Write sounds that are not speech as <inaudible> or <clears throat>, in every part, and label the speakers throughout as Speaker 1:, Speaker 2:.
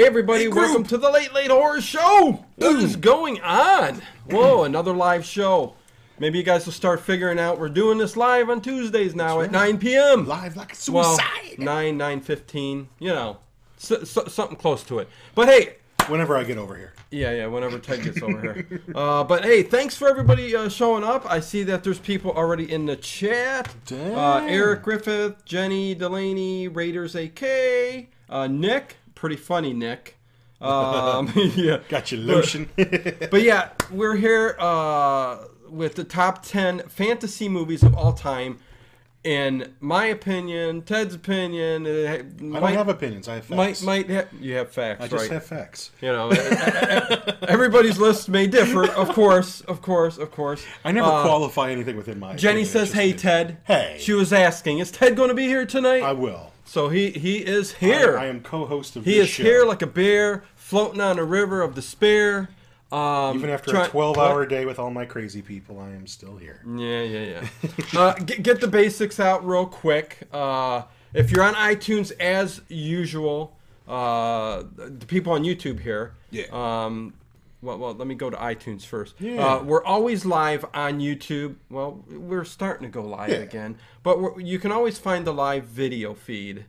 Speaker 1: Hey everybody, welcome to the Late Late Horror Show. What is going on? Whoa, another live show. Maybe you guys will start figuring out we're doing this live on Tuesdays now at 9 p.m.
Speaker 2: Live like a
Speaker 1: Well, 9, 9.15, you know, s- s- something close to it. But hey,
Speaker 2: Whenever I get over here.
Speaker 1: yeah, yeah, whenever Ted gets over here. <laughs> Uh, but hey, thanks for everybody uh, showing up. I see that there's people already in the chat. Uh, Eric Griffith, Jenny Delaney, Raiders AK, uh, Nick, pretty funny Nick. <laughs> Um, <laughs> yeah.
Speaker 2: Got your lotion. <laughs>
Speaker 1: But yeah, we're here uh, with the top 10 fantasy movies of all time. In my opinion, Ted's opinion, it
Speaker 2: I
Speaker 1: might,
Speaker 2: don't have opinions. I have facts.
Speaker 1: might, might ha- you have facts,
Speaker 2: I just
Speaker 1: right?
Speaker 2: have facts.
Speaker 1: You know, everybody's list may differ, of course, of course, of course.
Speaker 2: I never
Speaker 1: Uh,
Speaker 2: qualify anything within my.
Speaker 1: Jenny
Speaker 2: opinion,
Speaker 1: says, "Hey. Ted."
Speaker 2: Hey.
Speaker 1: She was asking, "Is Ted going to be here tonight?"
Speaker 2: I will.
Speaker 1: So he he is here.
Speaker 2: I, I am co-host of
Speaker 1: he is
Speaker 2: show.
Speaker 1: here like a bear floating on a river of despair. Um,
Speaker 2: Even after
Speaker 1: try-
Speaker 2: a 12-hour day with all my crazy people, I am still here.
Speaker 1: Yeah, yeah, yeah. <laughs> uh, get, get the basics out real quick. Uh, if you're on iTunes, as usual, uh, the people on YouTube here.
Speaker 2: Yeah.
Speaker 1: Um, well, well, let me go to iTunes first.
Speaker 2: Yeah.
Speaker 1: Uh, we're always live on YouTube. Well, we're starting to go live
Speaker 2: Yeah.
Speaker 1: again, but we're, you can always find the live video feed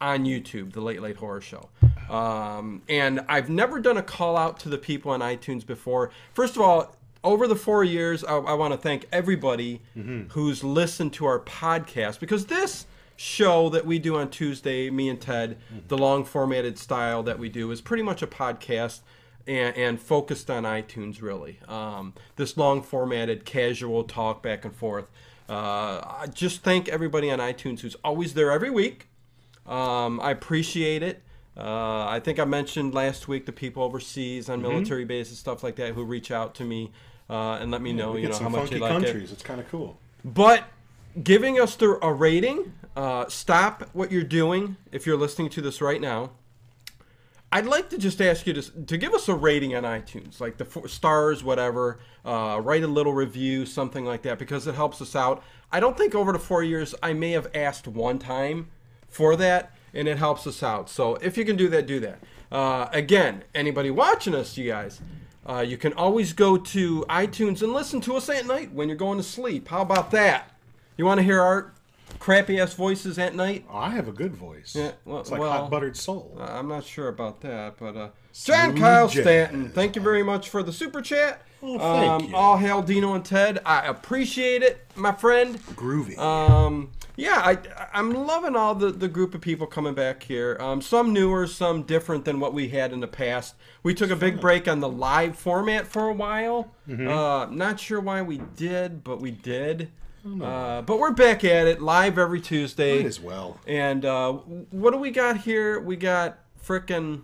Speaker 1: on YouTube, the Late Late Horror Show. Um, and I've never done a call out to the people on iTunes before. First of all, over the four years, I, I want to thank everybody who's listened to our podcast because this show that we do on Tuesday, me and Ted, the long formatted style that we do, is pretty much a podcast and, and focused on iTunes, really. Um, this long formatted, casual talk back and forth. Uh, I just thank everybody on iTunes who's always there every week. Um, I appreciate it. Uh, I think I mentioned last week the people overseas on military bases, stuff like that, who reach out to me uh, and let me know, you know, how much they like it.
Speaker 2: countries. It's kind of cool.
Speaker 1: But giving us the, a rating, uh, stop what you're doing if you're listening to this right now. I'd like to just ask you to, to give us a rating on iTunes, like the stars, whatever. Uh, write a little review, something like that, because it helps us out. I don't think over the four years I may have asked one time for that, and it helps us out. So if you can do that, do that. Uh, again, anybody watching us, you guys, uh, you can always go to iTunes and listen to us at night when you're going to sleep. How about that? You want to hear our crappy ass voices at night?
Speaker 2: I have a good voice.
Speaker 1: Yeah, well-
Speaker 2: it's like
Speaker 1: well-
Speaker 2: hot buttered soul.
Speaker 1: Uh, I'm not sure about that, but uh, John Kyle
Speaker 2: jazz.
Speaker 1: Stanton, thank you very much for the super chat.
Speaker 2: Oh, thank
Speaker 1: um,
Speaker 2: you.
Speaker 1: All hail Dino and Ted. I appreciate it, my friend.
Speaker 2: Groovy.
Speaker 1: Um, yeah, I, I'm loving all the, the group of people coming back here. Um, some newer, some different than what we had in the past. We took a big break on the live format for a while.
Speaker 2: Mm-hmm.
Speaker 1: Uh, not sure why we did, but we did. Uh, but we're back at it live every Tuesday.
Speaker 2: Might as well.
Speaker 1: And uh, what do we got here? We got frickin'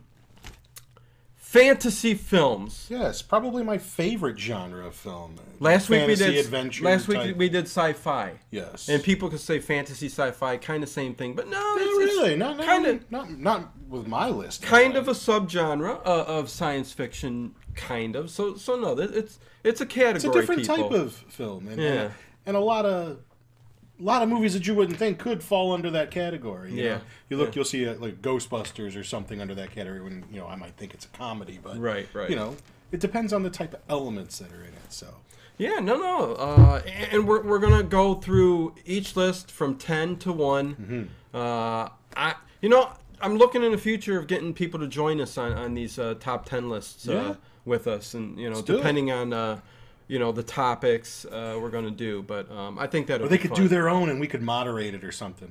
Speaker 1: fantasy films.
Speaker 2: Yes, probably my favorite genre of film.
Speaker 1: Last week we did
Speaker 2: adventure.
Speaker 1: last week we did sci-fi.
Speaker 2: Yes.
Speaker 1: And people could say fantasy, sci-fi, kind of same thing, but no,
Speaker 2: Not really. Not, not,
Speaker 1: kind of
Speaker 2: not not with my list.
Speaker 1: kind of a subgenre uh, of science fiction, kind of. So so no, it's it's a category.
Speaker 2: It's a different
Speaker 1: people.
Speaker 2: type of film, and,
Speaker 1: Yeah.
Speaker 2: And a lot of a lot of movies that you wouldn't think could fall under that category. You
Speaker 1: Yeah.
Speaker 2: know? you look,
Speaker 1: Yeah.
Speaker 2: you'll see uh, like Ghostbusters or something under that category. When you know, I might think it's a comedy, but
Speaker 1: Right, right.
Speaker 2: You know, it depends on the type of elements that are in it. So
Speaker 1: Yeah, no, no. Uh, and we're, we're gonna go through each list from ten to one.
Speaker 2: Mm-hmm.
Speaker 1: Uh, I, you know, I'm looking in the future of getting people to join us on on these uh, top ten lists uh,
Speaker 2: Yeah.
Speaker 1: with us, and you know,
Speaker 2: it.
Speaker 1: depending on uh, you know the topics uh, we're gonna do. But um, I think that
Speaker 2: or they could do their own, and we could moderate it or something.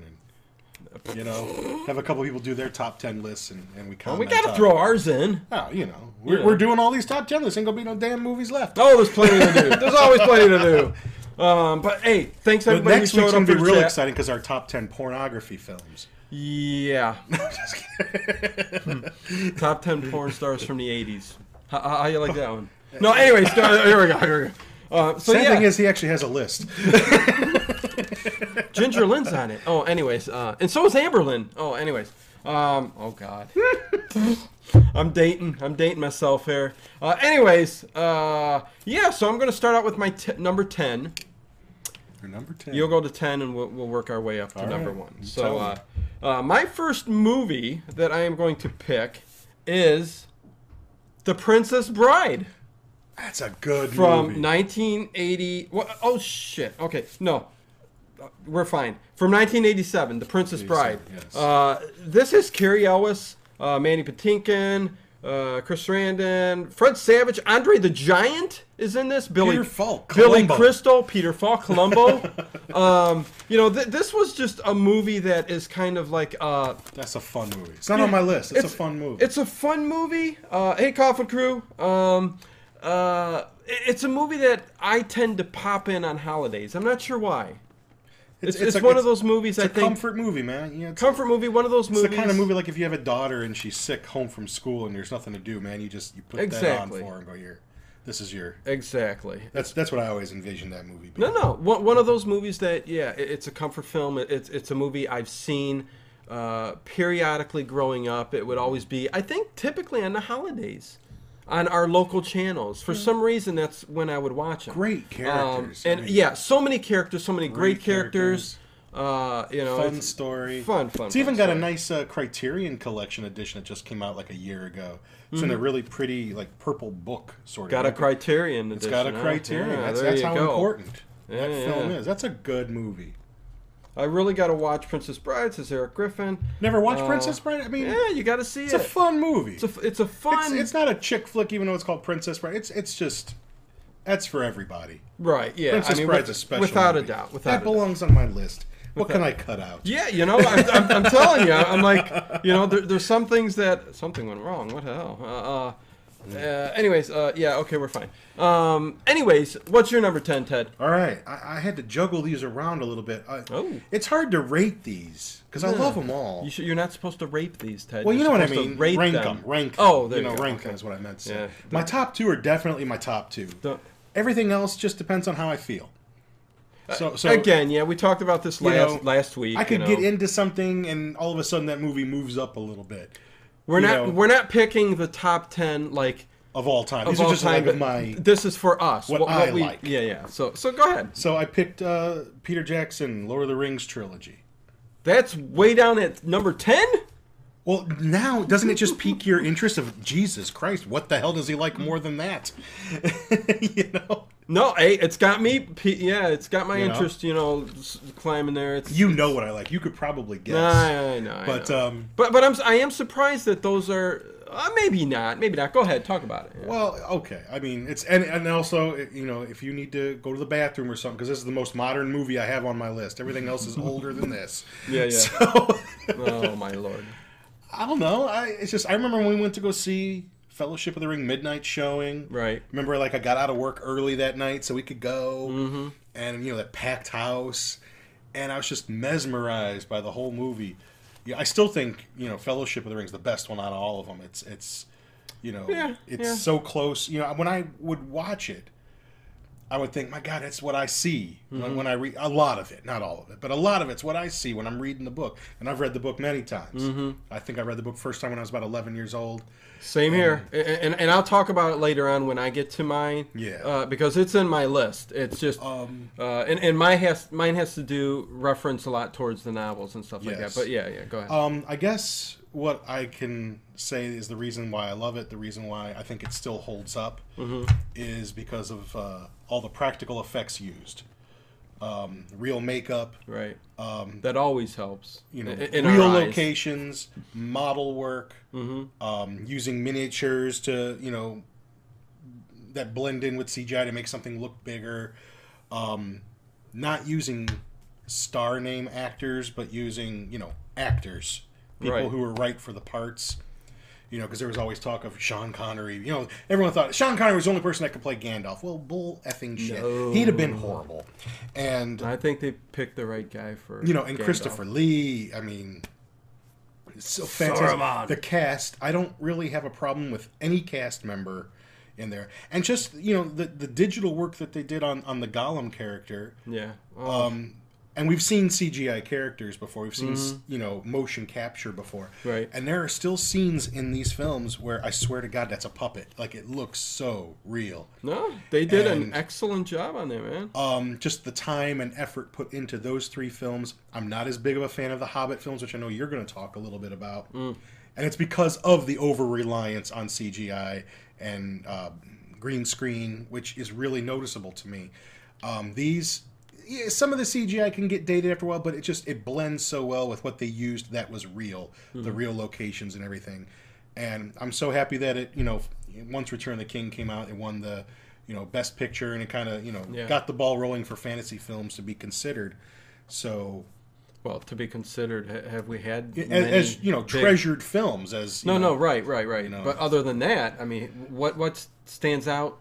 Speaker 2: And, you know, have a couple people do their top ten lists, and, and we
Speaker 1: we gotta throw
Speaker 2: it.
Speaker 1: ours in.
Speaker 2: Oh, you know, we're,
Speaker 1: Yeah.
Speaker 2: we're doing all these top ten lists. Ain't gonna be no damn movies left.
Speaker 1: Oh, there's plenty to do. <laughs> There's always plenty to do. Um, but hey, thanks
Speaker 2: But
Speaker 1: everybody
Speaker 2: next week's gonna be real
Speaker 1: chat.
Speaker 2: exciting because our top ten pornography films.
Speaker 1: Yeah. <laughs> Hmm. Top 10 porn stars from the 80s. How, how you like that one? <laughs> No, anyways, uh, here we go. Here we go. Uh, so
Speaker 2: Sad
Speaker 1: yeah,
Speaker 2: thing is, he actually has a list. <laughs>
Speaker 1: Ginger Lynn's on it. Oh, anyways, uh, and so is Amber Lynn. Oh, anyways. Um, oh God. <laughs> I'm dating. I'm dating myself here. Uh, anyways, uh, yeah. So I'm gonna start out with my t- number ten.
Speaker 2: Your number ten.
Speaker 1: You'll go to 10 and we'll, we'll work our way up to
Speaker 2: All
Speaker 1: number
Speaker 2: right.
Speaker 1: one. So, uh, uh, my first movie that I am going to pick is The Princess Bride
Speaker 2: That's a good movie.
Speaker 1: from
Speaker 2: movie.
Speaker 1: 1980. What? Oh shit. Okay, no, we're fine. From 1987, The Princess Bride.
Speaker 2: yes.
Speaker 1: Uh, this is Cary Elwes, uh, Mandy Patinkin, uh, Chris Sarandon, Fred Savage, Andre the Giant is in this. Billy
Speaker 2: Peter Falk,
Speaker 1: Billy
Speaker 2: Columbo.
Speaker 1: Crystal, Peter Falk, Columbo. <laughs> um, you know, th- this was just a movie that is kind of like. Uh,
Speaker 2: That's a fun movie. It's not on my list. It's, a fun movie.
Speaker 1: it's a fun movie. Uh, hey, Coffin Crew. Um, uh, it's a movie that I tend to pop in on holidays. I'm not sure why. It's, it's,
Speaker 2: a-
Speaker 1: one of those movies
Speaker 2: It's
Speaker 1: I
Speaker 2: a
Speaker 1: think
Speaker 2: comfort movie, man. Yeah, it's,
Speaker 1: comfort movie. One of those
Speaker 2: it's
Speaker 1: movies.
Speaker 2: the kind of movie like if you have a daughter and she's sick home from school and there's nothing to do, man. You just you put
Speaker 1: Exactly.
Speaker 2: that on for her and go here. This is your.
Speaker 1: Exactly.
Speaker 2: That's that's what I always envisioned that movie. being.
Speaker 1: No, no. One, one of those movies that, yeah, it, it's a comfort film. It, it's it's a movie I've seen uh, periodically growing up. It would always be, I think, typically on the holidays, on our local channels. For some reason, that's when I would watch them.
Speaker 2: Great characters. I
Speaker 1: and
Speaker 2: mean,
Speaker 1: yeah, so many characters, so many great,
Speaker 2: Great
Speaker 1: characters. Uh, you know,
Speaker 2: fun story.
Speaker 1: Fun, fun.
Speaker 2: It's even
Speaker 1: fun
Speaker 2: got a nice uh, Criterion Collection edition that just came out like a year ago. It's in a really pretty like purple book sort of.
Speaker 1: Mm-hmm. Got a Criterion.
Speaker 2: It's got a
Speaker 1: edition, huh?
Speaker 2: Criterion.
Speaker 1: Yeah,
Speaker 2: that's that's how
Speaker 1: go.
Speaker 2: important that
Speaker 1: Yeah,
Speaker 2: film is. That's a good movie.
Speaker 1: I really got to watch Princess Bride. Says Eric Griffin.
Speaker 2: Never watched
Speaker 1: Uh,
Speaker 2: Princess Bride? I mean,
Speaker 1: Yeah, you got to see
Speaker 2: it's
Speaker 1: it.
Speaker 2: It's a fun movie.
Speaker 1: it's a it's a fun.
Speaker 2: It's, it's not a chick flick, even though it's called Princess Bride. It's it's just that's for everybody.
Speaker 1: right. Yeah,
Speaker 2: Princess
Speaker 1: I mean,
Speaker 2: Bride's
Speaker 1: with-
Speaker 2: a special.
Speaker 1: without
Speaker 2: movie.
Speaker 1: a doubt. Without
Speaker 2: that
Speaker 1: a doubt.
Speaker 2: belongs on my list. What can I cut out?
Speaker 1: Yeah, you know, I'm, I'm, I'm telling you, I'm like, you know, there, there's some things that something went wrong. What the hell? Uh, uh, uh, anyways, uh, yeah, okay, we're fine. Um, anyways, what's your number ten, Ted?
Speaker 2: All right, I, I had to juggle these around a little bit. I,
Speaker 1: Oh.
Speaker 2: It's hard to rate these because I love them all.
Speaker 1: You should, you're not supposed to rape these, Ted.
Speaker 2: Well, you
Speaker 1: You're
Speaker 2: know what I
Speaker 1: supposed to
Speaker 2: mean.
Speaker 1: Rate
Speaker 2: rank
Speaker 1: them.
Speaker 2: Rank.
Speaker 1: Oh, there
Speaker 2: you
Speaker 1: you
Speaker 2: know,
Speaker 1: go,
Speaker 2: rank
Speaker 1: okay.
Speaker 2: them is what I meant to say.
Speaker 1: Yeah.
Speaker 2: My top two are definitely my top two. Everything else just depends on how I feel. So, so
Speaker 1: Again, yeah, we talked about this last
Speaker 2: know,
Speaker 1: last week.
Speaker 2: I could
Speaker 1: you
Speaker 2: get into something, and all of a sudden that movie moves up a little bit
Speaker 1: We're not
Speaker 2: know.
Speaker 1: we're not picking the top ten like
Speaker 2: of all time.
Speaker 1: of
Speaker 2: These
Speaker 1: all
Speaker 2: are just
Speaker 1: time.
Speaker 2: like my.
Speaker 1: This is for us.
Speaker 2: what I like.
Speaker 1: Yeah, yeah. So so go ahead.
Speaker 2: So I picked uh, Peter Jackson, Lord of the Rings trilogy.
Speaker 1: That's way down at number ten.
Speaker 2: Well, now doesn't it just pique your interest of Jesus Christ? What the hell does he like more than that? <laughs> you know,
Speaker 1: No, hey, it's got me. Yeah, it's got my
Speaker 2: You know?
Speaker 1: interest. You know, climbing there. It's
Speaker 2: you know what I like. You could probably guess.
Speaker 1: I, I know. I
Speaker 2: But,
Speaker 1: know.
Speaker 2: um,
Speaker 1: but but I'm I am surprised that those are uh, maybe not maybe not. Go ahead, talk about it. Yeah.
Speaker 2: Well, okay. I mean, it's and and also, you know, if you need to go to the bathroom or something, because this is the most modern movie I have on my list. Everything else is older than this.
Speaker 1: Yeah, yeah. <laughs>
Speaker 2: So
Speaker 1: oh my lord.
Speaker 2: I don't know. I it's just I remember when we went to go see Fellowship of the Ring midnight showing.
Speaker 1: Right.
Speaker 2: Remember, like I got out of work early that night so we could go, mm-hmm. and you know that packed house, and I was just mesmerized by the whole movie. Yeah, I still think you know Fellowship of the Ring is the best one out of all of them. It's it's you know
Speaker 1: Yeah,
Speaker 2: it's
Speaker 1: yeah.
Speaker 2: so close. You know when I would watch it, I would think, my God, that's what I see
Speaker 1: Mm-hmm.
Speaker 2: when, when I read a lot of it, not all of it, but a lot of it's what I see when I'm reading the book. And I've read the book many times.
Speaker 1: Mm-hmm.
Speaker 2: I think I read the book first time when I was about 11 years old.
Speaker 1: Same here, and, and and I'll talk about it later on when I get to mine.
Speaker 2: Yeah.
Speaker 1: Uh, because it's in my list. It's just,
Speaker 2: Um,
Speaker 1: uh, and and my has mine has to do reference a lot towards the novels and stuff like that. But yeah, yeah, go ahead.
Speaker 2: Um, I guess what I can say is the reason why I love it, the reason why I think it still holds up,
Speaker 1: Mm-hmm.
Speaker 2: is because of uh, all the practical effects used. Um, real makeup,
Speaker 1: right.
Speaker 2: um,
Speaker 1: That always helps.
Speaker 2: you know,
Speaker 1: in, in
Speaker 2: real locations, model work, um, using miniatures to, you know, that blend in with CGI to make something look bigger. Um, not using star name actors, but using, you know, actors, people
Speaker 1: Right.
Speaker 2: who were right for the parts. You know, because there was always talk of Sean Connery. You know, everyone thought Sean Connery was the only person that could play Gandalf. Well, bull effing shit.
Speaker 1: No.
Speaker 2: He'd have been horrible. And
Speaker 1: I think they picked the right guy for
Speaker 2: you know, and
Speaker 1: Gandalf.
Speaker 2: Christopher Lee. I mean, it's so fantastic.
Speaker 1: Saruman.
Speaker 2: The cast. I don't really have a problem with any cast member in there, and just you know the the digital work that they did on on the Gollum character.
Speaker 1: Yeah. Oh,
Speaker 2: Um, and we've seen CGI characters before. We've seen you know motion capture before.
Speaker 1: Mm-hmm. Right.
Speaker 2: And there are still scenes in these films where I swear to God, that's a puppet. Like it looks so real.
Speaker 1: no, they did an excellent job on that, man.
Speaker 2: um, just the time and effort put into those three films. I'm not as big of a fan of the Hobbit films, which I know you're going to talk a little bit about.
Speaker 1: Mm.
Speaker 2: and it's because of the over reliance on CGI and uh, green screen, which is really noticeable to me. Um, these yeah, some of the CGI can get dated after a while, but it just it blends so well with what they used that was real, the mm-hmm. real locations and everything. And I'm so happy that it, you know, once Return of the King came out, it won the, you know, Best Picture, and it kind of, you know,
Speaker 1: Yeah.
Speaker 2: got the ball rolling for fantasy films to be considered. So,
Speaker 1: Well, to be considered, have we had
Speaker 2: as,
Speaker 1: many
Speaker 2: as you know,
Speaker 1: big-
Speaker 2: treasured films as you
Speaker 1: No,
Speaker 2: know,
Speaker 1: no, right, right, right.
Speaker 2: You know.
Speaker 1: But other than that, I mean, what what stands out?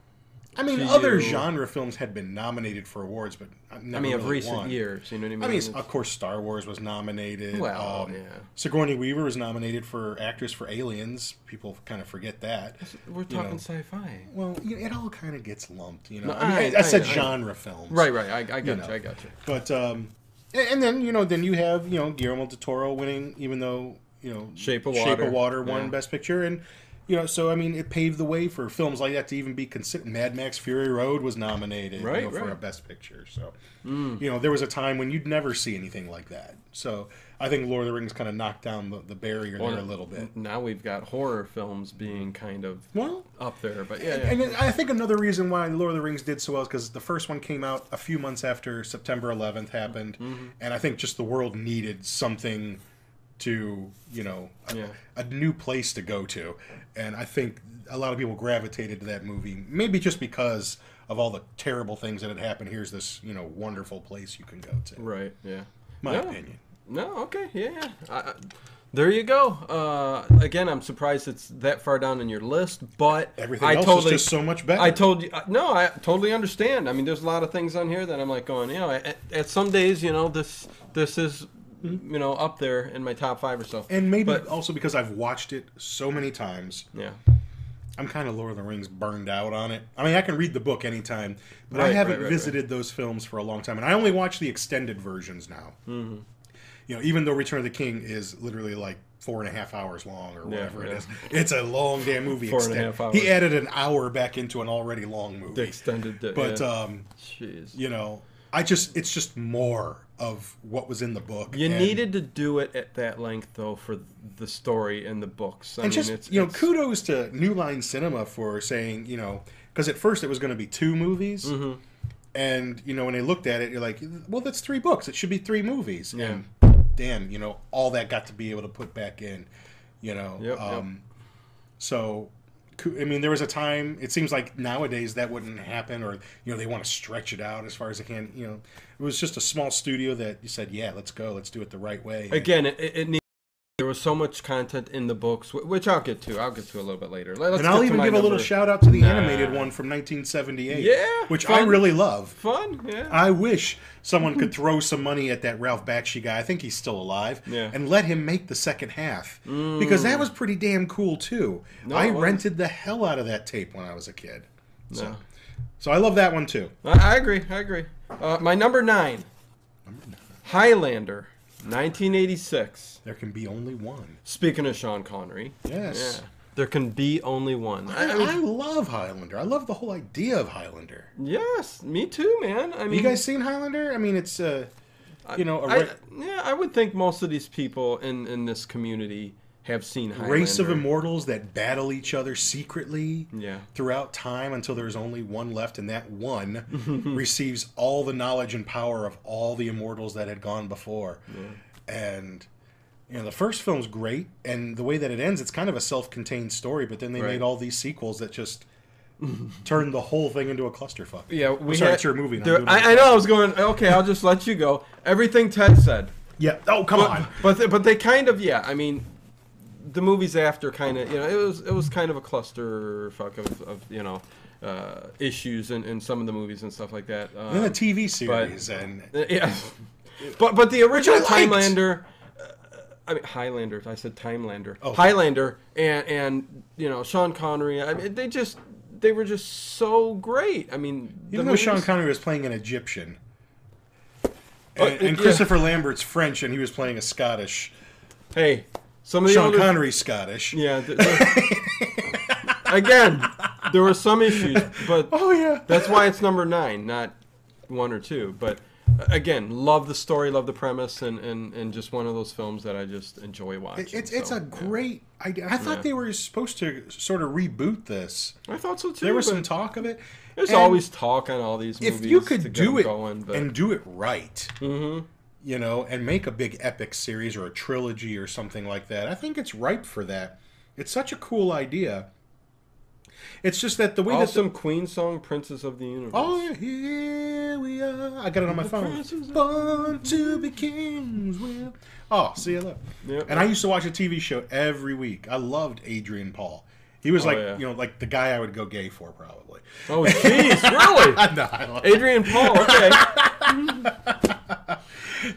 Speaker 2: I mean, other
Speaker 1: you-
Speaker 2: genre films had been nominated for awards, but never
Speaker 1: I mean, of recent
Speaker 2: won.
Speaker 1: years, you know what I mean?
Speaker 2: I mean,
Speaker 1: It's-
Speaker 2: of course, Star Wars was nominated.
Speaker 1: Well,
Speaker 2: um,
Speaker 1: yeah.
Speaker 2: Sigourney Weaver was nominated for actress for Aliens. People kind of forget that.
Speaker 1: we're
Speaker 2: you
Speaker 1: talking
Speaker 2: know.
Speaker 1: sci-fi.
Speaker 2: Well, you know, it all kind of gets lumped, you know.
Speaker 1: No,
Speaker 2: I, mean, I,
Speaker 1: I-
Speaker 2: I said genre films,
Speaker 1: Right, right. I, I got you.
Speaker 2: know.
Speaker 1: I got you.
Speaker 2: But um, and, then you know, then you have you know Guillermo del Toro winning, even though you know
Speaker 1: Shape of Water, Shape
Speaker 2: of Water won
Speaker 1: Yeah.
Speaker 2: Best Picture, and you know, so I mean, it paved the way for films like that to even be considered. Mad Max Fury Road was nominated, you
Speaker 1: Right,
Speaker 2: for a Best Picture. So you know, there was a time when you'd never see anything like that. So I think Lord of the Rings kind of knocked down the, the barrier there a little bit.
Speaker 1: Now we've got horror films being kind of
Speaker 2: Well,
Speaker 1: up there, but yeah, yeah.
Speaker 2: and I think another reason why Lord of the Rings did so well is because the first one came out a few months after September 11th happened,
Speaker 1: Mm-hmm.
Speaker 2: and I think just the world needed something to, you know, a,
Speaker 1: Yeah.
Speaker 2: a new place to go to, and I think a lot of people gravitated to that movie, maybe just because of all the terrible things that had happened. Here's this, you know, wonderful place you can go to.
Speaker 1: right, yeah.
Speaker 2: My
Speaker 1: No.
Speaker 2: opinion.
Speaker 1: No, okay, yeah, yeah. I, I, there you go. Uh, again, I'm surprised it's that far down in your list, but
Speaker 2: Everything
Speaker 1: I
Speaker 2: else
Speaker 1: totally,
Speaker 2: is just so much better.
Speaker 1: I told you, no, I totally understand. I mean, there's a lot of things on here that I'm like going, you know, at, at some days, you know, this this is, you know, up there in my top five or so.
Speaker 2: Mm-hmm. and maybe
Speaker 1: but,
Speaker 2: also because I've watched it so many times,
Speaker 1: yeah,
Speaker 2: I'm kind of Lord of the Rings burned out on it. I mean, I can read the book anytime, but I haven't
Speaker 1: right, right,
Speaker 2: visited those films for a long time, and I only watch the extended versions now. Mm-hmm. You know, even though Return of the King is literally like four and a half hours long or whatever
Speaker 1: yeah.
Speaker 2: it is, it's a long damn movie.
Speaker 1: Four and a half hours.
Speaker 2: He added an hour back into an already long movie.
Speaker 1: the extended, the,
Speaker 2: but
Speaker 1: yeah.
Speaker 2: um,
Speaker 1: jeez.
Speaker 2: you know, I just it's just more of what was in the book.
Speaker 1: You
Speaker 2: and-
Speaker 1: needed to do it at that length, though, for the story and the books. I
Speaker 2: and
Speaker 1: mean,
Speaker 2: just
Speaker 1: it's,
Speaker 2: you know
Speaker 1: it's-
Speaker 2: kudos to new line cinema for saying you know because at first it was going to be two movies
Speaker 1: Mm-hmm.
Speaker 2: and you know when they looked at it you're like well that's three books it should be three movies
Speaker 1: Yeah.
Speaker 2: and damn you know all that got to be able to put back in you know
Speaker 1: Yep, yep.
Speaker 2: um so ku- I mean, there was a time. It seems like nowadays that wouldn't happen, or you know, they want to stretch it out as far as they can. You know, it was just a small studio that you said, "Yeah, let's go, let's do it the right way."
Speaker 1: Again, it, it need, there was so much content in the books, which I'll get to. I'll get to a little bit later. Let- Let's
Speaker 2: and I'll even give a little shout out to the
Speaker 1: Nah.
Speaker 2: animated one from 1978.
Speaker 1: Yeah,
Speaker 2: which I really love.
Speaker 1: Fun, yeah.
Speaker 2: I wish someone could throw some money at that Ralph Bakshi guy. I think he's still alive.
Speaker 1: Yeah.
Speaker 2: And let him make the second half because that was pretty damn cool too.
Speaker 1: No,
Speaker 2: I rented the hell out of that tape when I was a kid. So,
Speaker 1: No.
Speaker 2: so I love that one too.
Speaker 1: I, I agree. I agree. Uh, my number nine, Highlander, 1986.
Speaker 2: There can be only one.
Speaker 1: Speaking of Sean Connery,
Speaker 2: Yes.
Speaker 1: yeah, there can be only one.
Speaker 2: I,
Speaker 1: I, I mean,
Speaker 2: I love Highlander. I love the whole idea of Highlander.
Speaker 1: yes, me too, man. I mean,
Speaker 2: You guys seen Highlander? I mean, it's uh, you know, a
Speaker 1: I, yeah, I would think most of these people in in this community have seen Highlander.
Speaker 2: race of immortals that battle each other secretly.
Speaker 1: Yeah.
Speaker 2: throughout time until there's only one left, and that one <laughs> receives all the knowledge and power of all the immortals that had gone before. And you know, the first film's great, and the way that it ends, it's kind of a self-contained story. But then they
Speaker 1: Right.
Speaker 2: made all these sequels that just <laughs> turned the whole thing into a clusterfuck.
Speaker 1: Yeah,
Speaker 2: I'm
Speaker 1: we
Speaker 2: sorry,
Speaker 1: had-
Speaker 2: it's your movie. I'm
Speaker 1: there- I. I know. I was going. Okay, I'll just let you go. Everything Ted said.
Speaker 2: Yeah. Oh, come
Speaker 1: But
Speaker 2: on.
Speaker 1: but they, but they kind of yeah. I mean, the movies after kind of you know it was it was kind of a clusterfuck of, of you know uh, issues in, in some of the movies and stuff like that. Um,
Speaker 2: the TV series, and
Speaker 1: Uh, Yeah, <laughs> but but the original. Timelander, uh, I mean Highlander. I said Timelander.
Speaker 2: Oh.
Speaker 1: Highlander and and you know Sean Connery. I mean they just they were just so great. I mean
Speaker 2: even though Sean Connery was playing an Egyptian. And, and
Speaker 1: yeah.
Speaker 2: Christopher Lambert's French, and he was playing a Scottish.
Speaker 1: Hey, some of the
Speaker 2: Sean
Speaker 1: older,
Speaker 2: Connery's Scottish.
Speaker 1: Yeah. th- th- <laughs> again, there were some issues, but <laughs>
Speaker 2: Oh yeah.
Speaker 1: that's why it's number nine, not one or two. But again, love the story, love the premise, and, and, and just one of those films that I just enjoy watching.
Speaker 2: It- It's it's a great idea. I thought
Speaker 1: Yeah.
Speaker 2: they were supposed to sort of reboot this.
Speaker 1: I thought so too.
Speaker 2: There was some talk of it.
Speaker 1: There's
Speaker 2: And
Speaker 1: always talk on all these movies.
Speaker 2: if you could do it
Speaker 1: going, but
Speaker 2: and do it right,
Speaker 1: Mhm.
Speaker 2: You know, and make a big epic series or a trilogy or something like that, I think it's ripe for that. It's such a cool idea. It's just that the way that the,
Speaker 1: awesome Queen song, "Princess of the Universe."
Speaker 2: Oh, yeah, here we are. I got it on my phone. Born to be kings. Will. Oh, see you look.
Speaker 1: Yep.
Speaker 2: And I used to watch a TV show every week. I loved Adrian Paul. He was
Speaker 1: Oh,
Speaker 2: like,
Speaker 1: yeah.
Speaker 2: you know, like the guy I would go gay for, probably.
Speaker 1: Oh, jeez, really? <laughs>
Speaker 2: no, I love-
Speaker 1: Adrian Paul. Okay. <laughs>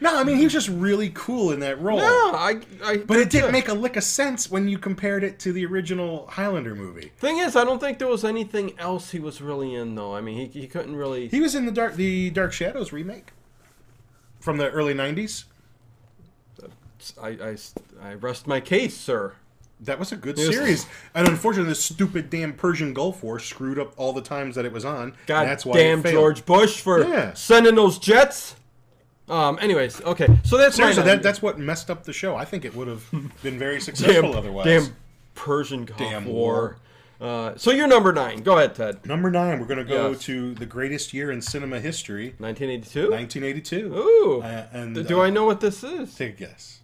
Speaker 2: no, I mean, he was just really cool in that role.
Speaker 1: No, I. I
Speaker 2: But it didn't make a lick of sense when you compared it to the original Highlander movie.
Speaker 1: Thing is, I don't think there was anything else he was really in, though. I mean, he, he couldn't really.
Speaker 2: He was in the Dark the Dark Shadows remake from the early '90s.
Speaker 1: I, I, I rest my case, sir.
Speaker 2: That was a good series, and unfortunately, the stupid damn Persian Gulf War screwed up all the times that it was on.
Speaker 1: God
Speaker 2: that's why
Speaker 1: damn. George Bush for
Speaker 2: Yeah.
Speaker 1: sending those jets. Um. Anyways, okay. So that's
Speaker 2: Seriously, that, that's what messed up the show. I think it would have <laughs> been very successful
Speaker 1: damn,
Speaker 2: otherwise.
Speaker 1: damn Persian Gulf
Speaker 2: Damn
Speaker 1: War. Uh, so you're number nine. Go ahead, Ted.
Speaker 2: Number nine, we're going to go
Speaker 1: Yes.
Speaker 2: to the greatest year in cinema history,
Speaker 1: 1982.
Speaker 2: 1982.
Speaker 1: Ooh.
Speaker 2: Uh, and
Speaker 1: Do
Speaker 2: uh,
Speaker 1: I know what this is?
Speaker 2: Take a guess.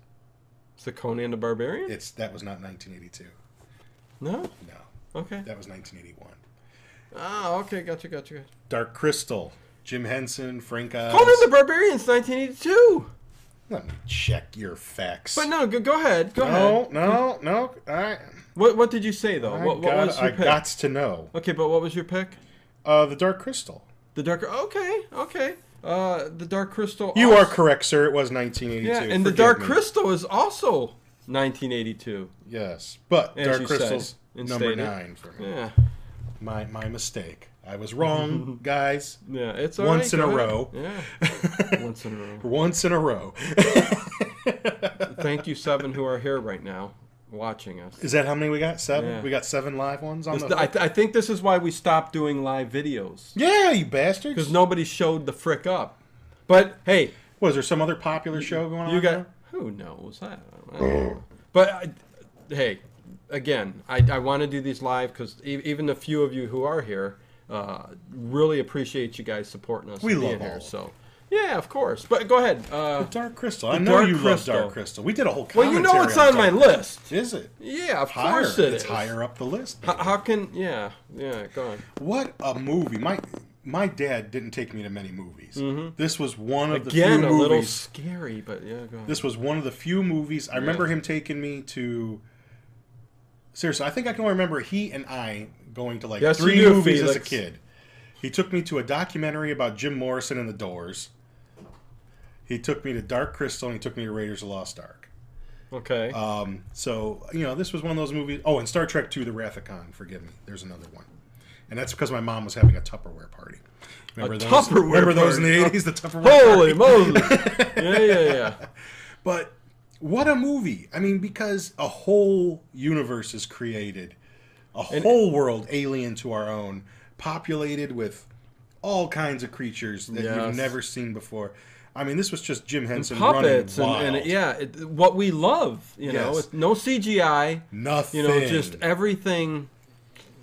Speaker 1: It's the Conan the Barbarian.
Speaker 2: It's that was not 1982.
Speaker 1: No.
Speaker 2: No,
Speaker 1: Okay.
Speaker 2: that was 1981.
Speaker 1: Ah. Okay. Gotcha. Gotcha. gotcha.
Speaker 2: Dark Crystal, Jim Henson, Frank Oz.
Speaker 1: Conan the Barbarian's 1982.
Speaker 2: Let me check your facts.
Speaker 1: But no. Go, go ahead. Go ahead.
Speaker 2: no, no, no. I,
Speaker 1: What What did you say though?
Speaker 2: I,
Speaker 1: what, what
Speaker 2: got,
Speaker 1: was your
Speaker 2: I
Speaker 1: pick?
Speaker 2: got to know.
Speaker 1: Okay, but what was your pick?
Speaker 2: Uh, the Dark Crystal.
Speaker 1: The Dark. Okay. Okay. Uh, the Dark Crystal.
Speaker 2: You are correct, sir. It was 1982.
Speaker 1: Yeah, and the Dark
Speaker 2: me.
Speaker 1: Crystal is also 1982.
Speaker 2: Yes, but
Speaker 1: As
Speaker 2: Dark Crystal's
Speaker 1: said
Speaker 2: number
Speaker 1: stated.
Speaker 2: nine for me.
Speaker 1: Yeah.
Speaker 2: My my mistake. I was wrong, <laughs> guys.
Speaker 1: Yeah. It's all
Speaker 2: Once
Speaker 1: right,
Speaker 2: in a
Speaker 1: go ahead.
Speaker 2: row.
Speaker 1: Yeah. <laughs> Once in a row.
Speaker 2: Once in a row.
Speaker 1: Thank you, seven who are here right now watching us.
Speaker 2: Is that how many we got? Seven.
Speaker 1: Yeah.
Speaker 2: We got seven live ones on the.
Speaker 1: I, th- I think this is why we stopped doing live videos
Speaker 2: yeah, you bastards.
Speaker 1: because nobody showed the frick up. But hey,
Speaker 2: Was there some other popular show going on?
Speaker 1: you got
Speaker 2: there?
Speaker 1: who knows? I, I don't know. But I, hey, again, I, I want to do these live because even the few of you who are here uh, really appreciate you guys supporting us.
Speaker 2: We love
Speaker 1: here.
Speaker 2: all.
Speaker 1: So yeah, of course. But go ahead. Uh,
Speaker 2: Dark Crystal. I know
Speaker 1: Dark
Speaker 2: you
Speaker 1: Crystal.
Speaker 2: love Dark Crystal. We did a whole.
Speaker 1: well, you know it's on my list.
Speaker 2: Is it?
Speaker 1: Yeah, of
Speaker 2: Higher.
Speaker 1: course it
Speaker 2: it's
Speaker 1: is.
Speaker 2: higher up the list.
Speaker 1: How, how can? Yeah, yeah. Go on.
Speaker 2: What a movie! My my dad didn't take me to many movies. This was one of the
Speaker 1: Mm-hmm. Again,
Speaker 2: few
Speaker 1: a little
Speaker 2: movies.
Speaker 1: scary, but yeah, go on.
Speaker 2: This was one of the few movies. I remember him taking me to. Seriously, I think I can only remember he and I going to like
Speaker 1: Yes,
Speaker 2: three
Speaker 1: do,
Speaker 2: movies as a kid. He took me to a documentary about Jim Morrison and the Doors. He took me to Dark Crystal and he took me to Raiders of the Lost Ark.
Speaker 1: okay.
Speaker 2: Um, so you know, this was one of those movies. Oh, and Star Trek II: The Wrath of Khan. Forgive me. There's another one, and that's because my mom was having a Tupperware party. Remember those?
Speaker 1: Tupperware
Speaker 2: remember those in the '80s? The <laughs> Tupperware.
Speaker 1: Holy
Speaker 2: party?
Speaker 1: moly! yeah, yeah, yeah. <laughs>
Speaker 2: But what a movie! I mean, because a whole universe is created, a whole world alien to our own, populated with all kinds of creatures that
Speaker 1: Yes.
Speaker 2: you've never seen before. I mean, this was just Jim Henson
Speaker 1: Puppets and,
Speaker 2: running wild.
Speaker 1: and yeah, it, what we love, you know,
Speaker 2: Yes.
Speaker 1: with no CGI,
Speaker 2: Nothing.
Speaker 1: you know, just everything.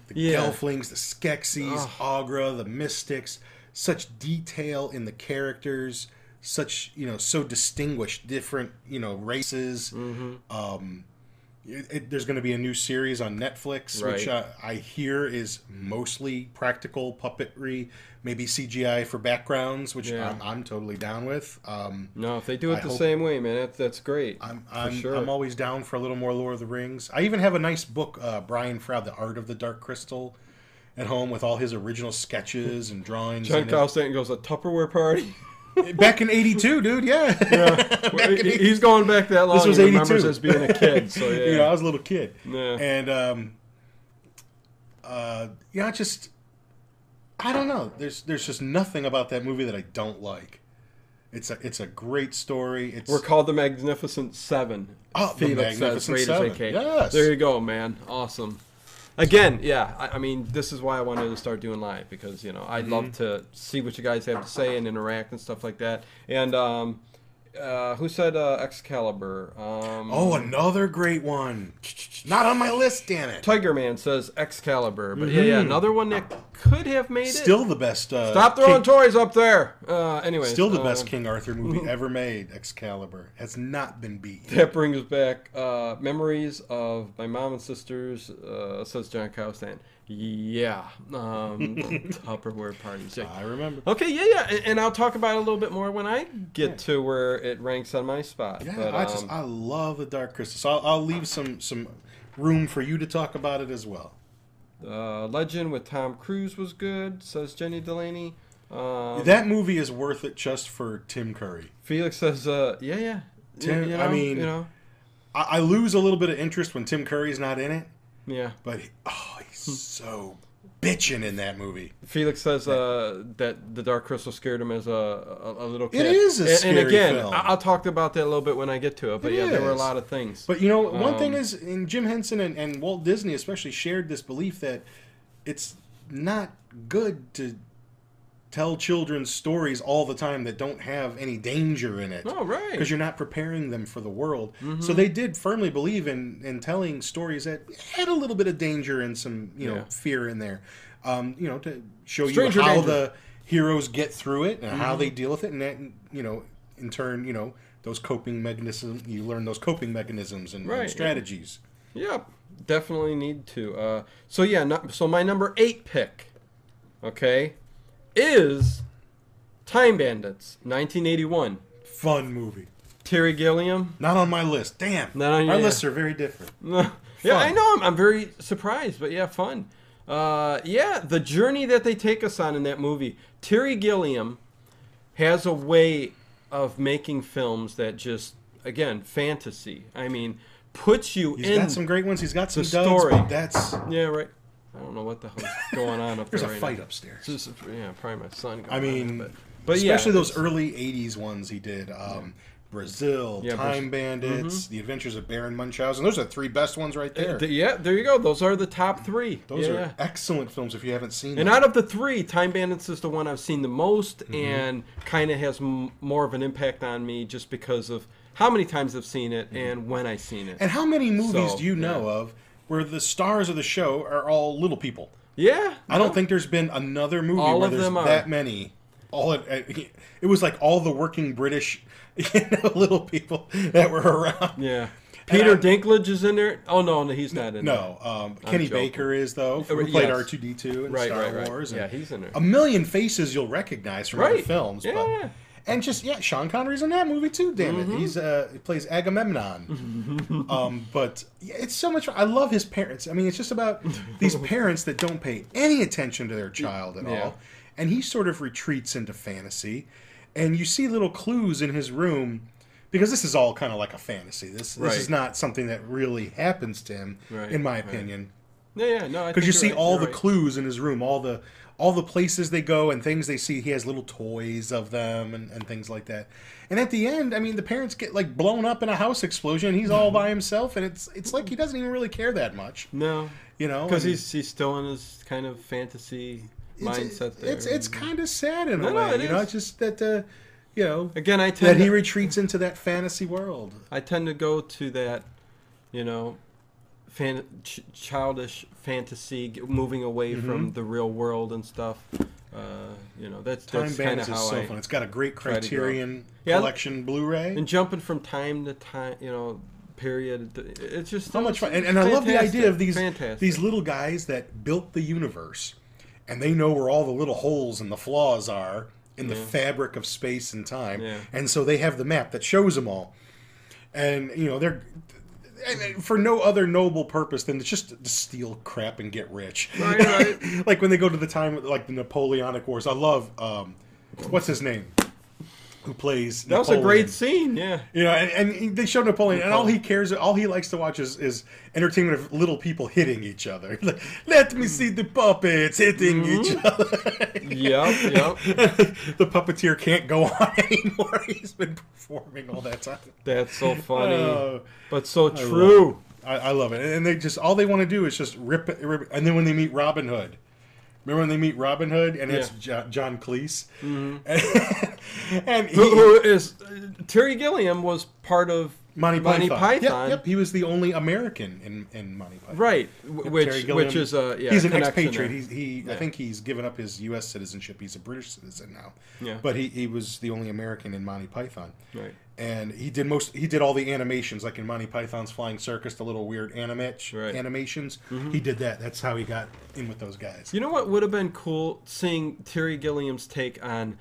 Speaker 2: the
Speaker 1: yeah.
Speaker 2: Gelflings, the Skeksis, Aughra, the Mystics, such detail in the characters, such you know, so distinguished, different you know races.
Speaker 1: Mm-hmm.
Speaker 2: Um, it, it- there's going to be a new series on Netflix, which uh, I hear is mostly practical puppetry, maybe CGI for backgrounds, which
Speaker 1: Yeah.
Speaker 2: I'm, I'm totally down with. Um,
Speaker 1: No, if they do it
Speaker 2: I
Speaker 1: the same way, man, that's that's great.
Speaker 2: I'm I'm,
Speaker 1: sure.
Speaker 2: I'm always down for a little more Lord of the Rings. I even have a nice book, uh, Brian Froud, The Art of the Dark Crystal, at home with all his original sketches and drawings. It.
Speaker 1: Kyle Stanton goes a Tupperware party. <laughs>
Speaker 2: Back in '82, dude. Yeah. <laughs> Back in
Speaker 1: He- He's going back that long.
Speaker 2: This was
Speaker 1: he remembers
Speaker 2: 82.
Speaker 1: as being a kid. So <laughs> yeah,
Speaker 2: you know, I was a little kid.
Speaker 1: Yeah.
Speaker 2: And um, uh, yeah, I just I don't know. There's there's just nothing about that movie that I don't like. It's a it's a great story. It's
Speaker 1: we're called the Magnificent Seven.
Speaker 2: Oh, the
Speaker 1: Felix says,
Speaker 2: Magnificent
Speaker 1: Raiders
Speaker 2: Seven. Yes.
Speaker 1: There you go, man. Awesome. Again, yeah. I, I mean, this is why I wanted to start doing live because you know I'd love
Speaker 2: Mm-hmm.
Speaker 1: to see what you guys have to say and interact and stuff like that. And um, uh, who said uh, Excalibur? Um,
Speaker 2: Oh, another great one. Not on my list, damn it.
Speaker 1: Tiger Man says Excalibur, but yeah, yeah, another one that could have made it.
Speaker 2: Mm-hmm. Still the best. Uh,
Speaker 1: Stop throwing
Speaker 2: King,
Speaker 1: toys up there. Uh, anyway,
Speaker 2: still the best King Arthur
Speaker 1: Mm-hmm.
Speaker 2: movie <laughs> ever made. Excalibur has not been beat.
Speaker 1: That brings back uh, memories of my mom and sisters, uh, says John Cowstand. Yeah, um, <laughs> Tupperware parties. Yeah.
Speaker 2: I remember.
Speaker 1: Okay, yeah, yeah, and, and I'll talk about it a little bit more when I get to where it ranks on my spot.
Speaker 2: Yeah,
Speaker 1: but,
Speaker 2: I just
Speaker 1: um,
Speaker 2: I love the Dark Crystal. So I'll, I'll leave some some room for you to talk about it as well.
Speaker 1: uh, Legend with Tom Cruise was good, says Jenny Delaney. Um,
Speaker 2: that movie is worth it just for Tim Curry.
Speaker 1: Felix says, uh, yeah, yeah.
Speaker 2: Tim-
Speaker 1: you
Speaker 2: I
Speaker 1: know,
Speaker 2: mean-
Speaker 1: you know,
Speaker 2: I, I lose a little bit of interest when Tim Curry's not in it,
Speaker 1: yeah.
Speaker 2: but oh, so bitching in that movie.
Speaker 1: Felix says uh, that the Dark Crystal scared him as a, a, a little kid.
Speaker 2: It is a
Speaker 1: and,
Speaker 2: scary
Speaker 1: and again,
Speaker 2: film.
Speaker 1: I- I'll talk about that a little bit when I get to it. But
Speaker 2: It
Speaker 1: yeah, there were a lot of things.
Speaker 2: But you know, one thing
Speaker 1: Um,
Speaker 2: is, and Jim Henson and, and Walt Disney especially shared this belief that it's not good to tell children stories all the time that don't have any danger in it.
Speaker 1: oh, right.
Speaker 2: Because you're not preparing them for the world.
Speaker 1: Mm-hmm.
Speaker 2: So they did firmly believe in, in telling stories that had a little bit of danger and some, you know,
Speaker 1: Yeah.
Speaker 2: fear in there. Um, you know, to show
Speaker 1: Stranger
Speaker 2: you how
Speaker 1: danger.
Speaker 2: the heroes get through it and
Speaker 1: Mm-hmm.
Speaker 2: how they deal with it. And that, you know, in turn, you know, those coping mechanisms, you learn those coping mechanisms and, and
Speaker 1: Right, yeah.
Speaker 2: strategies.
Speaker 1: Yep, definitely need to. Uh, so yeah, no, so my number eight pick, okay, is Time Bandits, 1981.
Speaker 2: Fun movie.
Speaker 1: Terry Gilliam.
Speaker 2: Not on my list. Damn.
Speaker 1: Not on your,
Speaker 2: Our
Speaker 1: your-
Speaker 2: lists are very different. <laughs>
Speaker 1: yeah, I know. I'm, I'm very surprised, but yeah, fun. Uh, yeah, the journey that they take us on in that movie. Terry Gilliam has a way of making films that just, again, fantasy. I mean, puts you
Speaker 2: He's
Speaker 1: in.
Speaker 2: got some great ones. He's got some
Speaker 1: the
Speaker 2: duds,
Speaker 1: story.
Speaker 2: that's
Speaker 1: Yeah, right. I don't know what the hell's going on up there.
Speaker 2: there's
Speaker 1: there.
Speaker 2: a
Speaker 1: right
Speaker 2: fight
Speaker 1: now.
Speaker 2: upstairs.
Speaker 1: It's just, yeah, probably my son. Going
Speaker 2: I mean,
Speaker 1: but, but yeah,
Speaker 2: especially those early '80s ones he did. Um, Brazil,
Speaker 1: Yeah,
Speaker 2: Time Bandits, The Adventures of Baron Munchausen. Those are the three best ones right there.
Speaker 1: Th- yeah, there you go. Those are the top three.
Speaker 2: Those
Speaker 1: yeah,
Speaker 2: are excellent films if you haven't seen
Speaker 1: And
Speaker 2: them.
Speaker 1: out of the three, Time Bandits is the one I've seen the most
Speaker 2: Mm-hmm.
Speaker 1: and kind of has m- more of an impact on me just because of how many times I've seen it and when I've seen it.
Speaker 2: Mm-hmm. and how many movies
Speaker 1: So,
Speaker 2: do you know
Speaker 1: yeah.
Speaker 2: of where the stars of the show are all little people?
Speaker 1: yeah,
Speaker 2: I don't think there's been another movie
Speaker 1: All
Speaker 2: where
Speaker 1: of
Speaker 2: there's
Speaker 1: them are.
Speaker 2: that many. All it, it was like all the working British, <laughs> you know, little people that were around.
Speaker 1: Yeah. Peter
Speaker 2: I'm-
Speaker 1: Dinklage is in there. Oh no, no, he's not in there.
Speaker 2: No, um, Kenny
Speaker 1: joking.
Speaker 2: Baker is though. Who played
Speaker 1: yes.
Speaker 2: R two D two in
Speaker 1: Right,
Speaker 2: Star
Speaker 1: right, right.
Speaker 2: Wars.
Speaker 1: Yeah, he's in there.
Speaker 2: A million faces you'll recognize from other
Speaker 1: Right.
Speaker 2: films.
Speaker 1: Yeah.
Speaker 2: And just yeah, Sean Connery's in that movie too. Damn
Speaker 1: Mm-hmm.
Speaker 2: it, he's uh, he plays Agamemnon. <laughs> um, but yeah, it's so much. fun. I love his parents. I mean, it's just about these <laughs> parents that don't pay any attention to their child at
Speaker 1: Yeah.
Speaker 2: all, and he sort of retreats into fantasy, and you see little clues in his room. Because this is all kind of like a fantasy. This this
Speaker 1: Right.
Speaker 2: is not something that really happens to him,
Speaker 1: Right,
Speaker 2: in my
Speaker 1: right.
Speaker 2: opinion
Speaker 1: Yeah, yeah, no,
Speaker 2: because you see all the
Speaker 1: the
Speaker 2: clues in his room, all the all the places they go and things they see. He has little toys of them and, and things like that. And at the end, I mean, the parents get like blown up in a house explosion. He's all by himself, and it's it's like he doesn't even really care that much,
Speaker 1: No,
Speaker 2: you know.
Speaker 1: because he's he's still in his kind of fantasy
Speaker 2: it's,
Speaker 1: mindset there.
Speaker 2: It's it's kind of sad in a
Speaker 1: No, no,
Speaker 2: way,
Speaker 1: it
Speaker 2: you know. It's just that uh, you know
Speaker 1: Again, I
Speaker 2: that
Speaker 1: tend
Speaker 2: he retreats into that fantasy world.
Speaker 1: I tend to go to that, you know, fan, ch- childish fantasy, g- moving away
Speaker 2: Mm-hmm.
Speaker 1: from the real world and stuff. Uh, you know, that's
Speaker 2: Time
Speaker 1: that's kind
Speaker 2: Bandits
Speaker 1: of
Speaker 2: is so
Speaker 1: I
Speaker 2: fun. It's got a great. Criterion
Speaker 1: Yeah,
Speaker 2: collection Blu-ray.
Speaker 1: and jumping from time to time. You know, period. It's just
Speaker 2: How much fun! And, and I love the idea of these
Speaker 1: fantastic.
Speaker 2: these little guys that built the universe, and they know where all the little holes and the flaws are in the
Speaker 1: Yeah.
Speaker 2: fabric of space and time,
Speaker 1: Yeah.
Speaker 2: and so they have the map that shows them all. And you know they're and- for no other noble purpose than to just to steal crap and get rich.
Speaker 1: Right, right. <laughs>
Speaker 2: like when they go to the time like the Napoleonic Wars. I love um, what's his name, who plays.
Speaker 1: that was a great scene. Yeah.
Speaker 2: You know, and, and they show Napoleon, and all he cares, all he likes to watch is, is entertainment of little people hitting each other. <laughs> Like, Let me see the puppets hitting each
Speaker 1: Mm-hmm.
Speaker 2: other. <laughs>
Speaker 1: Yep. Yep. <laughs>
Speaker 2: the puppeteer can't go on anymore. He's been performing all that time.
Speaker 1: That's so funny,
Speaker 2: Oh,
Speaker 1: but so true.
Speaker 2: I, I love it, and they just all they want to do is just rip it, rip. And then when they meet Robin Hood, remember when they meet Robin Hood, and it's
Speaker 1: Yeah.
Speaker 2: Jo- John Cleese,
Speaker 1: Mm-hmm.
Speaker 2: And he,
Speaker 1: Who, is Terry Gilliam was part of
Speaker 2: Monty Python.
Speaker 1: Monty Python.
Speaker 2: Yep, yep, he was the only American in, in Monty Python.
Speaker 1: right?
Speaker 2: Terry
Speaker 1: Which which is a yeah,
Speaker 2: he's an expatriate. He's, he, I think he's given up his U.S. citizenship. He's a British citizen now.
Speaker 1: Yeah.
Speaker 2: But he, he was the only American in Monty Python.
Speaker 1: Right.
Speaker 2: And he did most. He did all the animations, like in Monty Python's Flying Circus, the little weird animate
Speaker 1: Right. Mm-hmm.
Speaker 2: animations. He did that. That's how he got in with those guys.
Speaker 1: You know what would have been cool seeing Terry Gilliam's take on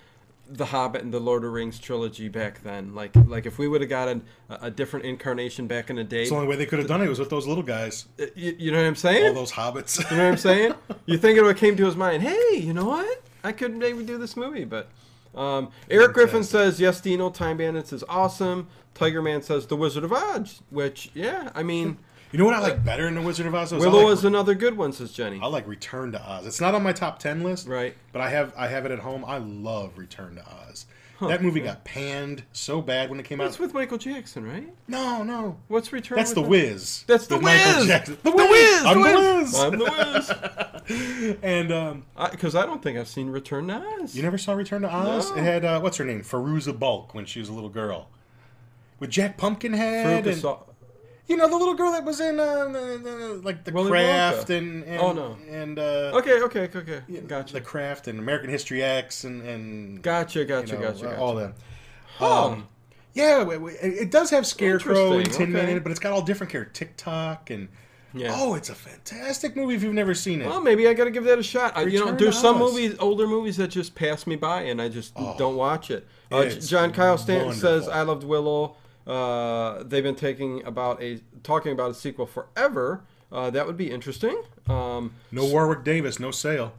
Speaker 1: the Hobbit and the Lord of the Rings trilogy back then. Like like if we would have gotten a, a different incarnation back in the day.
Speaker 2: It's the only way they could have done it was with those little guys,
Speaker 1: uh, you, you know what I'm saying?
Speaker 2: all those hobbits.
Speaker 1: You know what I'm saying? <laughs> You think it what came to his mind? Hey, you know what? I could maybe do this movie, but um, Eric Griffin says yes, Dino. Time Bandits is awesome. Tiger Man says The Wizard of Oz, which yeah, I mean
Speaker 2: you know what I like better in the Wizard of Oz? Was I
Speaker 1: Willow
Speaker 2: like,
Speaker 1: is another good one, says Jenny.
Speaker 2: I like Return to Oz. It's not on my top ten list,
Speaker 1: Right.
Speaker 2: But I have I have it at home. I love Return to Oz. that movie got panned so bad when it came out.
Speaker 1: That's
Speaker 2: out.
Speaker 1: with Michael Jackson, right?
Speaker 2: No, no,
Speaker 1: What's Return? To Oz?
Speaker 2: That's
Speaker 1: with
Speaker 2: the? Wiz.
Speaker 1: That's the
Speaker 2: With Michael
Speaker 1: Wiz.
Speaker 2: Jackson.
Speaker 1: The Wiz.
Speaker 2: I'm
Speaker 1: the Wiz. I'm the Wiz.
Speaker 2: and um,
Speaker 1: Because I, don't think I've seen Return to Oz.
Speaker 2: you never saw Return to Oz?
Speaker 1: No.
Speaker 2: It had uh, what's her name, Fairuza Balk, when she was a little girl, with Jack Pumpkinhead, and you know the little girl that was in uh, the, the, like the
Speaker 1: Willy
Speaker 2: Craft
Speaker 1: Wonka.
Speaker 2: and, and
Speaker 1: Oh, no.
Speaker 2: and uh,
Speaker 1: Okay, okay, okay, okay. Gotcha.
Speaker 2: the Craft and American History X and and
Speaker 1: Gotcha,
Speaker 2: you
Speaker 1: gotcha,
Speaker 2: know,
Speaker 1: gotcha, gotcha.
Speaker 2: all that.
Speaker 1: Huh.
Speaker 2: Um, yeah, it does have Scarecrow and Tin Man in it, but it's got all different characters. Tik-Tok and
Speaker 1: Yeah.
Speaker 2: oh, it's a fantastic movie if you've never seen it.
Speaker 1: Well, maybe I got to give that a shot. I, you know, there's some
Speaker 2: Oz.
Speaker 1: movies, older movies that just pass me by, and I just don't watch it. Uh, John Kyle Stanton says, "I loved Willow." Uh, they've been taking about a talking about a sequel forever. Uh, that would be interesting. Um,
Speaker 2: no Warwick Davis, no sale.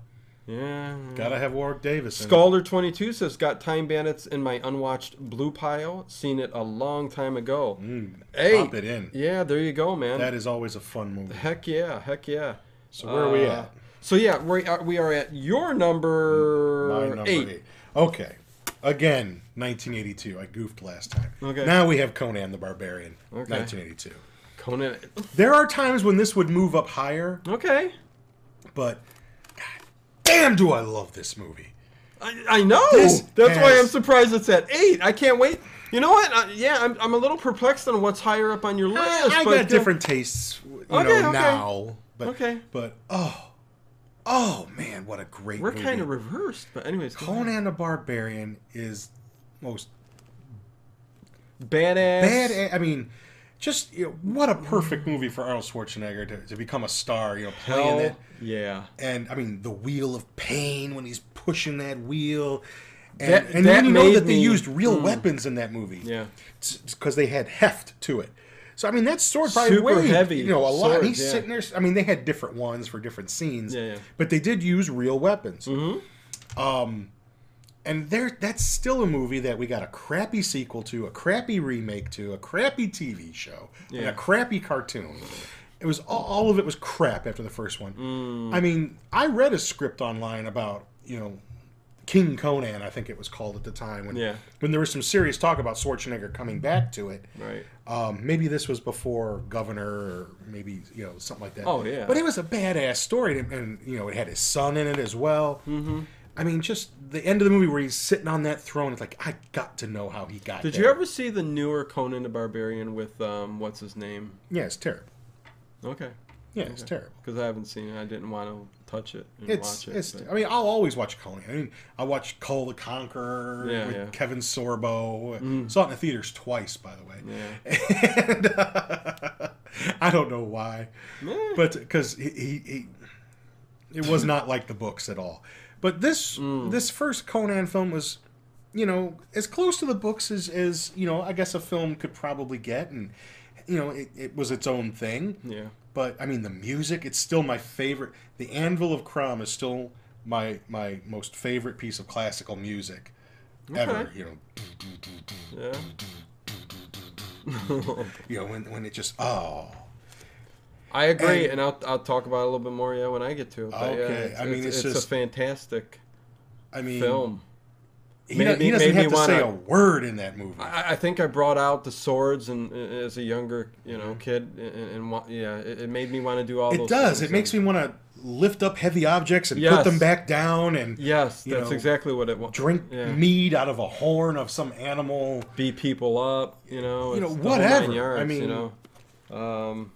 Speaker 1: yeah.
Speaker 2: Gotta have Warwick Davis. in.
Speaker 1: Scalder twenty two says, "Got Time Bandits in my unwatched blue pile. Seen it a long time ago." hey,
Speaker 2: Pop it in.
Speaker 1: yeah, there you go, man.
Speaker 2: That is always a fun movie.
Speaker 1: Heck yeah, heck yeah.
Speaker 2: So where are we
Speaker 1: Uh,
Speaker 2: at?
Speaker 1: So yeah, we are, we are at your number,
Speaker 2: number
Speaker 1: eight.
Speaker 2: eight. Okay. Again, 1982. I goofed last time.
Speaker 1: Okay.
Speaker 2: Now we have Conan the Barbarian.
Speaker 1: Okay.
Speaker 2: 1982.
Speaker 1: Conan.
Speaker 2: There are times when this would move up higher,
Speaker 1: Okay,
Speaker 2: but God damn, do I love this movie.
Speaker 1: I, I know.
Speaker 2: This
Speaker 1: That's why I'm surprised it's at eight. I can't wait. You know what? Uh, yeah, I'm, I'm a little perplexed on what's higher up on your list.
Speaker 2: I, I
Speaker 1: but,
Speaker 2: got different tastes, you
Speaker 1: Okay,
Speaker 2: know,
Speaker 1: okay.
Speaker 2: now. But,
Speaker 1: Okay.
Speaker 2: But oh, oh man, what a great
Speaker 1: We're
Speaker 2: movie.
Speaker 1: kind of reversed, but anyways.
Speaker 2: Conan the Barbarian is most
Speaker 1: badass.
Speaker 2: bad. I mean, just you know, what a perfect movie for Arnold Schwarzenegger to, to become a star. You know, playing
Speaker 1: Hell
Speaker 2: it.
Speaker 1: yeah.
Speaker 2: And I mean, the wheel of pain when he's pushing that wheel. And,
Speaker 1: That-
Speaker 2: and
Speaker 1: that
Speaker 2: you know that they
Speaker 1: me-
Speaker 2: used real weapons in that movie.
Speaker 1: Yeah.
Speaker 2: Because they had heft to it. So I mean, that sword probably
Speaker 1: Super
Speaker 2: weighed,
Speaker 1: heavy
Speaker 2: You know, a lot.
Speaker 1: sword,
Speaker 2: he's
Speaker 1: yeah.
Speaker 2: sitting there. I mean, they had different ones for different scenes.
Speaker 1: Yeah, yeah.
Speaker 2: But they did use real weapons. Mm-hmm. Um, and there, that's still a movie that we got a crappy sequel to, a crappy remake to, a crappy TV show, and a crappy cartoon. It was all, all of it was crap after the first one.
Speaker 1: Mm.
Speaker 2: I mean, I read a script online about you know King Conan, I think it was called at the time when
Speaker 1: Yeah.
Speaker 2: when there was some serious talk about Schwarzenegger coming back to it.
Speaker 1: Right.
Speaker 2: Um, maybe this was before Governor, or maybe you know something like that.
Speaker 1: Oh, yeah.
Speaker 2: But it was a badass story, and, and you know it had his son in it as well. Mm-hmm. I mean, just the end of the movie where he's sitting on that throne. It's like I got to know how he got.
Speaker 1: Did
Speaker 2: there.
Speaker 1: you ever see the newer Conan the Barbarian with um what's his name?
Speaker 2: Yeah, it's terrible.
Speaker 1: Okay.
Speaker 2: Yeah, it's terrible.
Speaker 1: Because I haven't seen it. I didn't want to touch it and
Speaker 2: It's,
Speaker 1: watch it.
Speaker 2: it's.
Speaker 1: but-
Speaker 2: I mean, I'll always watch Conan. I mean, I watched Kull the Conqueror
Speaker 1: Yeah,
Speaker 2: with
Speaker 1: yeah. Mm.
Speaker 2: Kevin Sorbo. Saw it in the theaters twice, by the way.
Speaker 1: Yeah.
Speaker 2: and uh, <laughs> I don't know why, but because he, he, he, it was not like the books at all. But this
Speaker 1: Mm.
Speaker 2: this first Conan film was, you know, as close to the books as as you know, I guess a film could probably get, and you know, it, it was its own thing.
Speaker 1: Yeah.
Speaker 2: But I mean, the music, it's still my favorite. The Anvil of Crom is still my my most favorite piece of classical music ever. You know,
Speaker 1: Yeah. <laughs>
Speaker 2: you know when when it just oh.
Speaker 1: I agree,
Speaker 2: And-
Speaker 1: and, I'll, I'll talk about it a little bit more yeah when I get to it. But yeah,
Speaker 2: Okay,
Speaker 1: it's,
Speaker 2: I mean,
Speaker 1: it's,
Speaker 2: it's
Speaker 1: it's
Speaker 2: just-
Speaker 1: a fantastic
Speaker 2: I mean,
Speaker 1: film.
Speaker 2: he,
Speaker 1: Made
Speaker 2: he doesn't have to say a word in that movie.
Speaker 1: I, I think I brought out the swords and uh, as a younger, you know, kid, and, and wa- yeah, it, it made me want to do all
Speaker 2: it
Speaker 1: those.
Speaker 2: does.
Speaker 1: things.
Speaker 2: It makes me want to lift up heavy objects and put them back down and
Speaker 1: Yes, that's
Speaker 2: know,
Speaker 1: exactly what it was.
Speaker 2: drink
Speaker 1: Yeah.
Speaker 2: mead out of a horn of some animal.
Speaker 1: beat people up, you know.
Speaker 2: You know,
Speaker 1: it's the whole
Speaker 2: whatever.
Speaker 1: Yards,
Speaker 2: I mean-
Speaker 1: you know. Um,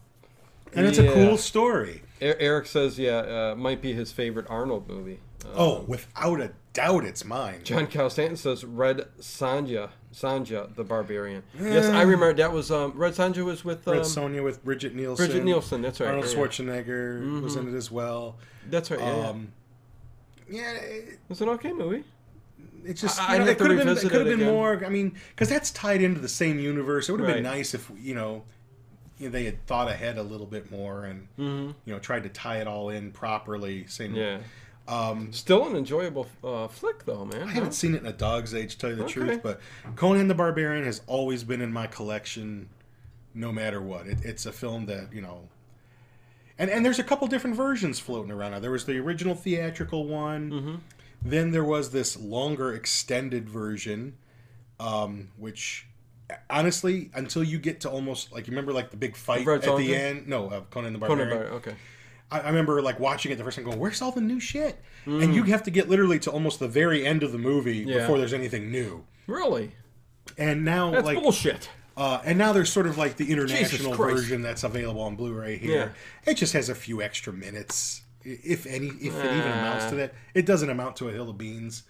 Speaker 2: And it's a cool story.
Speaker 1: Eric says, yeah, uh, might be his favorite Arnold movie. Uh,
Speaker 2: Oh, without a doubt, it's mine.
Speaker 1: John Calstanton says Red Sonja, Sonja the Barbarian. Yes, I remember that was um, Red Sonja was with um,
Speaker 2: Red Sonja with Brigitte Nielsen.
Speaker 1: Brigitte Nielsen. That's right.
Speaker 2: Arnold
Speaker 1: yeah, Mm-hmm.
Speaker 2: Schwarzenegger was in it as well.
Speaker 1: That's right. Yeah, yeah.
Speaker 2: Um, yeah, it,
Speaker 1: It's an okay movie.
Speaker 2: it's just
Speaker 1: I-
Speaker 2: you know, it could have been, it could have been more. I mean, because that's tied into the same universe. It would have been nice if you know, you know, they had thought ahead a little bit more and
Speaker 1: Mm-hmm.
Speaker 2: you know tried to tie it all in properly. Same.
Speaker 1: Yeah.
Speaker 2: Um,
Speaker 1: Still an enjoyable uh, flick, though, man.
Speaker 2: I haven't seen it in a dog's age, to tell you the
Speaker 1: Okay.
Speaker 2: truth, but Conan the Barbarian has always been in my collection, no matter what. It, it's a film that you know, and and there's a couple different versions floating around. Now there was the original theatrical one,
Speaker 1: Mm-hmm.
Speaker 2: then there was this longer extended version, um, which honestly, until you get to almost like you remember like the big fight
Speaker 1: Red
Speaker 2: at the end. No, of Conan the Barbarian. Conan.
Speaker 1: Bar- okay.
Speaker 2: I, I remember like watching it the first time, going, "Where's all the new shit?"
Speaker 1: Mm.
Speaker 2: And you have to get literally to almost the very end of the movie
Speaker 1: Yeah.
Speaker 2: before there's anything new.
Speaker 1: Really?
Speaker 2: And now,
Speaker 1: That's
Speaker 2: like,
Speaker 1: bullshit.
Speaker 2: uh, and now there's sort of like the international version that's available on Blu-ray here. It just has a few extra minutes, if any, if it even amounts to that. It doesn't amount to a hill of beans.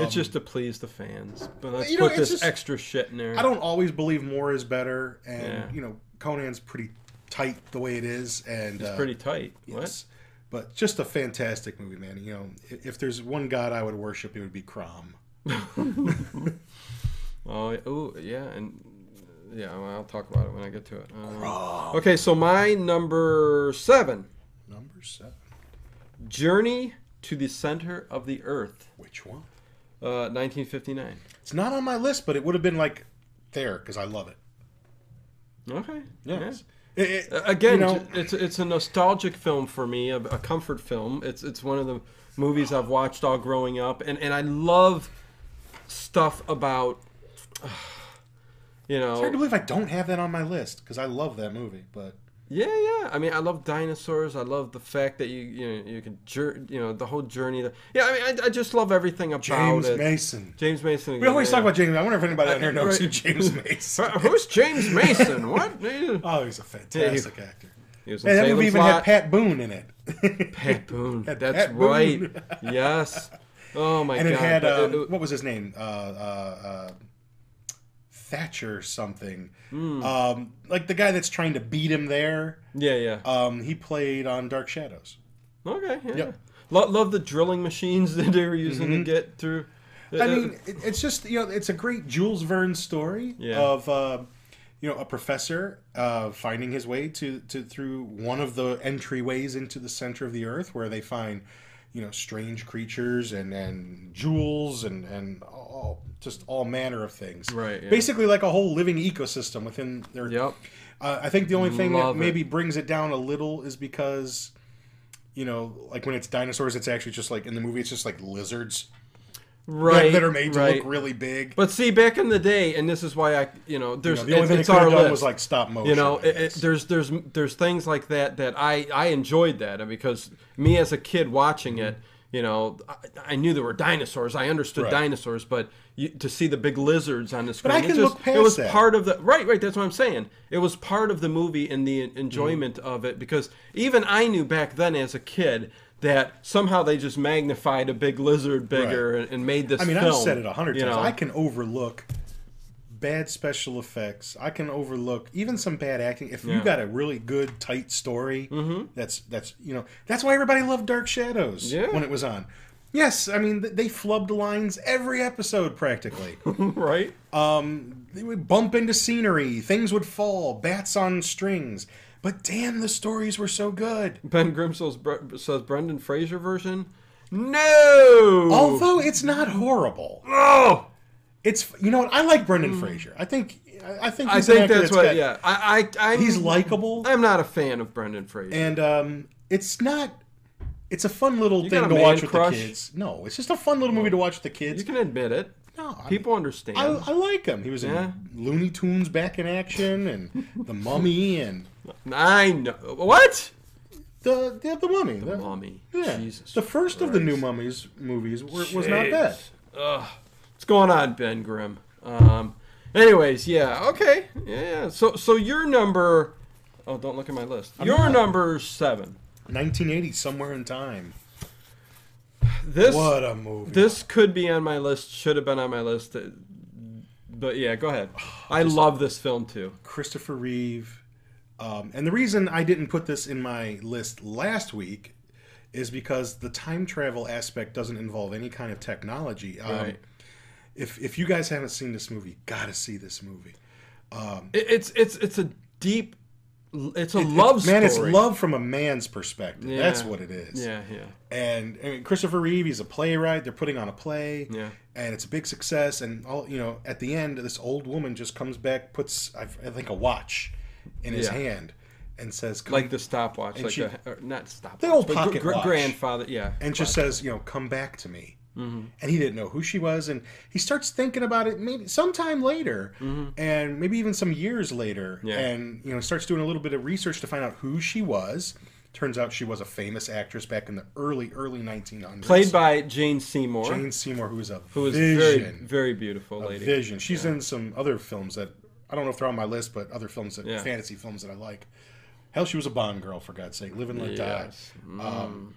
Speaker 1: It's just to please the fans. But let's
Speaker 2: Um, you know,
Speaker 1: put this
Speaker 2: just-
Speaker 1: extra shit in there.
Speaker 2: I don't always believe more is better, and
Speaker 1: Yeah.
Speaker 2: you know, Conan's pretty tight the way it is, and
Speaker 1: It's
Speaker 2: uh,
Speaker 1: pretty tight.
Speaker 2: Yes. But just a fantastic movie, man. You know, if, there's one god I would worship, it would be Crom. <laughs>
Speaker 1: Oh, yeah, ooh, yeah, and yeah, well, I'll talk about it when I get to it. Um, okay, so my number seven,
Speaker 2: Number seven.
Speaker 1: Journey to the Center of the Earth,
Speaker 2: Which one?
Speaker 1: Uh, 1959.
Speaker 2: It's not on my list, but it would have been like there because I love it.
Speaker 1: Okay.
Speaker 2: Yes. It- it-
Speaker 1: Uh, Again,
Speaker 2: you know,
Speaker 1: it's it's a nostalgic film for me, a, a comfort film. It's it's one of the movies I've watched all growing up, and and I love stuff about, <sighs> you
Speaker 2: it's hard to believe I don't have that on my list because I love that movie. But
Speaker 1: yeah, yeah. I mean, I love dinosaurs. I love the fact that you you know you can jour- you know the whole journey. That, yeah, I mean, I, I just love everything about
Speaker 2: James
Speaker 1: it.
Speaker 2: Mason.
Speaker 1: James Mason.
Speaker 2: We always
Speaker 1: yeah.
Speaker 2: talk about James. I wonder if anybody out here knows who James <laughs> Mason.
Speaker 1: Uh, Who's James Mason? what? <laughs>
Speaker 2: Oh, he's a fantastic actor.
Speaker 1: He was in
Speaker 2: Hey, that movie even had Pat Boone in it. <laughs>
Speaker 1: Pat Boone. That's
Speaker 2: Pat
Speaker 1: right.
Speaker 2: Boone.
Speaker 1: yes. Oh my
Speaker 2: and
Speaker 1: god.
Speaker 2: it had um,
Speaker 1: it-
Speaker 2: what was his name? Uh, uh, uh, Thatcher something.
Speaker 1: Hmm.
Speaker 2: Um, like the guy that's trying to beat him there.
Speaker 1: yeah, yeah.
Speaker 2: Um, he played on Dark Shadows.
Speaker 1: Okay. Yeah.
Speaker 2: Yep.
Speaker 1: Lo- love the drilling machines <laughs> that they were using to get through.
Speaker 2: Mm-hmm. I
Speaker 1: Uh,
Speaker 2: mean, it's just you know, it's a great Jules Verne story
Speaker 1: Yeah.
Speaker 2: of uh, you know a professor uh, finding his way to, to through one of the entryways into the center of the earth, where they find you know strange creatures and and jewels and and all, just all manner of things.
Speaker 1: Right, yeah.
Speaker 2: Basically, like a whole living ecosystem within there.
Speaker 1: Yep.
Speaker 2: Uh, I think the only thing
Speaker 1: Love
Speaker 2: that
Speaker 1: it.
Speaker 2: maybe brings it down a little is because. You know, like when it's dinosaurs, it's actually just like in the movie, it's just like lizards
Speaker 1: Right.
Speaker 2: that, that are made to
Speaker 1: right.
Speaker 2: look really big.
Speaker 1: But see, back in the day, and this is why I, you know, there's
Speaker 2: You know, the only
Speaker 1: it's,
Speaker 2: thing
Speaker 1: it's
Speaker 2: it could
Speaker 1: our
Speaker 2: have done
Speaker 1: list.
Speaker 2: was like stop motion.
Speaker 1: you know, it, it, there's there's there's things like that that I I enjoyed that because me as a kid watching it, you know, I, I knew there were dinosaurs. I understood
Speaker 2: Right.
Speaker 1: dinosaurs, but you, to see the big lizards on the screen,
Speaker 2: I
Speaker 1: it
Speaker 2: can
Speaker 1: just,
Speaker 2: look past
Speaker 1: it was
Speaker 2: that.
Speaker 1: part of the right, right. That's what I'm saying. It was part of the movie and the enjoyment
Speaker 2: Mm-hmm.
Speaker 1: of it because even I knew back then as a kid. That somehow they just magnified a big lizard bigger and, and made this.
Speaker 2: I mean,
Speaker 1: film,
Speaker 2: I've said it a hundred times.
Speaker 1: know?
Speaker 2: I can overlook bad special effects. I can overlook even some bad acting. If you got a really good, tight story, that's that's you know that's why everybody loved Dark Shadows
Speaker 1: Yeah.
Speaker 2: when it was on. Yes, I mean they flubbed lines every episode practically. <laughs>
Speaker 1: right?
Speaker 2: um, they would bump into scenery, things would fall, bats on strings. But damn, the stories were so good.
Speaker 1: Ben Grimm says, says Brendan Fraser version. No.
Speaker 2: Although it's not horrible.
Speaker 1: oh,
Speaker 2: It's you know what I like Brendan Fraser. I think I think
Speaker 1: I think that's
Speaker 2: that's
Speaker 1: what.
Speaker 2: got-
Speaker 1: Yeah, I, I, I'm,
Speaker 2: He's likable
Speaker 1: I'm not a fan of Brendan Fraser.
Speaker 2: and um, it's not it's a fun little
Speaker 1: got
Speaker 2: thing to watch with the kids. No, it's just a fun little movie to watch with the kids.
Speaker 1: You can admit it.
Speaker 2: no, I-
Speaker 1: People understand.
Speaker 2: I, I like him. He was
Speaker 1: Yeah.
Speaker 2: in Looney Tunes back in action and The Mummy and
Speaker 1: I know. What?
Speaker 2: the the, the Mummy.
Speaker 1: The mummy.
Speaker 2: Yeah,
Speaker 1: Jesus.
Speaker 2: the first of the new Mummies movies were, was not bad.
Speaker 1: Jeez. Ugh. What's going on, Ben Grimm? Um. Anyways, yeah. Okay. Yeah. yeah. So, so your number. Oh, don't look at my list. your
Speaker 2: not.
Speaker 1: number seven.
Speaker 2: 1980, somewhere in time.
Speaker 1: This.
Speaker 2: What a movie!
Speaker 1: This could be on my list. Should have been on my list. uh, But yeah, go ahead. <sighs> I love this film too.
Speaker 2: Christopher Reeve. Um, and the reason I didn't put this in my list last week is because the time travel aspect doesn't involve any kind of technology. Um,
Speaker 1: Right.
Speaker 2: If if you guys haven't seen this movie, gotta see this movie.
Speaker 1: It, it's it's it's a deep. It's a love
Speaker 2: It's- man,
Speaker 1: story.
Speaker 2: it's love from a man's perspective.
Speaker 1: Yeah.
Speaker 2: That's what it is.
Speaker 1: Yeah, yeah.
Speaker 2: And, and Christopher Reeve, he's a playwright. They're putting on a play.
Speaker 1: Yeah.
Speaker 2: And it's a big success. And all you know, at the end, this old woman just comes back, puts I, I think a watch in his
Speaker 1: Yeah.
Speaker 2: hand, and says, "Come
Speaker 1: Like the stopwatch, like
Speaker 2: she-
Speaker 1: a, or not stopwatch,
Speaker 2: The old pocket watch.
Speaker 1: grandfather. Yeah,
Speaker 2: and just says, you know, come back to me. Mm-hmm. And he didn't know who she was, and he starts thinking about it maybe sometime later, and maybe even some years later,
Speaker 1: Mm-hmm. Yeah.
Speaker 2: and you know starts doing a little bit of research to find out who she was. Turns out she was a famous actress back in the early early 1900s,
Speaker 1: played by Jane Seymour,
Speaker 2: Jane Seymour, who was a
Speaker 1: who was very very beautiful
Speaker 2: a
Speaker 1: lady.
Speaker 2: vision. She's in some other films that I don't know if they're on my list, but other films that
Speaker 1: Yeah.
Speaker 2: fantasy films that I like. Hell, she was a Bond girl for God's sake, Live and Let Die.
Speaker 1: Yes, Mm,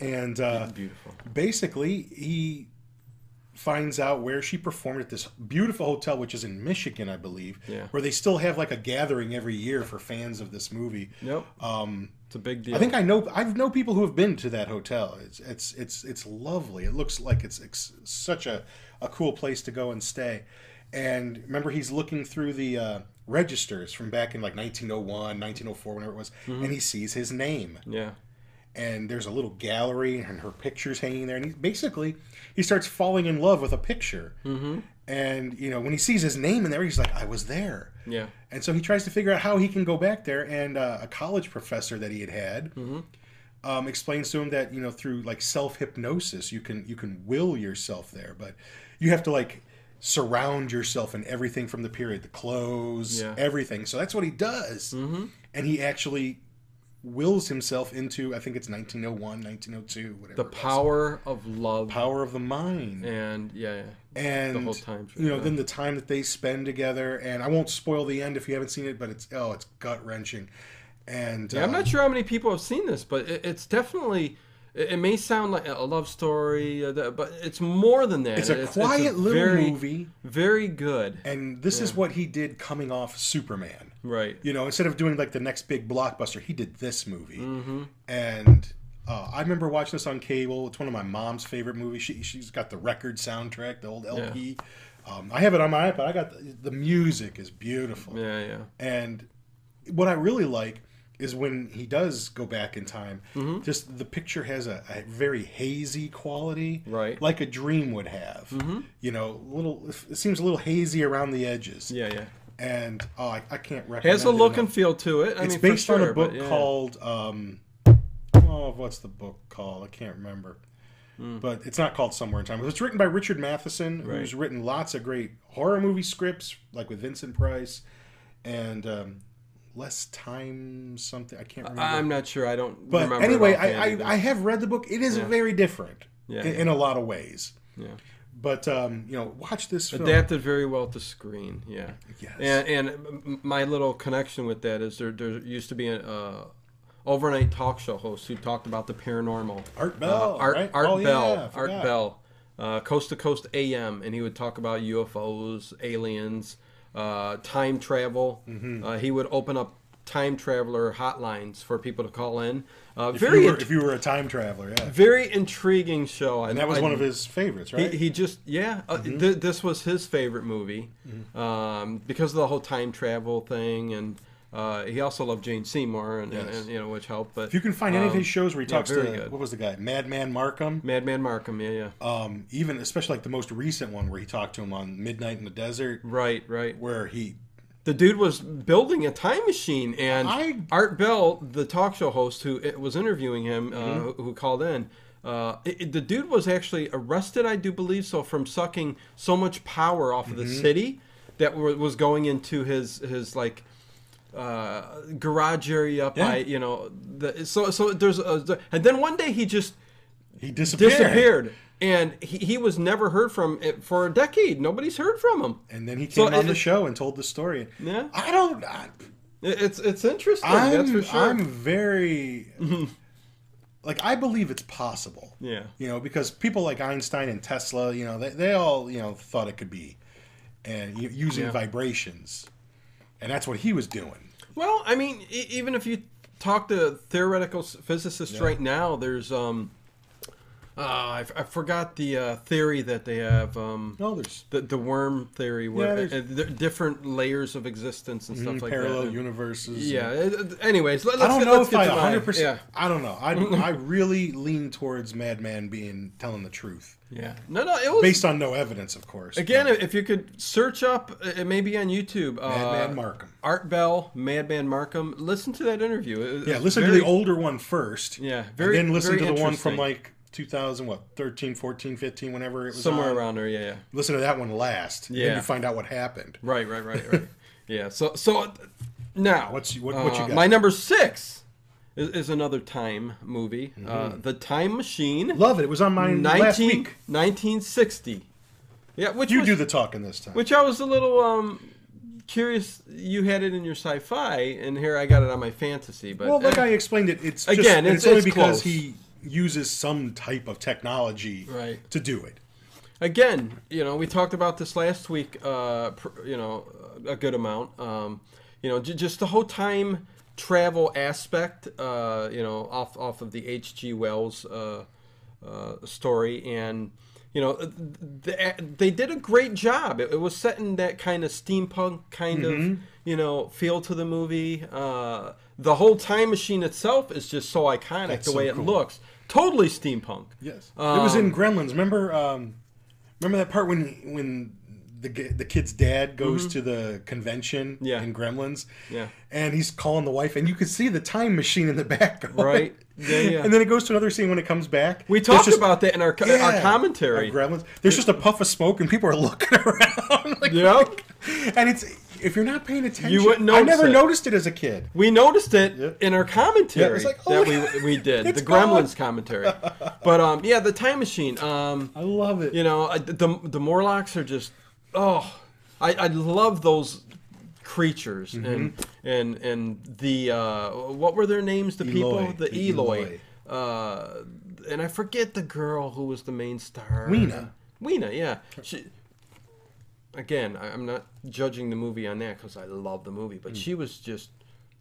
Speaker 2: And uh,
Speaker 1: beautiful.
Speaker 2: basically he finds out where she performed at this beautiful hotel which is in michigan i believe
Speaker 1: Yeah.
Speaker 2: where they still have like a gathering every year for fans of this movie
Speaker 1: Yep,
Speaker 2: um,
Speaker 1: it's a big deal.
Speaker 2: i think i know I've know people who have been to that hotel it's it's it's, it's lovely it looks like it's, ex such a, a cool place to go and stay and remember he's looking through the uh, registers from back in like 1901 1904 whenever it was
Speaker 1: Mm-hmm.
Speaker 2: and he sees his name.
Speaker 1: Yeah,
Speaker 2: and there's a little gallery and her picture's hanging there and he basically he starts falling in love with a picture. Mm-hmm. and you know when he sees his name in there he's like i was there.
Speaker 1: Yeah,
Speaker 2: and so he tries to figure out how he can go back there and uh, a college professor that he had had um, explains to him that you know through like self-hypnosis you can you can will yourself there but you have to like surround yourself in everything from the period the clothes
Speaker 1: Yeah.
Speaker 2: everything so that's what he does mm-hmm. and he actually wills himself into i think it's 1901 1902 whatever
Speaker 1: the power of love
Speaker 2: power of the mind
Speaker 1: and yeah, yeah.
Speaker 2: and
Speaker 1: the whole time,
Speaker 2: you know
Speaker 1: yeah.
Speaker 2: then the time that they spend together and i won't spoil the end if you haven't seen it but it's oh it's gut wrenching and
Speaker 1: Yeah, I'm
Speaker 2: um,
Speaker 1: not sure how many people have seen this, but it, it's definitely. It, it may sound like a love story, uh, but it's more than that.
Speaker 2: it's a quiet little
Speaker 1: very,
Speaker 2: movie
Speaker 1: Very good.
Speaker 2: and this is what he did coming off superman
Speaker 1: Right.
Speaker 2: you know instead of doing like the next big blockbuster he did this movie
Speaker 1: Mm-hmm.
Speaker 2: and uh, i remember watching this on cable it's one of my mom's favorite movies she, she's got the record soundtrack the old lp um, i have it on my ipad i got the, the music is beautiful
Speaker 1: Yeah, yeah.
Speaker 2: And what I really like is when he does go back in time,
Speaker 1: Mm-hmm.
Speaker 2: just the picture has a, a very hazy quality,
Speaker 1: Right. Mm-hmm.
Speaker 2: Like a dream would have. You know, little. It seems a little hazy around the edges.
Speaker 1: Yeah, yeah.
Speaker 2: And oh, I, I can't recommend.
Speaker 1: Has a look
Speaker 2: enough.
Speaker 1: and feel to it. I
Speaker 2: It's
Speaker 1: mean,
Speaker 2: based on
Speaker 1: sure,
Speaker 2: a book
Speaker 1: yeah.
Speaker 2: called. Um, oh, what's the book called? I can't remember. But it's not called Somewhere in Time. It's written by Richard Matheson, who's
Speaker 1: Hmm.
Speaker 2: Written lots of great horror movie scripts, like with Vincent Price, and um, Less Time something. I can't remember.
Speaker 1: I'm not sure. I don't.
Speaker 2: but
Speaker 1: remember
Speaker 2: anyway, I. I, I have read the book. It is
Speaker 1: Yeah.
Speaker 2: very different
Speaker 1: Yeah,
Speaker 2: in,
Speaker 1: yeah.
Speaker 2: in a lot of ways.
Speaker 1: yeah.
Speaker 2: But um, you know, watch this film.
Speaker 1: adapted very well to screen. Yeah.
Speaker 2: Yes.
Speaker 1: And and my little connection with that is there there used to be an uh, overnight talk show host who talked about the paranormal.
Speaker 2: Art Bell,
Speaker 1: Uh, Art
Speaker 2: right?
Speaker 1: Art
Speaker 2: Oh, yeah,
Speaker 1: Bell. Art
Speaker 2: forgot.
Speaker 1: Bell. Uh, coast to Coast AM, and he would talk about UFOs, aliens, uh, time travel.
Speaker 2: Mm-hmm.
Speaker 1: Uh, he would open up time traveler hotlines for people to call in. Uh,
Speaker 2: if,
Speaker 1: very
Speaker 2: you were, if you were a time traveler, yeah.
Speaker 1: very intriguing show.
Speaker 2: And that was one of his favorites, right?
Speaker 1: he, he just yeah. Uh,
Speaker 2: Mm-hmm.
Speaker 1: th- this was his favorite movie um, because of the whole time travel thing, and uh, he also loved Jane Seymour, and, and,
Speaker 2: Yes.
Speaker 1: and, you know which helped. But
Speaker 2: if you can find any of
Speaker 1: um,
Speaker 2: his shows where he talks
Speaker 1: very
Speaker 2: to
Speaker 1: good.
Speaker 2: what was the guy, Madman Marcum,
Speaker 1: Madman Marcum, yeah, yeah,
Speaker 2: um, even especially like the most recent one where he talked to him on Midnight in the Desert,
Speaker 1: right, right,
Speaker 2: where he
Speaker 1: the dude was building a time machine, and
Speaker 2: I-
Speaker 1: Art Bell, the talk show host who was interviewing him, uh,
Speaker 2: Mm-hmm.
Speaker 1: who, called in. Uh, it, it- the dude was actually arrested, I do believe so, from sucking so much power off of the
Speaker 2: Mm-hmm.
Speaker 1: city that wa- was going into his his like uh, garage area up
Speaker 2: Yeah.
Speaker 1: by you know the so so there's a, and then one day he just
Speaker 2: He disappeared.
Speaker 1: disappeared and he, he was never heard from it for a decade nobody's heard from him
Speaker 2: And then he
Speaker 1: So
Speaker 2: came on the show and told the story.
Speaker 1: Yeah.
Speaker 2: I don't. I,
Speaker 1: it's it's interesting
Speaker 2: I'm,
Speaker 1: that's for sure
Speaker 2: I'm very. like I believe it's possible.
Speaker 1: Yeah.
Speaker 2: You know, because people like Einstein and Tesla, you know, they, they all you know thought it could be, and using
Speaker 1: Yeah.
Speaker 2: vibrations, and that's what he was doing.
Speaker 1: Well i mean e- even if you talk to theoretical physicists right now there's um uh, I, f- I forgot the uh, theory that they have um
Speaker 2: No, there's
Speaker 1: the, the worm theory where
Speaker 2: there's-
Speaker 1: uh, different layers of existence and stuff like
Speaker 2: parallel
Speaker 1: that
Speaker 2: universes.
Speaker 1: yeah it- anyways let,
Speaker 2: I
Speaker 1: let's
Speaker 2: don't
Speaker 1: get,
Speaker 2: know if I 100. percent
Speaker 1: yeah
Speaker 2: I don't know. I I really lean towards Madman being telling the truth,
Speaker 1: yeah no no it was
Speaker 2: based on no evidence, of course.
Speaker 1: Again,
Speaker 2: but
Speaker 1: if you could search up, it may be on YouTube. Uh,
Speaker 2: Madman Marcum.
Speaker 1: Art Bell, Madman Marcum. Listen to that interview. It-
Speaker 2: Yeah, listen
Speaker 1: very-
Speaker 2: to the older one first.
Speaker 1: Yeah, very-
Speaker 2: And then listen
Speaker 1: very
Speaker 2: to the one from like 2000, what, 13, 14, 15, whenever it was
Speaker 1: somewhere
Speaker 2: on.
Speaker 1: around there. Yeah, yeah.
Speaker 2: Listen to that one last. Yeah.
Speaker 1: Yeah.
Speaker 2: Then you find out what happened.
Speaker 1: Right, right, right, right. <laughs> yeah. So, so now,
Speaker 2: What's- what- what you
Speaker 1: uh,
Speaker 2: got?
Speaker 1: My number six is, is another time movie, uh,
Speaker 2: Mm-hmm.
Speaker 1: The Time Machine,
Speaker 2: Love it. It was on mine last week.
Speaker 1: 1960. Yeah, which
Speaker 2: You
Speaker 1: was,
Speaker 2: do the talking this time.
Speaker 1: which I was a little um curious. You had it in your sci-fi, and here I got it on my fantasy. But
Speaker 2: well, like
Speaker 1: eh,
Speaker 2: I explained it, it's just,
Speaker 1: Again, it's-
Speaker 2: it's, only
Speaker 1: it's
Speaker 2: because
Speaker 1: close.
Speaker 2: he uses some type of technology
Speaker 1: Right.
Speaker 2: to do it.
Speaker 1: again, you know, we talked about this last week. Uh, pr- you know, a good amount. Um, you know, j- just the whole time travel aspect. Uh, you know, off off of the H.G. Wells uh, uh, story, and you know, the, they did a great job. It, it was set in that kind of steampunk kind
Speaker 2: Mm-hmm.
Speaker 1: of you know feel to the movie. Uh, the whole time machine itself is just so iconic.
Speaker 2: That's
Speaker 1: the
Speaker 2: so
Speaker 1: way
Speaker 2: cool.
Speaker 1: it looks, totally steampunk.
Speaker 2: Yes, it was
Speaker 1: Um,
Speaker 2: in Gremlins. Remember, um, remember that part when when the the kid's dad goes to the convention
Speaker 1: Mm-hmm. Yeah.
Speaker 2: in Gremlins,
Speaker 1: Yeah.
Speaker 2: and he's calling the wife, and you can see the time machine in the <laughs> back, going.
Speaker 1: Right. Yeah, yeah.
Speaker 2: And then it goes to another scene when it comes back.
Speaker 1: We talked
Speaker 2: just-
Speaker 1: about that in our, co- our commentary.
Speaker 2: Gremlins. There's just a puff of smoke, and people are <laughs> looking around. like,
Speaker 1: Yep.
Speaker 2: and it's if you're not paying attention,
Speaker 1: You wouldn't notice I
Speaker 2: never
Speaker 1: it.
Speaker 2: noticed it as a kid.
Speaker 1: We noticed it
Speaker 2: Yeah.
Speaker 1: in our commentary
Speaker 2: Yeah, it's like, oh,
Speaker 1: that we, we <laughs> did the Gremlins
Speaker 2: gone.
Speaker 1: commentary. But um, yeah, the time machine. Um,
Speaker 2: I love it.
Speaker 1: you know, the the Morlocks are just oh, I, I love those creatures
Speaker 2: Mm-hmm.
Speaker 1: and and and the uh, what were their names? The people, the,
Speaker 2: The
Speaker 1: Eloi.
Speaker 2: Eloi.
Speaker 1: Uh, and I forget the girl who was the main star.
Speaker 2: Weena.
Speaker 1: Weena, yeah. She, again, I- I'm not judging the movie on that because I love the movie,
Speaker 2: Mm.
Speaker 1: but she was just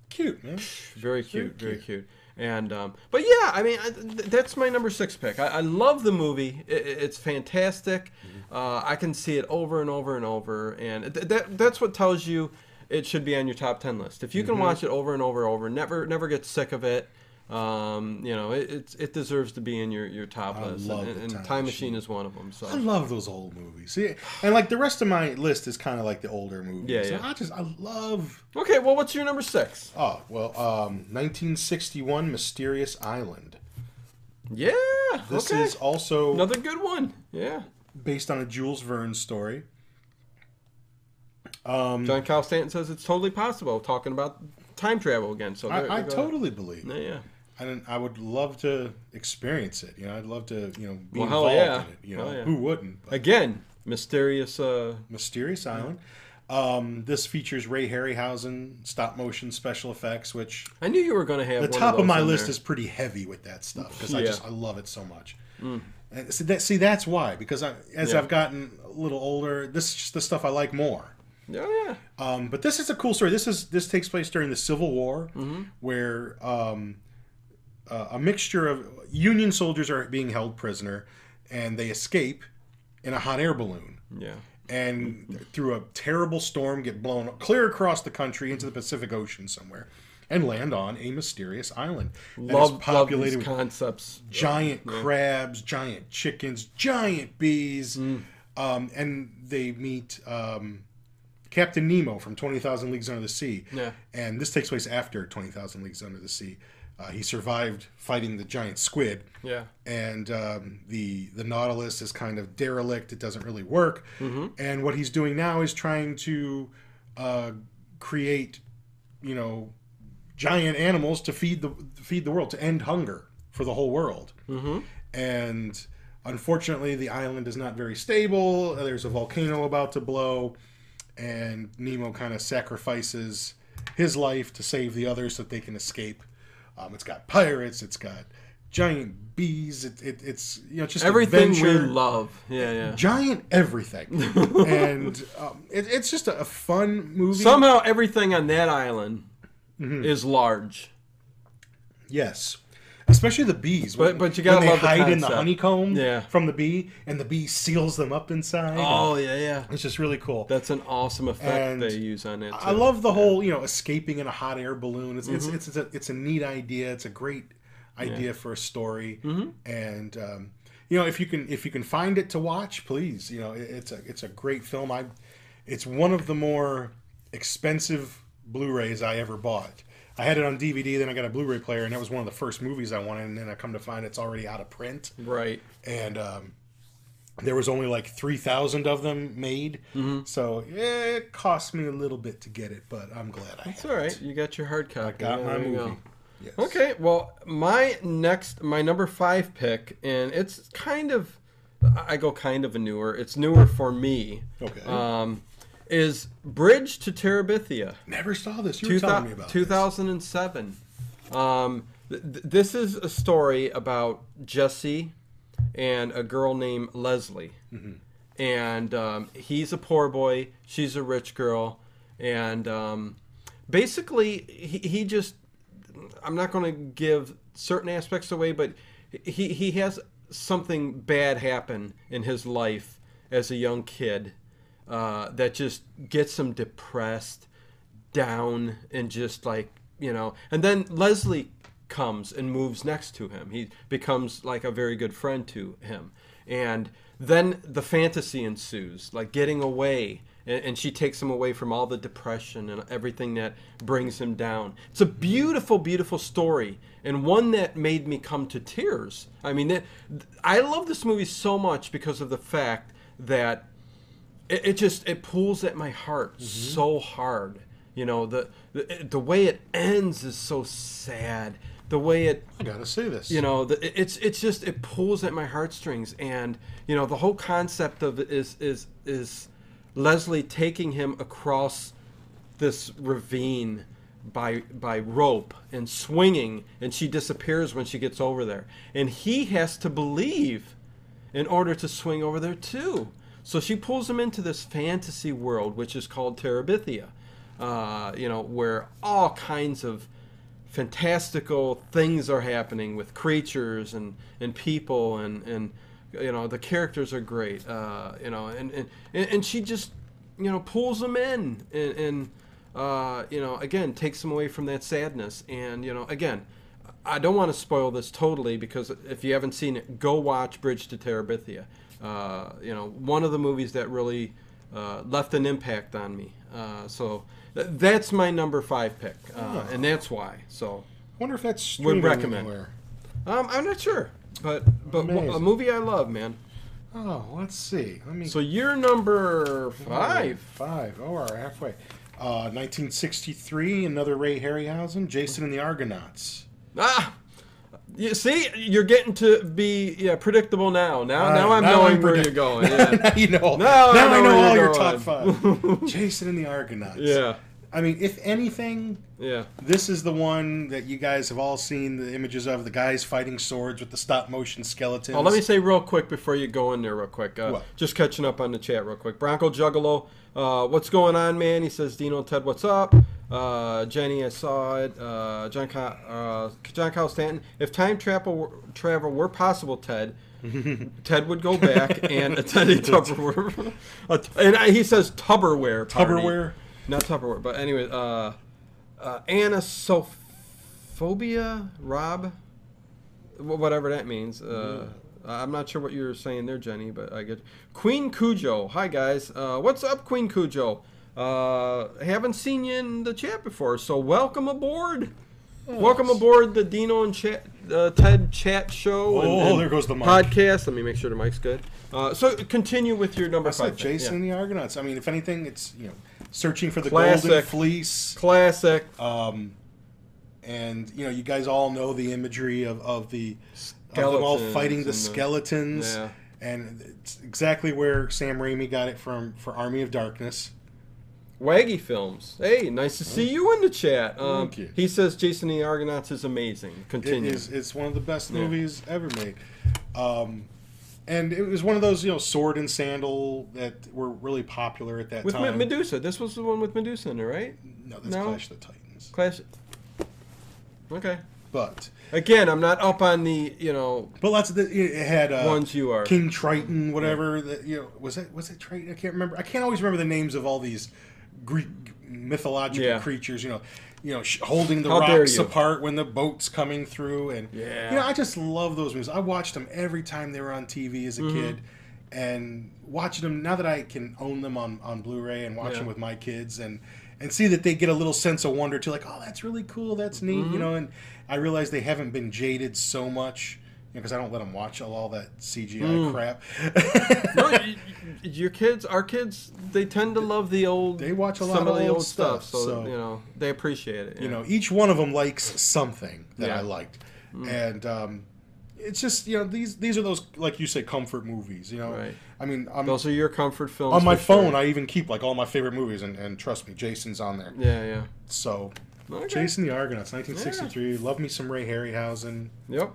Speaker 2: Cute, man.
Speaker 1: very cute, very
Speaker 2: cute.
Speaker 1: cute. And um, but yeah, I mean I, th- that's my number six pick. I, I love the movie. I- I it's fantastic.
Speaker 2: Mm-hmm.
Speaker 1: Uh, I can see it over and over and over, and th- that that's what tells you it should be on your top ten list. If you
Speaker 2: Mm-hmm.
Speaker 1: can watch it over and over and over, never never get sick of it. Um, you know, it, it's it deserves to be in your, your top
Speaker 2: I
Speaker 1: list,
Speaker 2: love
Speaker 1: and, and
Speaker 2: Time
Speaker 1: Time
Speaker 2: Machine.
Speaker 1: Machine is one of them. So
Speaker 2: I love those old movies. See, and like the rest of my list is kind of like the older movies.
Speaker 1: Yeah,
Speaker 2: So
Speaker 1: yeah.
Speaker 2: I just I love.
Speaker 1: okay, well, what's your number six?
Speaker 2: Oh well, um, 1961, Mysterious Island.
Speaker 1: Yeah,
Speaker 2: This
Speaker 1: okay,
Speaker 2: is also
Speaker 1: another good one. Yeah,
Speaker 2: based on a Jules Verne story. Um,
Speaker 1: John Cal Stanton says it's totally possible. Talking about time travel again. So there-
Speaker 2: I, I
Speaker 1: there you go.
Speaker 2: totally believe.
Speaker 1: Yeah, yeah.
Speaker 2: And I would love to experience it. You know, I'd love to, you know, be
Speaker 1: Well,
Speaker 2: involved
Speaker 1: yeah.
Speaker 2: in it. You know,
Speaker 1: yeah.
Speaker 2: who wouldn't? But
Speaker 1: Again, mysterious. Uh,
Speaker 2: Mysterious Island. Um, this features Ray Harryhausen stop motion special effects, which
Speaker 1: I knew you were going to have
Speaker 2: the top of,
Speaker 1: those
Speaker 2: my list
Speaker 1: there.
Speaker 2: is pretty heavy with that stuff because I
Speaker 1: Yeah. Mm.
Speaker 2: just I love it so much. And see, that, see that's why because I, as
Speaker 1: Yeah.
Speaker 2: I've gotten a little older, this is just the stuff I like more.
Speaker 1: Oh yeah.
Speaker 2: Um, but this is a cool story. This is this takes place during the Civil War,
Speaker 1: Mm-hmm.
Speaker 2: where um, uh, a mixture of Union soldiers are being held prisoner, and they escape in a hot air balloon.
Speaker 1: Yeah.
Speaker 2: And through a terrible storm, get blown clear across the country into the Pacific Ocean somewhere, and land on a mysterious island that
Speaker 1: Love, love
Speaker 2: populated
Speaker 1: these
Speaker 2: with
Speaker 1: concepts.
Speaker 2: giant crabs, giant chickens, giant bees,
Speaker 1: Mm.
Speaker 2: um, and they meet um, Captain Nemo from Twenty Thousand Leagues Under the Sea.
Speaker 1: Yeah.
Speaker 2: And this takes place after Twenty Thousand Leagues Under the Sea. Uh, he survived fighting the giant squid,
Speaker 1: Yeah.
Speaker 2: and um, the the Nautilus is kind of derelict. It doesn't really work. And what he's doing now is trying to uh, create, you know, giant animals to feed the feed the world to end hunger for the whole world. Mm-hmm. And unfortunately, the island is not very stable. There's a volcano about to blow, and Nemo kind of sacrifices his life to save the others so that they can escape. Um, it's got pirates. It's got giant bees. It, it, it's you know just
Speaker 1: Everything
Speaker 2: adventure
Speaker 1: we love. Yeah, yeah.
Speaker 2: giant everything, <laughs> and um, it, it's just a, a fun movie.
Speaker 1: Somehow everything on that island
Speaker 2: Mm-hmm.
Speaker 1: is large.
Speaker 2: yes, especially the bees.
Speaker 1: But- but you gotta
Speaker 2: when they
Speaker 1: the
Speaker 2: hide in the honeycomb
Speaker 1: Yeah.
Speaker 2: from the bee, and the bee seals them up inside.
Speaker 1: Oh yeah, yeah.
Speaker 2: it's just really cool.
Speaker 1: That's an awesome effect
Speaker 2: And
Speaker 1: they use on it. Too.
Speaker 2: I love the whole you know escaping in a hot air balloon. It's
Speaker 1: Mm-hmm.
Speaker 2: it's, it's, a, it's a neat idea. It's a great idea for a story,
Speaker 1: Mm-hmm.
Speaker 2: and um, you know if you can if you can find it to watch, please. You know it, it's a it's a great film. I it's one of the more expensive Blu-rays I ever bought. I had it on DVD, then I got a Blu-ray player, and that was one of the first movies I wanted. And then I come to find it's already out of print
Speaker 1: right.
Speaker 2: and um, there was only like 3000 of them made
Speaker 1: Mm-hmm.
Speaker 2: so yeah, it cost me a little bit to get it but i'm glad i
Speaker 1: It's all right. You got your hard copy.
Speaker 2: I got
Speaker 1: Yeah,
Speaker 2: my movie
Speaker 1: go.
Speaker 2: yes.
Speaker 1: Okay, well, my next, my number five pick, and it's kind of, I go kind of a newer. It's newer for me.
Speaker 2: Okay.
Speaker 1: Um, is Bridge to Terabithia.
Speaker 2: never saw this you were
Speaker 1: Two
Speaker 2: telling me about
Speaker 1: 2007. Um, th- th- this is a story about Jesse and a girl named Leslie. And um, he's a poor boy, she's a rich girl. And um, basically, he, he just, I'm not going to give certain aspects away, but he, he has something bad happen in his life as a young kid uh, that just gets him depressed, down, and just like, you know. And then Leslie comes and moves next to him. He becomes like a very good friend to him. And then the fantasy ensues, like getting away. And, and she takes him away from all the depression and everything that brings him down. It's a beautiful, beautiful story, and one that made me come to tears. I mean, it, I love this movie so much because of the fact that it, it just it pulls at my heart mm-hmm. so hard. You know, the, the the way it ends is so sad. The way it
Speaker 2: i gotta say this.
Speaker 1: you know the, it's it's just it pulls at my heartstrings. And you know the whole concept of it is is is leslie taking him across this ravine by by rope and swinging and she disappears when she gets over there. And he has to believe in order to swing over there too so she pulls him into this fantasy world which is called terabithia uh, you know where all kinds of fantastical things are happening with creatures and, and people and, and you know the characters are great uh, you know and, and, and she just you know pulls them in and, and uh, you know again takes them away from that sadness. And you know again I don't want to spoil this totally because if you haven't seen it go watch Bridge to Terabithia uh, you know one of the movies that really uh, left an impact on me. Uh, so th- that's my number five pick uh, and that's why so.
Speaker 2: I wonder if that's
Speaker 1: Would recommend.
Speaker 2: anywhere.
Speaker 1: um, I'm not sure, but but a movie I love, man.
Speaker 2: oh let's see. Let me
Speaker 1: So you're number five.
Speaker 2: five. Oh we're halfway. Uh 1963 another ray harryhausen jason and the argonauts.
Speaker 1: Ah, you see, you're getting to be yeah predictable now. Now now I'm
Speaker 2: now
Speaker 1: knowing
Speaker 2: I'm
Speaker 1: where you're going. <laughs> Yeah.
Speaker 2: now you know
Speaker 1: Now I know
Speaker 2: i know all your top five <laughs> jason and the argonauts
Speaker 1: yeah,
Speaker 2: i mean if anything
Speaker 1: yeah.
Speaker 2: This is the one that you guys have all seen the images of the guys fighting swords with the stop motion skeletons.
Speaker 1: Oh, let me say real quick before you go in there, real quick. Uh, just catching up on the chat, real quick. Bronco Juggalo, uh, what's going on, man? He says, Dino and Ted, what's up? Uh, Jenny, I saw it. Uh, John, Cal- uh, John Kyle Stanton. If time travel travel were possible, Ted, <laughs> Ted would go back and <laughs> attend a Tupperware. and I- he says Tupperware. Party.
Speaker 2: Tupperware?
Speaker 1: Not Tupperware, but anyway, uh, uh, anasophobia, Rob, whatever that means. Uh, I'm not sure what you're saying there, Jenny, but I get Queen Cujo. Hi guys, uh, what's up, Queen Cujo? Uh, haven't seen you in the chat before, so welcome aboard. Welcome aboard the Dino and chat, uh, Ted chat show. and,
Speaker 2: Oh,
Speaker 1: and
Speaker 2: there goes the mic.
Speaker 1: podcast. Let me make sure the mic's good. Uh, so continue with your number
Speaker 2: I
Speaker 1: five.
Speaker 2: Jason
Speaker 1: Yeah.
Speaker 2: and the Argonauts. I mean, if anything, it's you know searching for the
Speaker 1: Classic.
Speaker 2: golden fleece.
Speaker 1: Classic.
Speaker 2: Um, and you know, you guys all know the imagery of, of the of them all fighting the
Speaker 1: and the-
Speaker 2: skeletons,
Speaker 1: Yeah.
Speaker 2: and it's exactly where Sam Raimi got it from for Army of Darkness.
Speaker 1: Waggy Films. Hey, nice to see you in the chat. Um,
Speaker 2: Thank you.
Speaker 1: He says Jason and the Argonauts is amazing. Continue.
Speaker 2: is it's one of the best
Speaker 1: Yeah.
Speaker 2: movies ever made. Um, and it was one of those you know sword and sandal that were really popular at that time.
Speaker 1: with Medusa. This was the one with Medusa in it, right?
Speaker 2: no, that's
Speaker 1: No?
Speaker 2: Clash of the Titans.
Speaker 1: Clash. Okay.
Speaker 2: But
Speaker 1: Again, I'm not up on the you know
Speaker 2: but lots of the, it had uh,
Speaker 1: ones you are.
Speaker 2: King Triton, whatever. That you know, was it was it Triton? I can't remember. I can't always remember the names of all these Greek mythological
Speaker 1: Yeah.
Speaker 2: creatures. You know, you know, sh- holding the
Speaker 1: How
Speaker 2: rocks apart when the boat's coming through, and
Speaker 1: Yeah.
Speaker 2: you know, I just love those movies. I watched them every time they were on TV as a
Speaker 1: Mm-hmm.
Speaker 2: kid, and watching them now that I can own them on on Blu-ray and watch
Speaker 1: Yeah.
Speaker 2: them with my kids and. And see that they get a little sense of wonder too, like, oh, that's really cool, that's neat,
Speaker 1: Mm-hmm.
Speaker 2: you know. And I realize they haven't been jaded so much, because I don't let them watch all, all that CGI
Speaker 1: Mm.
Speaker 2: crap.
Speaker 1: no, y- y- <laughs> your kids, our kids, they tend to love the old.
Speaker 2: They watch a lot
Speaker 1: some
Speaker 2: of
Speaker 1: of the
Speaker 2: old
Speaker 1: stuff,
Speaker 2: stuff,
Speaker 1: so,
Speaker 2: so-
Speaker 1: you know they appreciate it.
Speaker 2: you
Speaker 1: yeah.
Speaker 2: know, each one of them likes something that
Speaker 1: Yeah.
Speaker 2: I liked, and um, it's just you know these these are those like you say comfort movies. You know,
Speaker 1: Right.
Speaker 2: I mean, I'm,
Speaker 1: those are your comfort films
Speaker 2: on my
Speaker 1: for sure.
Speaker 2: phone. I even keep like all my favorite movies, and, and trust me, Jason's on there.
Speaker 1: Yeah, yeah.
Speaker 2: So,
Speaker 1: Okay.
Speaker 2: Jason the Argonauts, 1963. Love me some Ray Harryhausen.
Speaker 1: Yep.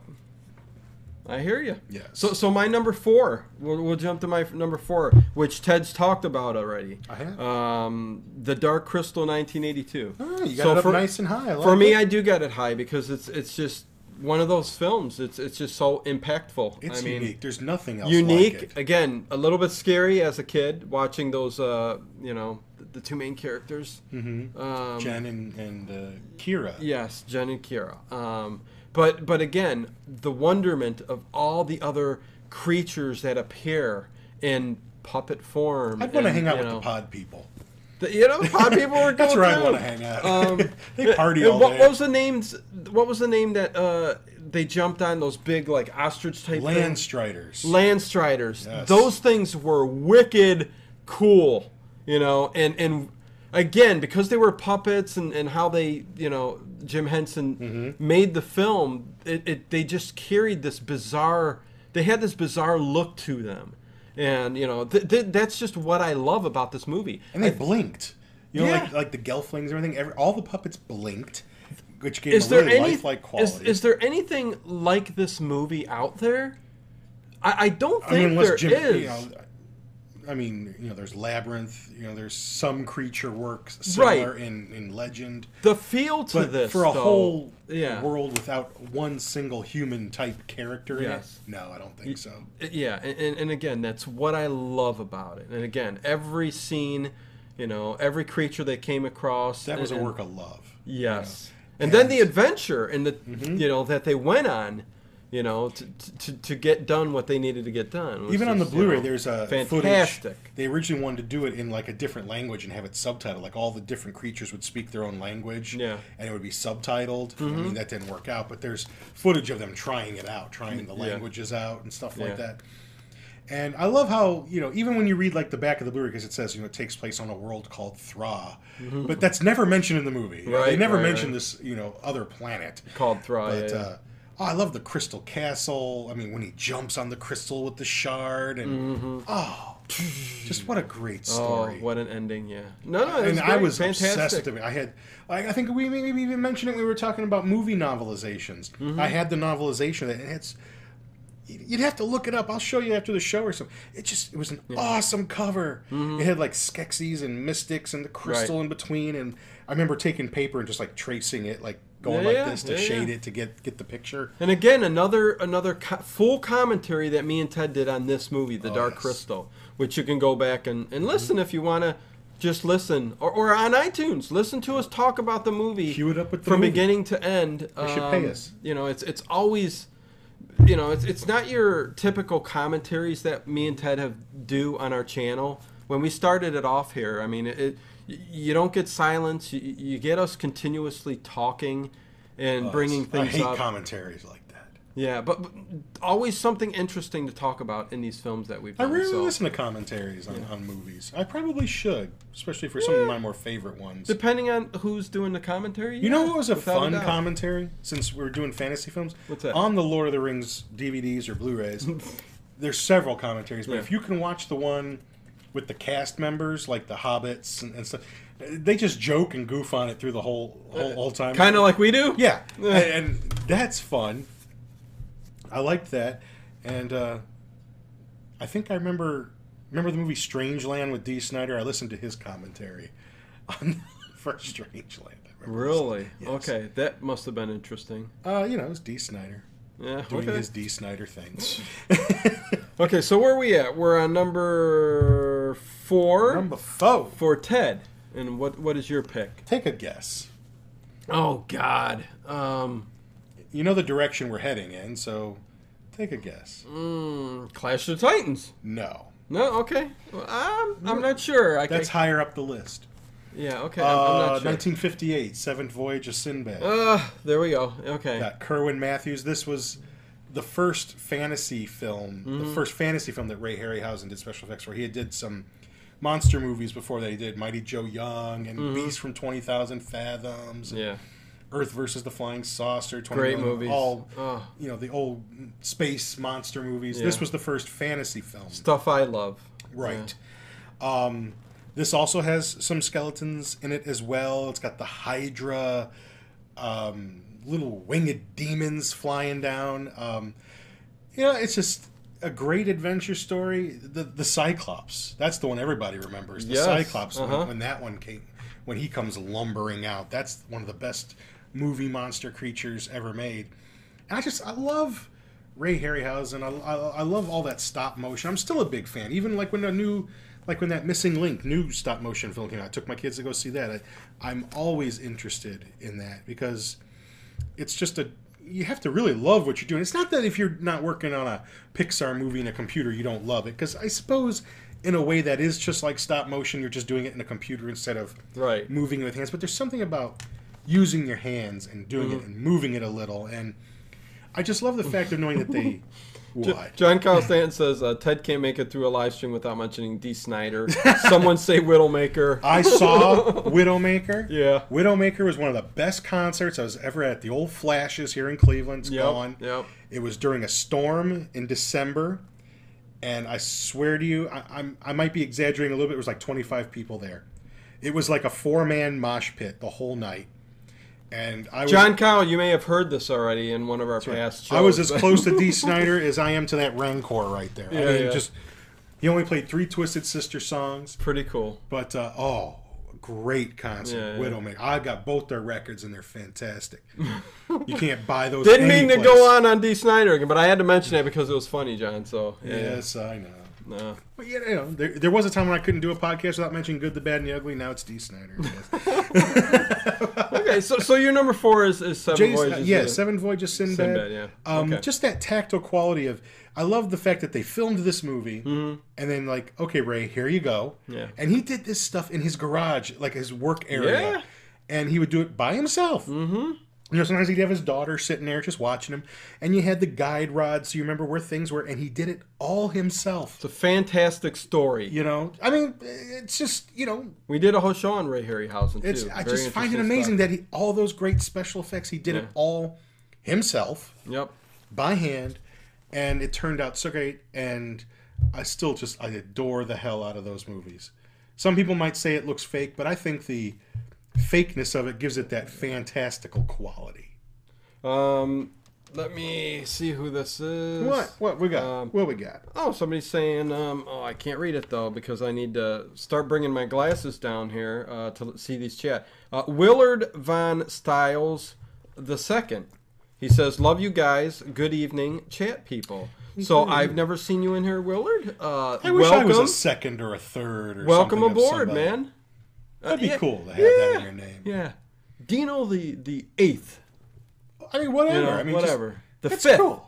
Speaker 1: I hear you.
Speaker 2: Yeah.
Speaker 1: So, so my number four. We'll, we'll jump to my number four, which Ted's talked about already.
Speaker 2: I have.
Speaker 1: Um, the Dark Crystal, 1982.
Speaker 2: Oh, you got
Speaker 1: So
Speaker 2: it up
Speaker 1: for-
Speaker 2: nice and high.
Speaker 1: For me,
Speaker 2: it.
Speaker 1: I do get it high because it's it's just one of those films. It's it's just so impactful.
Speaker 2: it's
Speaker 1: I mean,
Speaker 2: unique. There's nothing else
Speaker 1: unique.
Speaker 2: like it.
Speaker 1: Again, a little bit scary as a kid watching those. Uh, you know, the, the two main characters.
Speaker 2: Mm-hmm.
Speaker 1: Um,
Speaker 2: Jen and, and uh, Kira.
Speaker 1: Yes, Jen and Kira. Um, but but again, the wonderment of all the other creatures that appear in puppet form.
Speaker 2: I'd want to hang out with
Speaker 1: know,
Speaker 2: the pod people.
Speaker 1: The- you know, pod <laughs> people were
Speaker 2: going
Speaker 1: That's
Speaker 2: where I want to hang out.
Speaker 1: Um, <laughs>
Speaker 2: they party all
Speaker 1: what,
Speaker 2: day.
Speaker 1: what was the names? What was the name that uh, they jumped on those big like ostrich type
Speaker 2: Land
Speaker 1: things?
Speaker 2: Striders.
Speaker 1: Landstriders.
Speaker 2: Yes.
Speaker 1: Those things were wicked cool, you know, and and again because they were puppets and and how they, you know, Jim Henson
Speaker 2: Mm-hmm.
Speaker 1: made the film, it, it they just carried this bizarre. They had this bizarre look to them, and you know th- th- that's just what I love about this movie.
Speaker 2: and they blinked. You know,
Speaker 1: Yeah.
Speaker 2: like like the Gelflings and everything. Every, all the puppets blinked, which gave
Speaker 1: is
Speaker 2: them a
Speaker 1: there
Speaker 2: really
Speaker 1: any
Speaker 2: lifelike quality.
Speaker 1: is there anything like this movie out there? I, I don't
Speaker 2: I
Speaker 1: think
Speaker 2: mean, unless
Speaker 1: there
Speaker 2: Jim,
Speaker 1: is.
Speaker 2: you know, I mean, you know, there's labyrinth. You know, there's some creature works similar
Speaker 1: Right.
Speaker 2: in in legend,
Speaker 1: the feel to
Speaker 2: but
Speaker 1: this
Speaker 2: for a
Speaker 1: though,
Speaker 2: whole
Speaker 1: yeah.
Speaker 2: world without one single human type character
Speaker 1: Yes.
Speaker 2: in it, no, I don't think so.
Speaker 1: Yeah, and, and, and again, that's what I love about it. And again, every scene, you know, every creature they came across.
Speaker 2: That was a work of love.
Speaker 1: Yes.
Speaker 2: you know.
Speaker 1: And then the adventure and the,
Speaker 2: Mm-hmm.
Speaker 1: you know, that they went on, you know, to, to, to get done what they needed to get done.
Speaker 2: Even on the Blu-ray,
Speaker 1: know,
Speaker 2: there's a
Speaker 1: fantastic.
Speaker 2: footage. They originally wanted to do it in like a different language and have it subtitled. Like all the different creatures would speak their own language,
Speaker 1: Yeah.
Speaker 2: and it would be subtitled. I
Speaker 1: Mm-hmm.
Speaker 2: mean, that didn't work out, but there's footage of them trying it out, trying the
Speaker 1: Yeah.
Speaker 2: languages out and stuff like
Speaker 1: Yeah.
Speaker 2: that. And I love how you know even when you read like the back of the Blu-ray because it says you know it takes place on a world called Thra, but that's never mentioned in the movie. You know, they never
Speaker 1: right,
Speaker 2: mention
Speaker 1: right.
Speaker 2: this you know other planet.
Speaker 1: Called Thra,
Speaker 2: But
Speaker 1: yeah, yeah.
Speaker 2: uh, oh, I love the Crystal Castle. I mean, when he jumps on the crystal with the shard, and oh, just what a great
Speaker 1: Mm-hmm. Oh,
Speaker 2: story.
Speaker 1: what an ending! Yeah. No, no, it
Speaker 2: and
Speaker 1: was
Speaker 2: I was
Speaker 1: fantastic.
Speaker 2: obsessed with it. I had, like, I think we maybe even mentioned it. when We were talking about movie novelizations.
Speaker 1: Mm-hmm.
Speaker 2: I had the novelization and it's. You'd have to look it up. I'll show you after the show or something. It just it was an awesome cover. It had like Skeksis and Mystics and the crystal
Speaker 1: Mm-hmm. Right.
Speaker 2: in between, and I remember taking paper and just like tracing it, like going
Speaker 1: Yeah,
Speaker 2: like this to
Speaker 1: yeah,
Speaker 2: shade
Speaker 1: yeah.
Speaker 2: it to get get the picture.
Speaker 1: And again, another another co- full commentary that me and Ted did on this movie, The
Speaker 2: Oh,
Speaker 1: Dark
Speaker 2: yes. Mm-hmm.
Speaker 1: Crystal, which you can go back and, and listen if you want to just listen, or, or on iTunes, listen to us talk about the movie
Speaker 2: Cue it up with the
Speaker 1: from
Speaker 2: movie.
Speaker 1: beginning to end.
Speaker 2: They should pay us.
Speaker 1: You know, it's it's always, you know, it's it's not your typical commentaries that me and Ted have do on our channel. When we started it off here, I mean, it, y- you don't get silence. You, you get us continuously talking and oh,
Speaker 2: bringing
Speaker 1: things I
Speaker 2: hate
Speaker 1: up.
Speaker 2: commentaries like that.
Speaker 1: yeah, but, but always something interesting to talk about in these films that we've done.
Speaker 2: I rarely
Speaker 1: so.
Speaker 2: listen to commentaries on, on movies. I probably should, especially for some of my more favorite ones.
Speaker 1: Depending on who's doing the commentary.
Speaker 2: You know what was a fun
Speaker 1: doubt.
Speaker 2: commentary since we're doing fantasy films?
Speaker 1: What's that?
Speaker 2: On the Lord of the Rings DVDs or Blu-rays, <laughs> there's several commentaries, but
Speaker 1: Yeah.
Speaker 2: if you can watch the one with the cast members, like the hobbits and, and stuff, they just joke and goof on it through the whole whole, whole time.
Speaker 1: Kind of like we do.
Speaker 2: Yeah, <laughs> and, and that's fun. I liked that, and uh, I think I remember remember the movie Strangeland with Dee Snider. I listened to his commentary <laughs> on <laughs> first Strangeland.
Speaker 1: Really?
Speaker 2: Yes.
Speaker 1: Okay, that must have been interesting.
Speaker 2: Uh, you know, it was Dee Snider
Speaker 1: Yeah.
Speaker 2: doing
Speaker 1: okay.
Speaker 2: his Dee Snider thing.
Speaker 1: Okay, so where are we at? We're on number four
Speaker 2: Number four.
Speaker 1: for Ted. And what what is your pick?
Speaker 2: Take a guess.
Speaker 1: Oh God. Um,
Speaker 2: You know the direction we're heading in, so take a guess.
Speaker 1: mm, Clash of the Titans.
Speaker 2: No,
Speaker 1: No. Okay. Well, I'm I'm not sure. I
Speaker 2: that's
Speaker 1: I,
Speaker 2: higher up the list.
Speaker 1: yeah. Okay. I'm,
Speaker 2: Uh,
Speaker 1: I'm not sure.
Speaker 2: 1958, Seventh Voyage of Sinbad.
Speaker 1: Uh, there we go. Okay.
Speaker 2: got Kerwin Matthews. This was the first fantasy film,
Speaker 1: Mm-hmm.
Speaker 2: the first fantasy film that Ray Harryhausen did special effects for. He had did some monster movies before that. He did Mighty Joe Young and Beast from Twenty Thousand Fathoms,
Speaker 1: Mm-hmm. Yeah.
Speaker 2: Earth versus the Flying Saucer. 20
Speaker 1: Great movies.
Speaker 2: All
Speaker 1: Oh,
Speaker 2: you know, the old space monster movies.
Speaker 1: Yeah.
Speaker 2: This was the first fantasy film.
Speaker 1: stuff I love.
Speaker 2: Right. Um, this also has some skeletons in it as well. It's got the Hydra, um, little winged demons flying down. Um, you know, it's just a great adventure story. The the Cyclops. That's the one everybody remembers. The
Speaker 1: Yes,
Speaker 2: Cyclops when-
Speaker 1: uh-huh.
Speaker 2: when, that one came, when he comes lumbering out. That's one of the best movie monster creatures ever made. And I just I love Ray Harryhausen. I, I, I love all that stop motion. I'm still a big fan. Even like when a new, like when that Missing Link new stop motion film came out. I took my kids to go see that. I, I'm always interested in that because it's just a you have to really love what you're doing. It's not that if you're not working on a Pixar movie in a computer, you don't love it. Because I suppose in a way that is just like stop motion. You're just doing it in a computer instead of
Speaker 1: Right.
Speaker 2: moving with hands. But there's something about using your hands and doing it mm-hmm. and moving it a little. And I just love the fact of knowing that they <laughs> what
Speaker 1: John Carl Stanton says uh, Ted can't make it through a live stream without mentioning Dee Snider. <laughs> Someone say Widowmaker.
Speaker 2: I saw <laughs> Widowmaker.
Speaker 1: Yeah.
Speaker 2: Widowmaker was one of the best concerts I was ever at. The old Flashes here in Cleveland. It's
Speaker 1: Yep,
Speaker 2: gone.
Speaker 1: yep.
Speaker 2: It was during a storm in December, and I swear to you, I, I'm I might be exaggerating a little bit. It was like 25 people there. It was like a four man mosh pit the whole night, and I was
Speaker 1: John Kyle, you may have heard this already in one of our past shows.
Speaker 2: I was as close to <laughs> Dee Snider as I am to that Rancor right there. I
Speaker 1: Yeah,
Speaker 2: mean,
Speaker 1: yeah.
Speaker 2: just he only played three Twisted Sister songs,
Speaker 1: Pretty cool.
Speaker 2: but uh, oh, great concert,
Speaker 1: Yeah, yeah.
Speaker 2: Widowmaker. I got both their records and they're fantastic. <laughs> you can't buy those.
Speaker 1: Didn't mean to go on on Dee Snider again, but I had to mention it because it was funny, John. So yeah,
Speaker 2: Yes, I know.
Speaker 1: no.
Speaker 2: But yeah, you know, there, there was a time when I couldn't do a podcast without mentioning Good, the Bad, and the Ugly. Now it's Dee Snider. <laughs>
Speaker 1: Okay, so so your number four is, is Seven
Speaker 2: Jason,
Speaker 1: Voyages.
Speaker 2: yeah, Seven Voyages Sinbad.
Speaker 1: Sinbad, yeah.
Speaker 2: Um,
Speaker 1: Okay.
Speaker 2: Just that tactile quality of. I love the fact that they filmed this movie and then like, okay, Ray, here you go.
Speaker 1: Mm-hmm. Yeah.
Speaker 2: And he did this stuff in his garage, like his work area,
Speaker 1: Yeah.
Speaker 2: and he would do it by himself. Mm-hmm. You know, sometimes he'd have his daughter sitting there just watching him, and you had the guide rods, so you remember where things were, and he did it all himself.
Speaker 1: It's a fantastic story.
Speaker 2: You know, I mean, it's just you know,
Speaker 1: We did a whole show on Ray Harryhausen too.
Speaker 2: it's I
Speaker 1: Very
Speaker 2: just find it amazing
Speaker 1: stuff.
Speaker 2: that he all those great special effects he did it all himself
Speaker 1: Yep.
Speaker 2: by hand, and it turned out so great. And I still just I adore the hell out of those movies. Some people might say it looks fake, but I think the fakeness of it gives it that fantastical quality.
Speaker 1: Um, let me see who this is.
Speaker 2: What? What we got?
Speaker 1: Um,
Speaker 2: what we got?
Speaker 1: Oh, somebody's saying, um, oh, I can't read it though because I need to start bringing my glasses down here uh, to see these chat. Uh, Willard Von Styles the second. He says, "Love you guys. Good evening, chat people." So I've never seen you in here, Willard. Uh,
Speaker 2: I wish
Speaker 1: welcome,
Speaker 2: I was a second or a third or
Speaker 1: welcome aboard, man. Uh,
Speaker 2: That'd be
Speaker 1: yeah,
Speaker 2: cool to have that in your name.
Speaker 1: Yeah, Dino the the eighth.
Speaker 2: I mean, whatever.
Speaker 1: You know,
Speaker 2: I mean, just-
Speaker 1: whatever. the
Speaker 2: That's
Speaker 1: fifth.
Speaker 2: cool.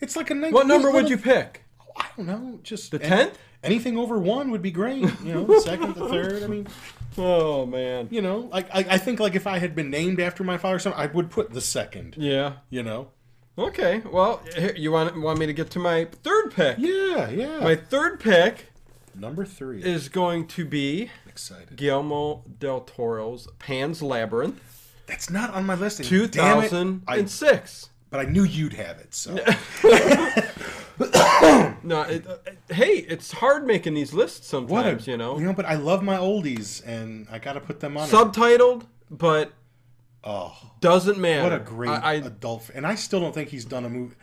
Speaker 2: It's like a nice.
Speaker 1: What number
Speaker 2: little-
Speaker 1: would you pick?
Speaker 2: I don't know, just
Speaker 1: The
Speaker 2: any-
Speaker 1: 10th?
Speaker 2: Anything over one would be great. You know, the <laughs> second, the third. I mean,
Speaker 1: Oh man.
Speaker 2: you know, like I, I think like if I had been named after my father, or something, I would put the second.
Speaker 1: Yeah.
Speaker 2: You know.
Speaker 1: Okay. Well, you want want me to get to my third pick?
Speaker 2: Yeah, yeah.
Speaker 1: My third pick
Speaker 2: Number three.
Speaker 1: is going to be
Speaker 2: excited.
Speaker 1: Guillermo del Toro's Pan's Labyrinth,
Speaker 2: That's not on my list.
Speaker 1: two
Speaker 2: I,
Speaker 1: and six.
Speaker 2: but I knew you'd have it. So <laughs>
Speaker 1: No, it, uh, hey, it's hard making these lists
Speaker 2: what a,
Speaker 1: sometimes, you know.
Speaker 2: You know, but I love my oldies, and I got to put them on. it.
Speaker 1: Subtitled, but
Speaker 2: Oh,
Speaker 1: doesn't matter.
Speaker 2: what a great
Speaker 1: I, I-
Speaker 2: adult! And I still don't think he's done a movie.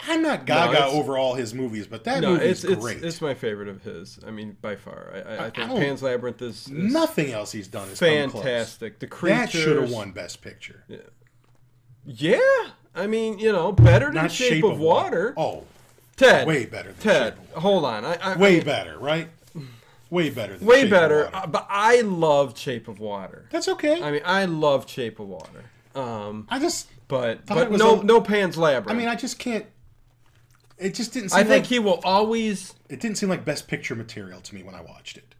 Speaker 2: I'm not gaga
Speaker 1: it's-
Speaker 2: over all his movies, but that
Speaker 1: no,
Speaker 2: movie's
Speaker 1: it's it's,
Speaker 2: great.
Speaker 1: it's my favorite of his. I mean, by far. I, I, I think
Speaker 2: don't-
Speaker 1: Pan's Labyrinth is, is
Speaker 2: Nothing else he's done is
Speaker 1: fantastic. The creatures.
Speaker 2: That should have won Best Picture.
Speaker 1: Yeah, yeah, I mean, you know, better than
Speaker 2: Not
Speaker 1: Shape, of, Water.
Speaker 2: Oh,
Speaker 1: Ted,
Speaker 2: way better than
Speaker 1: Ted,
Speaker 2: Shape of
Speaker 1: hold on. I, I,
Speaker 2: way
Speaker 1: I-
Speaker 2: better, right? Way better. Than
Speaker 1: way
Speaker 2: Shape of
Speaker 1: better.
Speaker 2: Water.
Speaker 1: uh, But I love Shape of Water.
Speaker 2: That's okay.
Speaker 1: I mean, I love Shape of Water. Um,
Speaker 2: I just,
Speaker 1: but but no
Speaker 2: a-
Speaker 1: no Pan's Labyrinth.
Speaker 2: I mean, I just can't. It just didn't. Seem
Speaker 1: I think he will always.
Speaker 2: it didn't seem like Best Picture material to me when I watched it.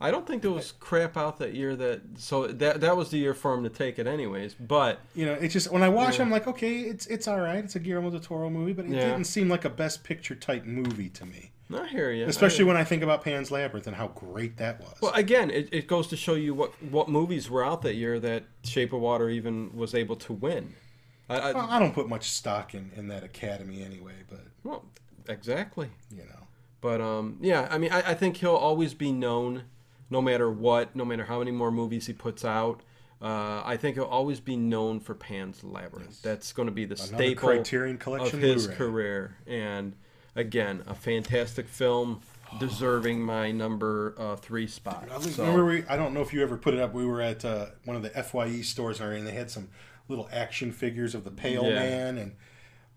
Speaker 1: I don't think there was crap out that year that so that that was the year for him to take it anyways. But
Speaker 2: You know, it's just when I watch, it, I'm like, okay, it's it's all right. It's a Guillermo del Toro movie, but it
Speaker 1: Yeah.
Speaker 2: didn't seem like a Best Picture type movie to me.
Speaker 1: I hear you.
Speaker 2: Especially
Speaker 1: I,
Speaker 2: when I think about Pan's Labyrinth and how great that was.
Speaker 1: well, again, it, it goes to show you what what movies were out that year that Shape of Water even was able to win. I, I,
Speaker 2: Well, I don't put much stock in, in that Academy anyway, but
Speaker 1: well, exactly.
Speaker 2: you know,
Speaker 1: But um, yeah, I mean, I, I think he'll always be known, no matter what, no matter how many more movies he puts out. Uh, I think he'll always be known for Pan's Labyrinth. That's going to be the
Speaker 2: Another
Speaker 1: staple
Speaker 2: Criterion Collection of
Speaker 1: his
Speaker 2: Blu-ray.
Speaker 1: career. And again, a fantastic film, <sighs> deserving my number uh, three spot.
Speaker 2: I
Speaker 1: So-
Speaker 2: we, I don't know if you ever put it up. We were at uh, one of the Fye stores, and they had some little action figures of the Pale
Speaker 1: Yeah.
Speaker 2: Man, and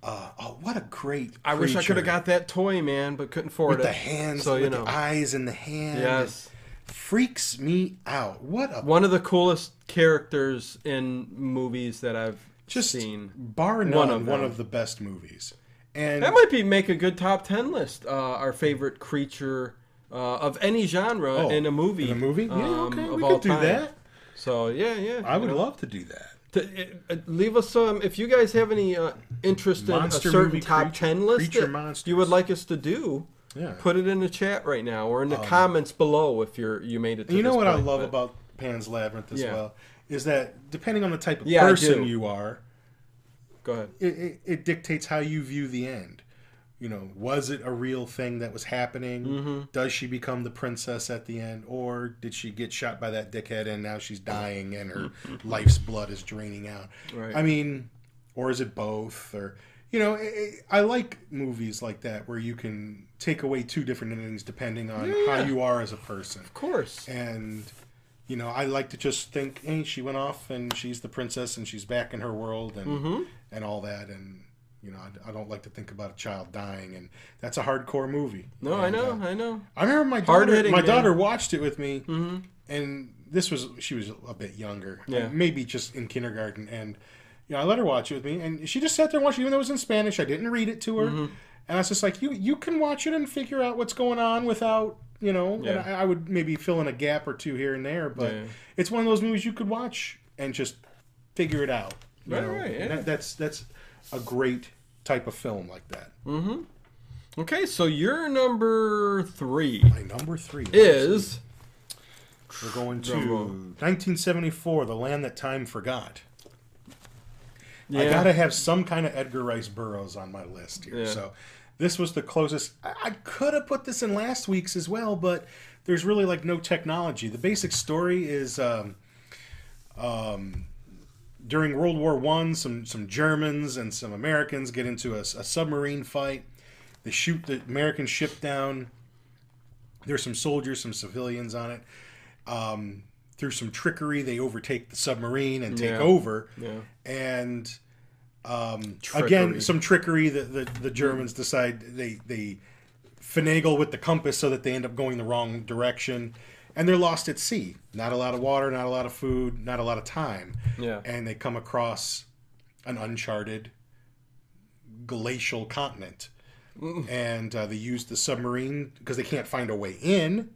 Speaker 2: uh, oh, what a great!
Speaker 1: I wish I could have got that toy, man, but couldn't afford
Speaker 2: with
Speaker 1: it.
Speaker 2: the hands,
Speaker 1: so
Speaker 2: with
Speaker 1: you know,
Speaker 2: the eyes and the hands.
Speaker 1: yes.
Speaker 2: freaks me out. What a
Speaker 1: One of the coolest characters in movies that I've
Speaker 2: just
Speaker 1: seen.
Speaker 2: bar none
Speaker 1: One of
Speaker 2: one
Speaker 1: of
Speaker 2: the best movies. And
Speaker 1: That might be make a good top ten list. Uh, our favorite creature uh, of any genre
Speaker 2: Oh,
Speaker 1: in a movie.
Speaker 2: in a movie, yeah,
Speaker 1: um,
Speaker 2: okay,
Speaker 1: of
Speaker 2: we could do
Speaker 1: time.
Speaker 2: that.
Speaker 1: So yeah, yeah.
Speaker 2: I would
Speaker 1: know.
Speaker 2: love to do that.
Speaker 1: To, uh, leave us some. If you guys have any uh, interest in a certain top
Speaker 2: creature-
Speaker 1: ten list that
Speaker 2: monsters.
Speaker 1: you would like us to do,
Speaker 2: Yeah.
Speaker 1: put it in the chat right now or in the comments below if you're you made it.
Speaker 2: You know what I love
Speaker 1: but-
Speaker 2: about Pan's Labyrinth as
Speaker 1: Yeah.
Speaker 2: well is that depending on the type of
Speaker 1: Yeah,
Speaker 2: person you are,
Speaker 1: Go ahead.
Speaker 2: it, it, it dictates how you view the end. You know, was it a real thing that was happening?
Speaker 1: Mm-hmm.
Speaker 2: Does she become the princess at the end, or did she get shot by that dickhead and now she's dying and her life's blood is draining out?
Speaker 1: Right.
Speaker 2: I mean, or is it both? Or you know, it, it- I like movies like that where you can take away two different endings depending on
Speaker 1: Yeah,
Speaker 2: how you are as a person.
Speaker 1: Of course.
Speaker 2: And you know, I like to just think, hey, she went off and she's the princess and she's back in her world and
Speaker 1: Mm-hmm.
Speaker 2: and all that. And you know, I, I don't like to think about a child dying, and that's a hardcore movie.
Speaker 1: No, I know,
Speaker 2: uh,
Speaker 1: I know.
Speaker 2: I remember my daughter.
Speaker 1: Hard-hitting,
Speaker 2: My
Speaker 1: man.
Speaker 2: daughter watched it with me,
Speaker 1: Mm-hmm.
Speaker 2: and this was she was a bit younger,
Speaker 1: Yeah.
Speaker 2: maybe just in kindergarten, and you know, I let her watch it with me, and she just sat there and watched it, even though it was in Spanish. I didn't read it to her,
Speaker 1: Mm-hmm.
Speaker 2: and I was just like, you you can watch it and figure out what's going on without. You know, and
Speaker 1: Yeah.
Speaker 2: I, I would maybe fill in a gap or two here and there, but
Speaker 1: Yeah.
Speaker 2: it's one of those movies you could watch and just figure it out. you
Speaker 1: Right,
Speaker 2: know?
Speaker 1: right, yeah.
Speaker 2: that, that's that's a great type of film like that.
Speaker 1: Okay, so your number three
Speaker 2: My number three
Speaker 1: is
Speaker 2: we're going to 1974, The Land That Time Forgot.
Speaker 1: yeah.
Speaker 2: I gotta have some kind of Edgar Rice Burroughs on my list here.
Speaker 1: Yeah.
Speaker 2: So this was the closest. I, I could have put this in last week's as well, but there's really like no technology. The basic story is um, um, during World War One, some some Germans and some Americans get into a, a submarine fight. They shoot the American ship down. There's some soldiers, some civilians on it. Um, through some trickery, they overtake the submarine and take
Speaker 1: Yeah.
Speaker 2: over
Speaker 1: Yeah.
Speaker 2: and um, again some trickery the, the, the germans decide they they finagle with the compass so that they end up going the wrong direction and they're lost at sea not a lot of water not a lot of food not a lot of time
Speaker 1: Yeah.
Speaker 2: and they come across an uncharted glacial continent and uh, they use the submarine because they can't find a way in.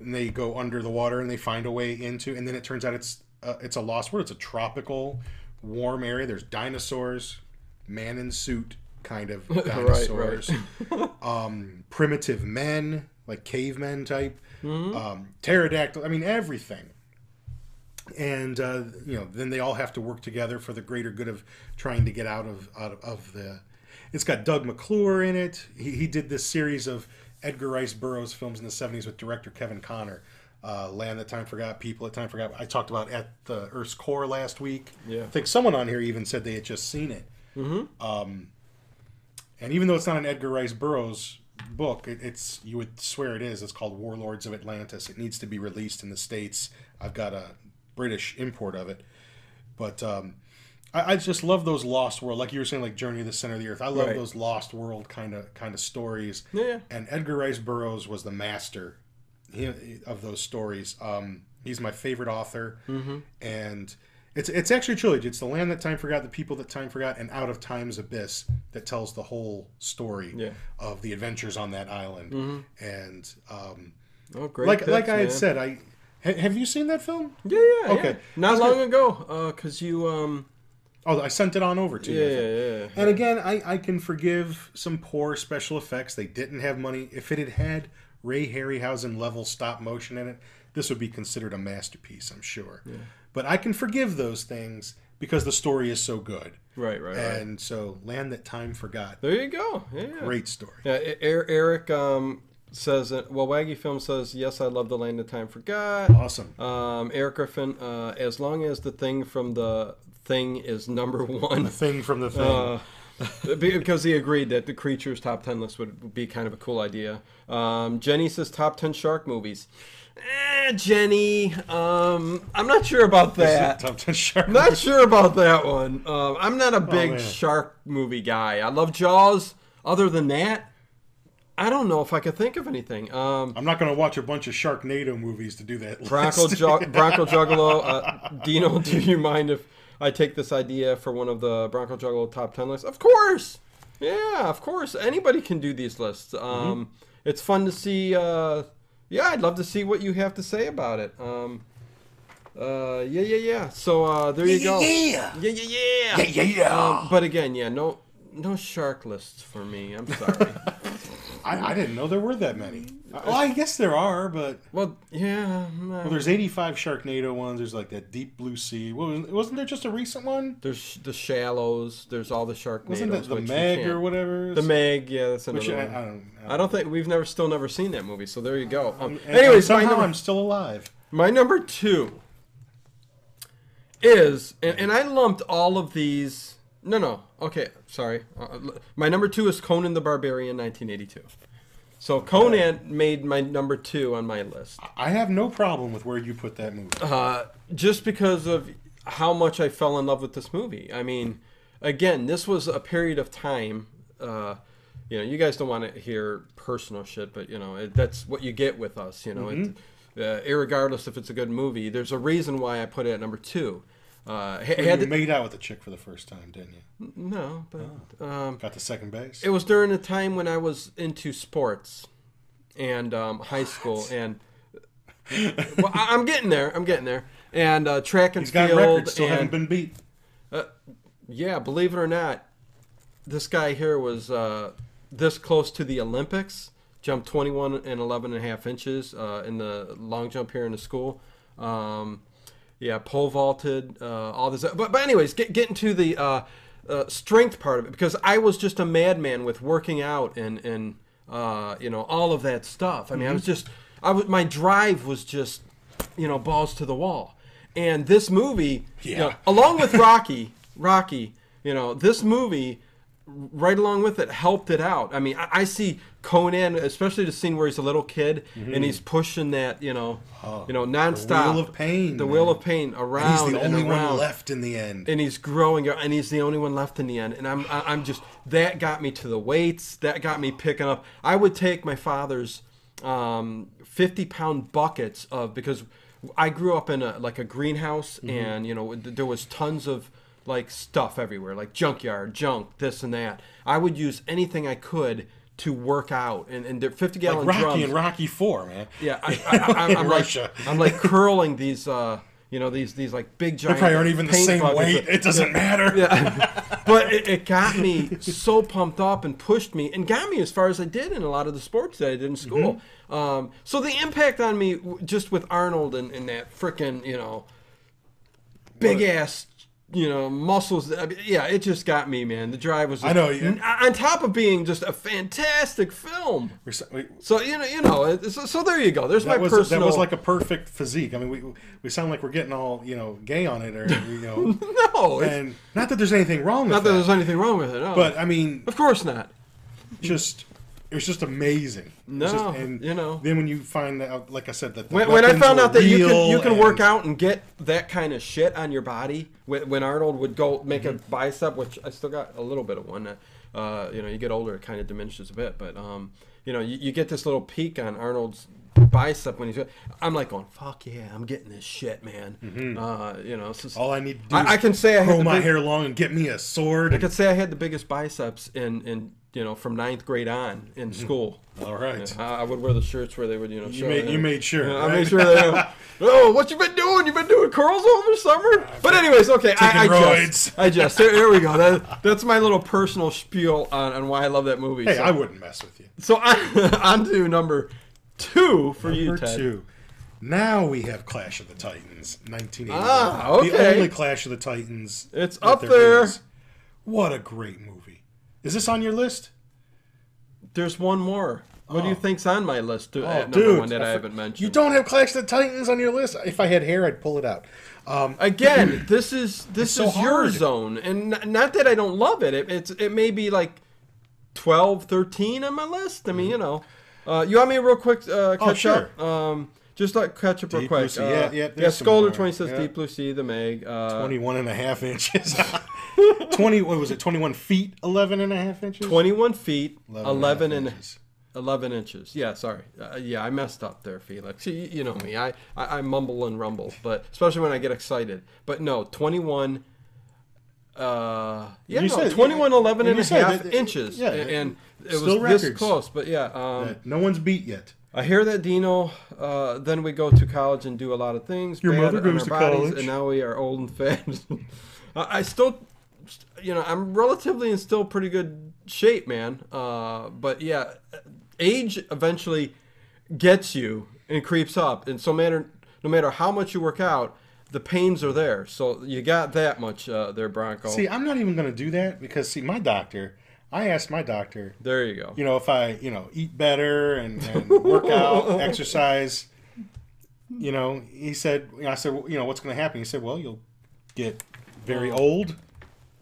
Speaker 2: And they go under the water and they find a way into, and then it turns out it's uh, it's a lost world. It's a tropical, warm area. There's dinosaurs, man in suit kind of <laughs> dinosaurs, <laughs> um, primitive men like cavemen type, um, pterodactyl. I mean everything. And uh, you know then they all have to work together for the greater good of trying to get out of out of, of the it's got doug mcclure in it. He, he did this series of edgar rice burroughs films in the 70s with director kevin connor uh, land that time forgot people that time forgot. I talked about at the earth's core last week.
Speaker 1: Yeah.
Speaker 2: i think someone on here even said they had just seen it. Um, and even though it's not an edgar rice burroughs book it, it's you would swear it is it's called warlords of atlantis. It needs to be released in the states. I've got a british import of it. But um, I, I just love those lost world like you were saying like journey to the center of the earth. I love
Speaker 1: Right.
Speaker 2: those lost world kind of kind of stories
Speaker 1: Yeah.
Speaker 2: and edgar rice burroughs was the master he, of those stories. Um, he's my favorite author.
Speaker 1: Mm-hmm.
Speaker 2: and it's it's actually a trilogy. It's the land that time forgot, the people that time forgot, and out of time's abyss that tells the whole story
Speaker 1: Yeah.
Speaker 2: of the adventures on that island. And um,
Speaker 1: Oh, great.
Speaker 2: like
Speaker 1: picks,
Speaker 2: like I had
Speaker 1: man.
Speaker 2: said, I ha- have you seen that film?
Speaker 1: Yeah, yeah.
Speaker 2: Okay.
Speaker 1: Yeah. Not long
Speaker 2: good.
Speaker 1: ago, because you um.
Speaker 2: Oh, I sent it on over to you.
Speaker 1: Yeah, yeah, yeah.
Speaker 2: And again, I, I can forgive some poor special effects. They didn't have money. If it had had Ray Harryhausen level stop motion in it, this would be considered a masterpiece, I'm sure. But I can forgive those things because the story is so good.
Speaker 1: Right, right, right.
Speaker 2: And so, Land That Time Forgot.
Speaker 1: There you go. Yeah.
Speaker 2: Great story.
Speaker 1: Yeah, Eric um, says, that, well, Waggy Film says, yes, I love The Land of Time Forgot.
Speaker 2: Awesome.
Speaker 1: Um, Eric Griffin, uh, as long as the thing from the thing is number one.
Speaker 2: The thing from the <laughs> thing. <laughs>
Speaker 1: uh, because he agreed that the creatures top 10 list would be kind of a cool idea. Um, Jenny says top 10 shark movies. Eh, Jenny, um, I'm not sure about that.
Speaker 2: Top 10 shark.
Speaker 1: Not sure about that one. Um, I'm not a big
Speaker 2: man.
Speaker 1: shark movie guy. I love Jaws. Other than that, I don't know if I could think of anything. Um,
Speaker 2: I'm not going to watch a bunch of Sharknado movies to do that. <laughs>
Speaker 1: Bronco,
Speaker 2: list.
Speaker 1: Ju- <laughs> Bronco Juggalo. Uh, Dino, <laughs> do you mind if I take this idea for one of the Bronco Juggalo top 10 lists? Of course. Yeah, of course. Anybody can do these lists. Um, It's fun to see. Uh, yeah, I'd love to see what you have to say about it. Um, uh, yeah, yeah, yeah. So uh, there you go.
Speaker 2: Yeah.
Speaker 1: Yeah, yeah, yeah.
Speaker 2: Yeah, yeah, yeah.
Speaker 1: Um, but again, yeah, no, no shark lists for me. I'm sorry. <laughs>
Speaker 2: I, I didn't know there were that many. Well, I guess there are, but
Speaker 1: well, yeah. nah.
Speaker 2: well, there's 85 Sharknado ones. There's like that Deep Blue Sea. What was, wasn't there just a recent one?
Speaker 1: There's the shallows. There's all the shark.
Speaker 2: Wasn't that the Meg or whatever?
Speaker 1: The Meg, yeah, that's another
Speaker 2: Which I, I
Speaker 1: one.
Speaker 2: don't. I
Speaker 1: I don't think we've never, still never seen that movie. So there you go. Um,
Speaker 2: And- and
Speaker 1: anyways,
Speaker 2: somehow
Speaker 1: number,
Speaker 2: I'm still alive.
Speaker 1: my number two is, and, and I lumped all of these. No, no. Okay, sorry. Uh, my number two is Conan the Barbarian, 1982. So Conan made my number two on my list.
Speaker 2: I have no problem with where you put that movie.
Speaker 1: uh, just because of how much I fell in love with this movie. I mean, again, this was a period of time. Uh, you know, you guys don't want to hear personal shit, but you know, it, that's what you get with us. You know, it, uh, irregardless if it's a good movie, there's a reason why I put it at number two. Uh, ha-
Speaker 2: you
Speaker 1: had
Speaker 2: made out with the chick for the first time, didn't you?
Speaker 1: no, but um,
Speaker 2: Got the second base.
Speaker 1: it was during a time when I was into sports and um, high school, and well, I- I'm getting there. I'm getting there, and uh, track and
Speaker 2: He's got
Speaker 1: field.
Speaker 2: records, still
Speaker 1: and,
Speaker 2: haven't been beat.
Speaker 1: yeah, believe it or not, this guy here was uh, this close to the Olympics. Jumped 21 and 11 and a half inches uh, in the long jump here in the school. Um, yeah, pole vaulted, uh, all this. But, but anyways, get, getting to the uh, uh, strength part of it because I was just a madman with working out and and uh, you know all of that stuff. I mean, I was just I was my drive was just you know balls to the wall. And this movie, you know,
Speaker 2: Yeah.
Speaker 1: along with Rocky, Rocky, you know, this movie right along with it helped it out. I mean, I, I see Conan, especially the scene where he's a little kid and he's pushing that, you know, you know, nonstop.
Speaker 2: Mm-hmm. Oh, wheel of pain,
Speaker 1: The
Speaker 2: man.
Speaker 1: wheel of pain around
Speaker 2: And he's the only one left in the end.
Speaker 1: And he's growing, and he's the only one left in the end. And I'm, I- I'm just that got me to the weights. That got me picking up. I would take my father's um, 50 pound buckets of because I grew up in a like a greenhouse,
Speaker 2: Mm-hmm.
Speaker 1: and you know there was tons of like stuff everywhere, like junkyard, junk, this and that. I would use anything I could to work out, and and they're fifty gallon
Speaker 2: Rocky
Speaker 1: drums.
Speaker 2: and Rocky Four, man.
Speaker 1: Yeah, I, I, <laughs> I, I'm, I'm like. I'm like curling these, uh, you know, these these like big
Speaker 2: They
Speaker 1: giant.
Speaker 2: probably aren't even the same
Speaker 1: buckets.
Speaker 2: weight. It doesn't matter.
Speaker 1: Yeah, <laughs> but it, it got me so pumped up and pushed me and got me as far as I did in a lot of the sports that I did in school.
Speaker 2: Mm-hmm.
Speaker 1: Um, so the impact on me, just with Arnold and, and that freaking, you know, big ass, you know, muscles. I mean, yeah, it just got me, man. The drive was.
Speaker 2: I know, yeah.
Speaker 1: on top of being just a fantastic film.
Speaker 2: So- we-
Speaker 1: So you know, you know. So, so there you go. There's my
Speaker 2: was
Speaker 1: personal.
Speaker 2: that was like a perfect physique. I mean, we we sound like we're getting all you know gay on it, or <laughs> you know,
Speaker 1: no,
Speaker 2: and not that there's anything wrong with
Speaker 1: not that
Speaker 2: that,
Speaker 1: there's anything wrong with it. No.
Speaker 2: but I mean,
Speaker 1: of course not.
Speaker 2: just it was just amazing.
Speaker 1: No,
Speaker 2: just- and
Speaker 1: you know.
Speaker 2: Then when you find out, like I said, that the
Speaker 1: When, when I found out that you can you can work out and get that kind of shit on your body, when, when Arnold would go make a
Speaker 2: Mm-hmm.
Speaker 1: bicep, which I still got a little bit of one. Uh, you know, you get older, it kind of diminishes a bit, but um, you know, you, you get this little peak on Arnold's bicep when he's. I'm like going, fuck yeah, I'm getting this shit, man. Uh, you know, just,
Speaker 2: Mm-hmm. All I need to do
Speaker 1: I,
Speaker 2: is
Speaker 1: I can say I
Speaker 2: grow my
Speaker 1: big-
Speaker 2: hair long and get me a sword.
Speaker 1: I could say I had the biggest biceps in in you know from ninth grade on in school.
Speaker 2: All right.
Speaker 1: I I would wear the shirts where they would, you know, show
Speaker 2: made- you made sure,
Speaker 1: I
Speaker 2: right?
Speaker 1: made sure they. <laughs> oh, what you been doing? You've been doing curls all the summer? But anyways, okay, I, I just. I just. Here, here we go. That, <laughs> that's my little personal spiel on, on why I love that movie.
Speaker 2: Hey,
Speaker 1: so,
Speaker 2: I wouldn't mess with you.
Speaker 1: so on, <laughs> on to number two for you,
Speaker 2: Number
Speaker 1: Ted.
Speaker 2: two. Now we have Clash of the Titans, 1981.
Speaker 1: Ah, okay.
Speaker 2: The only Clash of the Titans.
Speaker 1: It's up there.
Speaker 2: is. What a great movie. Is this on your list?
Speaker 1: There's one more. What do you
Speaker 2: Oh.
Speaker 1: think's on my list? To,
Speaker 2: Oh,
Speaker 1: number
Speaker 2: dude.
Speaker 1: one that I,
Speaker 2: for-
Speaker 1: haven't mentioned.
Speaker 2: You don't have Clash of the Titans on your list? If I had hair, I'd pull it out. Um, <clears throat>
Speaker 1: Again, this is this
Speaker 2: so
Speaker 1: is your
Speaker 2: hard.
Speaker 1: zone, and not that I don't love it. it. It's it may be like 12, 13 on my list. I mean, you know, uh, you want me real quick uh, catch
Speaker 2: Mm-hmm. Oh, sure.
Speaker 1: up? Um, just like catch up real quick. Uh,
Speaker 2: Yeah, yeah,
Speaker 1: yeah.
Speaker 2: there's some
Speaker 1: Scolder
Speaker 2: more.
Speaker 1: twenty says
Speaker 2: Yeah.
Speaker 1: Deep Blue Sea, the Meg. Uh,
Speaker 2: 21 and a half inches. <laughs> <laughs> 20, what was it? 21 feet, 11 and a half inches?
Speaker 1: 21 feet,
Speaker 2: 11
Speaker 1: 11,
Speaker 2: and inches.
Speaker 1: 11 inches. Yeah, sorry. Uh, yeah, I messed up there, Felix. You, you know me. I, I, I mumble and rumble, but especially when I get excited. But no, 21. Uh, yeah,
Speaker 2: You
Speaker 1: no,
Speaker 2: said-
Speaker 1: 21, 11
Speaker 2: and
Speaker 1: and a half
Speaker 2: that-
Speaker 1: inches.
Speaker 2: yeah,
Speaker 1: and, it was
Speaker 2: still
Speaker 1: this close. But yeah, um,
Speaker 2: no one's beat yet.
Speaker 1: I hear that Dino. Uh, then we go to college and do a lot of things.
Speaker 2: Your mother goes to
Speaker 1: bodies,
Speaker 2: college.
Speaker 1: and now we are old and fat. <laughs> I still, you know, I'm relatively in still pretty good shape, man. Uh, but yeah, age eventually gets you and creeps up, and so matter no matter how much you work out, the pains are there. So you got that much uh, there, Bronco.
Speaker 2: See, I'm not even going to do that because, see, my doctor, I asked my doctor,
Speaker 1: there you go.
Speaker 2: you know, if I, you know, eat better and, and <laughs> work out, exercise, you know, he said, I said, well, you know, what's going to happen? He said, well, you'll get very old,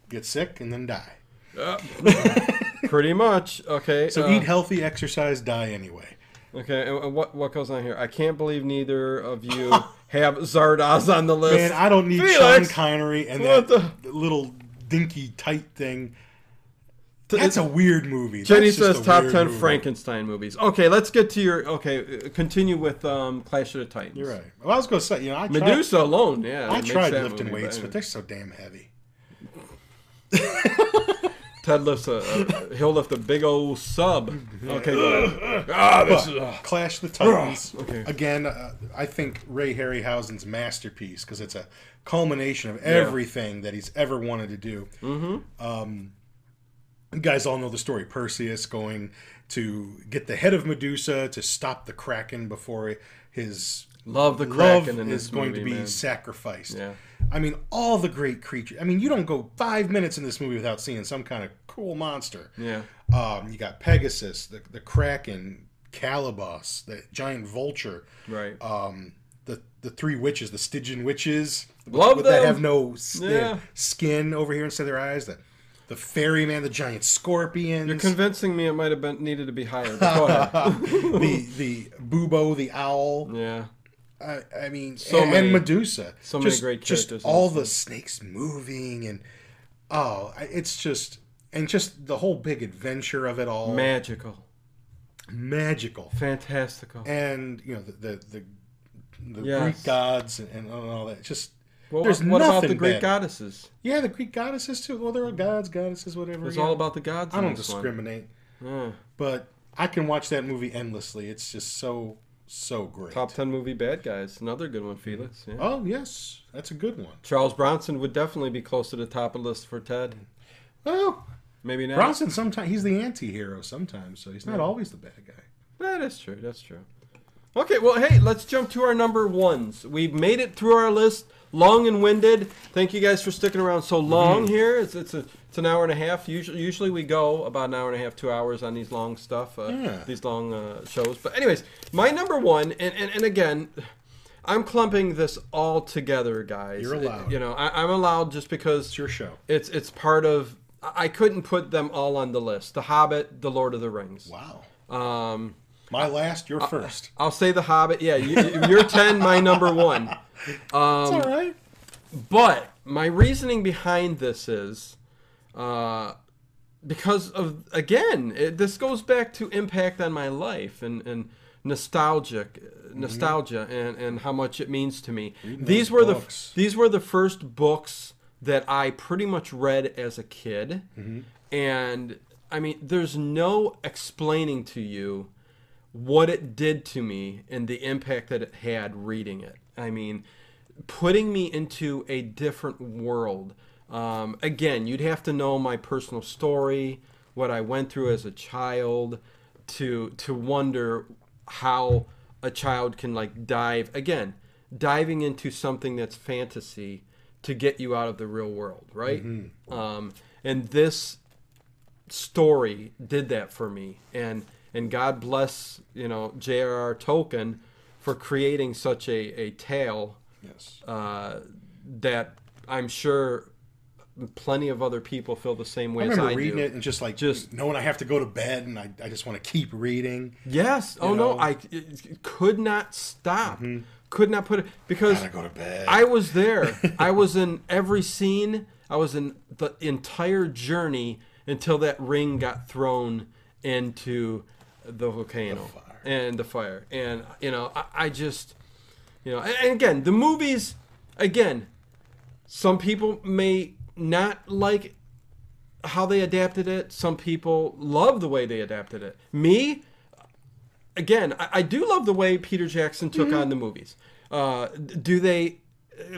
Speaker 2: get sick, and then die. <laughs>
Speaker 1: Pretty much. Okay.
Speaker 2: So
Speaker 1: uh,
Speaker 2: eat healthy, exercise, die anyway.
Speaker 1: Okay, and and what what goes on here? I can't believe neither of you <laughs> have Zardoz on the list.
Speaker 2: Man, I don't need
Speaker 1: Felix!
Speaker 2: Sean Connery and
Speaker 1: What
Speaker 2: that little dinky tight thing. That's a weird movie.
Speaker 1: Jenny says top ten
Speaker 2: movie.
Speaker 1: Frankenstein movies. Okay, let's get to your. Okay, uh, continue with um, Clash of the Titans.
Speaker 2: You're right. Well, I was going to say, you know, I tried,
Speaker 1: Medusa alone, yeah.
Speaker 2: I tried lifting
Speaker 1: movie,
Speaker 2: weights,
Speaker 1: but
Speaker 2: but they're so damn heavy. <laughs>
Speaker 1: Ted lifts a, a he'll lift a big old sub. Okay, go ahead. <laughs> ah, this is. Uh,
Speaker 2: Clash the Titans.
Speaker 1: Okay.
Speaker 2: Again, uh, I think Ray Harryhausen's masterpiece because it's a culmination of everything that he's ever wanted to do. Mm-hmm. Um, you guys all know the story. Perseus going to get the head of Medusa to stop the Kraken before his
Speaker 1: love the
Speaker 2: love
Speaker 1: Kraken in
Speaker 2: is
Speaker 1: this
Speaker 2: going
Speaker 1: movie,
Speaker 2: to be
Speaker 1: man.
Speaker 2: sacrificed.
Speaker 1: Yeah.
Speaker 2: I mean, all the great creatures. I mean, you don't go five minutes in this movie without seeing some kind of cool monster.
Speaker 1: Yeah.
Speaker 2: Um, you got Pegasus, the, the Kraken, Calibos, the giant vulture,
Speaker 1: Right.
Speaker 2: um, the the three witches, the Stygian witches,
Speaker 1: Love
Speaker 2: with- that have no s- they have
Speaker 1: Yeah.
Speaker 2: skin over here instead of their eyes. The the ferryman, the giant scorpions,
Speaker 1: You're convincing me it might have been needed to be higher. <laughs>
Speaker 2: The the Bubo, the owl.
Speaker 1: yeah.
Speaker 2: I, I mean,
Speaker 1: So
Speaker 2: and,
Speaker 1: many-
Speaker 2: and Medusa.
Speaker 1: so many
Speaker 2: just,
Speaker 1: great characters in
Speaker 2: all the snakes moving and oh, it's just and just the whole big adventure of it all.
Speaker 1: Magical.
Speaker 2: magical.
Speaker 1: Fantastical.
Speaker 2: and you know the the the, the
Speaker 1: Yes.
Speaker 2: Greek gods and, and all that. Just
Speaker 1: Well,
Speaker 2: There's
Speaker 1: what about the Greek
Speaker 2: bad.
Speaker 1: goddesses?
Speaker 2: Yeah, the Greek goddesses too. Well, they're all gods, goddesses, whatever.
Speaker 1: It's
Speaker 2: yeah.
Speaker 1: all about the gods.
Speaker 2: I don't discriminate, but I can watch that movie endlessly. It's just so so great.
Speaker 1: Top ten movie bad guys. Another good one, Felix. Mm-hmm. Yeah.
Speaker 2: Oh yes, that's a good one.
Speaker 1: Charles Bronson would definitely be close to the top of the list for Ted.
Speaker 2: Well,
Speaker 1: Maybe not.
Speaker 2: Bronson sometimes he's the anti-hero sometimes, so he's not always the bad guy.
Speaker 1: That is true. That's true. Okay, well, hey, let's jump to our number ones. We've made it through our list, long and winded. Thank you guys for sticking around so long here. It's it's a it's an hour and a half. Usually, usually we go about an hour and a half, two hours on these long stuff, uh,
Speaker 2: Yeah.
Speaker 1: these long uh, shows. But anyways, my number one, and, and, and again, I'm clumping this all together, guys.
Speaker 2: You're allowed.
Speaker 1: You know, I, I'm allowed just because
Speaker 2: It's your show.
Speaker 1: it's it's part of. I I couldn't put them all on the list. The Hobbit, The Lord of the Rings.
Speaker 2: Wow.
Speaker 1: Um,
Speaker 2: My last, your first.
Speaker 1: I'll say The Hobbit. Yeah, you, you're ten, my number one. <laughs>
Speaker 2: It's um, all right.
Speaker 1: But my reasoning behind this is uh, because of again, it, this goes back to impact on my life and and nostalgic mm-hmm. nostalgia and and how much it means to me. These were
Speaker 2: books.
Speaker 1: the these were the first books that I pretty much read as a kid, mm-hmm. and I mean, there's no explaining to you what it did to me and the impact that it had reading it. I mean, putting me into a different world. Um, again, you'd have to know my personal story, what I went through as a child, to to wonder how a child can like dive again, diving into something that's fantasy to get you out of the real world, right? Um, and this story did that for me and and God bless you know J.R.R. Tolkien for creating such a, a tale
Speaker 2: Yes.
Speaker 1: uh, that I'm sure plenty of other people feel the same way
Speaker 2: I
Speaker 1: as I
Speaker 2: reading
Speaker 1: do.
Speaker 2: it and just like
Speaker 1: Just-
Speaker 2: knowing I have to go to bed and I, I just want to keep reading.
Speaker 1: Yes. Oh
Speaker 2: know?
Speaker 1: no, I could not stop. Could not put it because
Speaker 2: go to bed.
Speaker 1: I was there. <laughs> I was in every scene. I was in the entire journey until that ring got thrown into the volcano
Speaker 2: fire.
Speaker 1: and the fire. And you know, I, I just, you know, and, and again, the movies, again, some people may not like how they adapted it. Some people love the way they adapted it. Me, again, I, I do love the way Peter Jackson took on the movies. Uh, do they?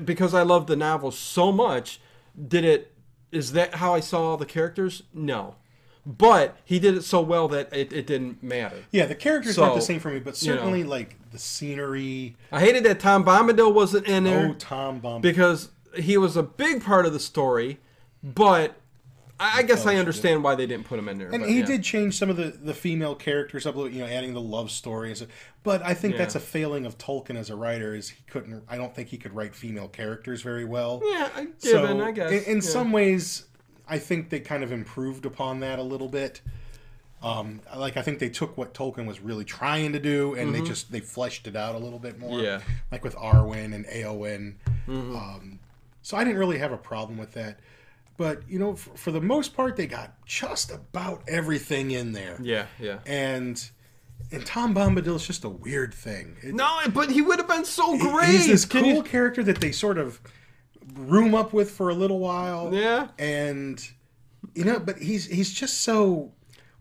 Speaker 1: Because I love the novel so much, did it? Is that how I saw all the characters? No, but he did it so well that it, it didn't matter.
Speaker 2: yeah, the characters
Speaker 1: So,
Speaker 2: aren't the same for me, but
Speaker 1: you know.
Speaker 2: certainly like the scenery.
Speaker 1: I hated that Tom Bombadil wasn't in there
Speaker 2: Oh, Tom Bum.
Speaker 1: because he was a big part of the story, but I, I guess I understand why they didn't put him in there.
Speaker 2: And
Speaker 1: but,
Speaker 2: he
Speaker 1: yeah.
Speaker 2: did change some of the, the female characters up a little, you know, adding the love story and stuff. But I think that's a failing of Tolkien as a writer is he couldn't. I don't think he could write female characters very well.
Speaker 1: Yeah, I-
Speaker 2: So
Speaker 1: given, I guess.
Speaker 2: in, in
Speaker 1: yeah.
Speaker 2: some ways, I think they kind of improved upon that a little bit. Um, like I think they took what Tolkien was really trying to do, and they just they fleshed it out a little bit more.
Speaker 1: Mm-hmm. Yeah. Mm-hmm.
Speaker 2: like with Arwen and Eowyn. Um, so I didn't really have a problem with that. But you know, for, for the most part, they got just about everything in there.
Speaker 1: Yeah, yeah.
Speaker 2: And and Tom Bombadil is just a weird thing. It-
Speaker 1: No, but he would have been so great.
Speaker 2: He's this cool
Speaker 1: you-
Speaker 2: character that they sort of room up with for a little while.
Speaker 1: Yeah.
Speaker 2: And you know, but he's he's just so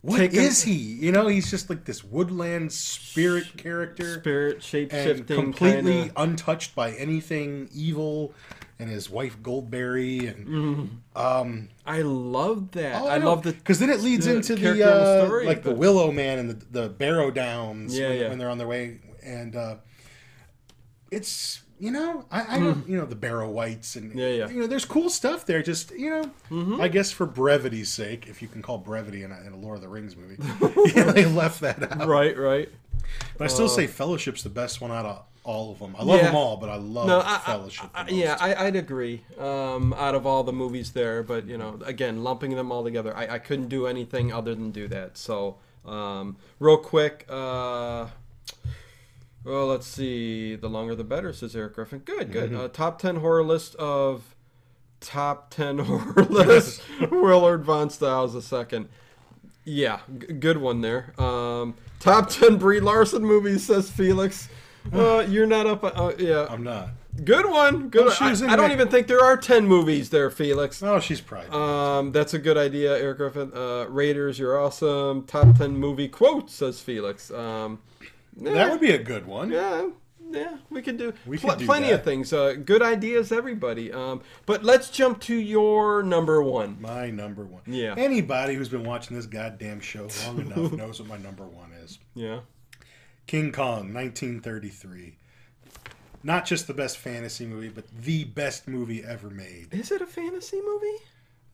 Speaker 2: What is
Speaker 1: Taken-
Speaker 2: he? You know, he's just like this woodland spirit character
Speaker 1: Spirit shape shifting,
Speaker 2: completely
Speaker 1: kinda-
Speaker 2: untouched by anything evil and his wife Goldberry and um
Speaker 1: I love that.
Speaker 2: Oh,
Speaker 1: I, love the
Speaker 2: because then it leads
Speaker 1: the
Speaker 2: into the, uh,
Speaker 1: story,
Speaker 2: like the Willow Man and the the Barrow Downs
Speaker 1: Yeah,
Speaker 2: when,
Speaker 1: yeah.
Speaker 2: when they're on their way and uh, it's you know I, I don't you know the Barrow Wights and.
Speaker 1: Yeah, yeah.
Speaker 2: you know there's cool stuff there just you know
Speaker 1: Mm-hmm.
Speaker 2: I guess for brevity's sake if you can call brevity in a, in a Lord of the Rings movie <laughs> <laughs> yeah, they left that out
Speaker 1: right, right.
Speaker 2: but I still say Fellowship's the best one out of all of them I love
Speaker 1: Yeah.
Speaker 2: them all but I love
Speaker 1: No, I,
Speaker 2: Fellowship
Speaker 1: I,
Speaker 2: the
Speaker 1: I, yeah. I, I'd agree. Um, out of all the movies there, but you know, again, lumping them all together, I, I couldn't do anything other than do that. So, um, real quick, uh, well, let's see. The longer the better, says Eric Griffin. Good, good.
Speaker 2: Mm-hmm.
Speaker 1: Uh, top ten horror list of top ten <laughs> horror list. <laughs> Willard Von Styles a second. Yeah, g- good one there. Um, top ten Brie Larson movies, says Felix. <sighs> Uh, you're not up. Uh, yeah,
Speaker 2: I'm not
Speaker 1: Good one. Good.
Speaker 2: Well,
Speaker 1: I, I don't even think there are ten movies there, Felix.
Speaker 2: Oh, she's probably.
Speaker 1: Um, that's a good idea, Eric Griffin. Uh, Raiders, you're awesome. Top ten movie quotes, says Felix. Um, yeah,
Speaker 2: that would be a good one.
Speaker 1: yeah, yeah. We could do,
Speaker 2: We
Speaker 1: pl-
Speaker 2: could do
Speaker 1: plenty
Speaker 2: that.
Speaker 1: of things. Uh, good ideas, everybody. Um, but let's jump to your number one.
Speaker 2: My number one.
Speaker 1: Yeah.
Speaker 2: Anybody who's been watching this goddamn show long <laughs> enough knows what my number one is.
Speaker 1: Yeah.
Speaker 2: King Kong, 1933. Not just the best fantasy movie, but the best movie ever made.
Speaker 1: Is it a fantasy movie?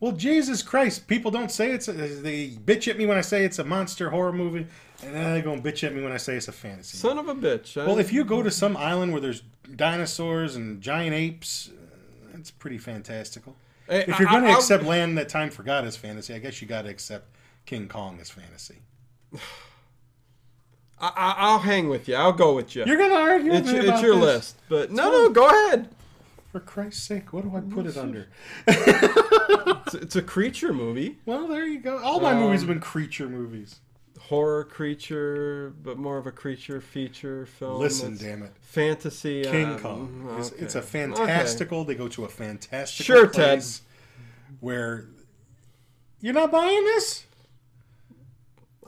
Speaker 2: Well, Jesus Christ, people don't say it's a, they bitch at me when I say it's a monster horror movie, and then they go and bitch at me when I say it's a fantasy.
Speaker 1: Son of a bitch. I-
Speaker 2: well, if you go to some island where there's dinosaurs and giant apes, uh, that's pretty fantastical.
Speaker 1: Hey,
Speaker 2: If you're going to
Speaker 1: I'll-
Speaker 2: accept Land That Time Forgot as fantasy, I guess you got to accept King Kong as fantasy. <sighs>
Speaker 1: I, I, I'll hang with you. I'll go with you.
Speaker 2: You're going to argue with
Speaker 1: it's,
Speaker 2: me
Speaker 1: it's your
Speaker 2: this?
Speaker 1: list, but no, no, go ahead.
Speaker 2: For Christ's sake, what do I put it under? <laughs>
Speaker 1: It's, it's a creature movie,
Speaker 2: Well, there you go. All my
Speaker 1: Um,
Speaker 2: movies have been creature movies.
Speaker 1: Horror creature, but more of a creature feature film.
Speaker 2: Listen,
Speaker 1: It's
Speaker 2: damn it.
Speaker 1: fantasy.
Speaker 2: King
Speaker 1: um,
Speaker 2: Kong. It's,
Speaker 1: okay.
Speaker 2: it's a
Speaker 1: Okay.
Speaker 2: fantastical. They go to a fantastical
Speaker 1: Sure, Ted.
Speaker 2: where you're not buying this.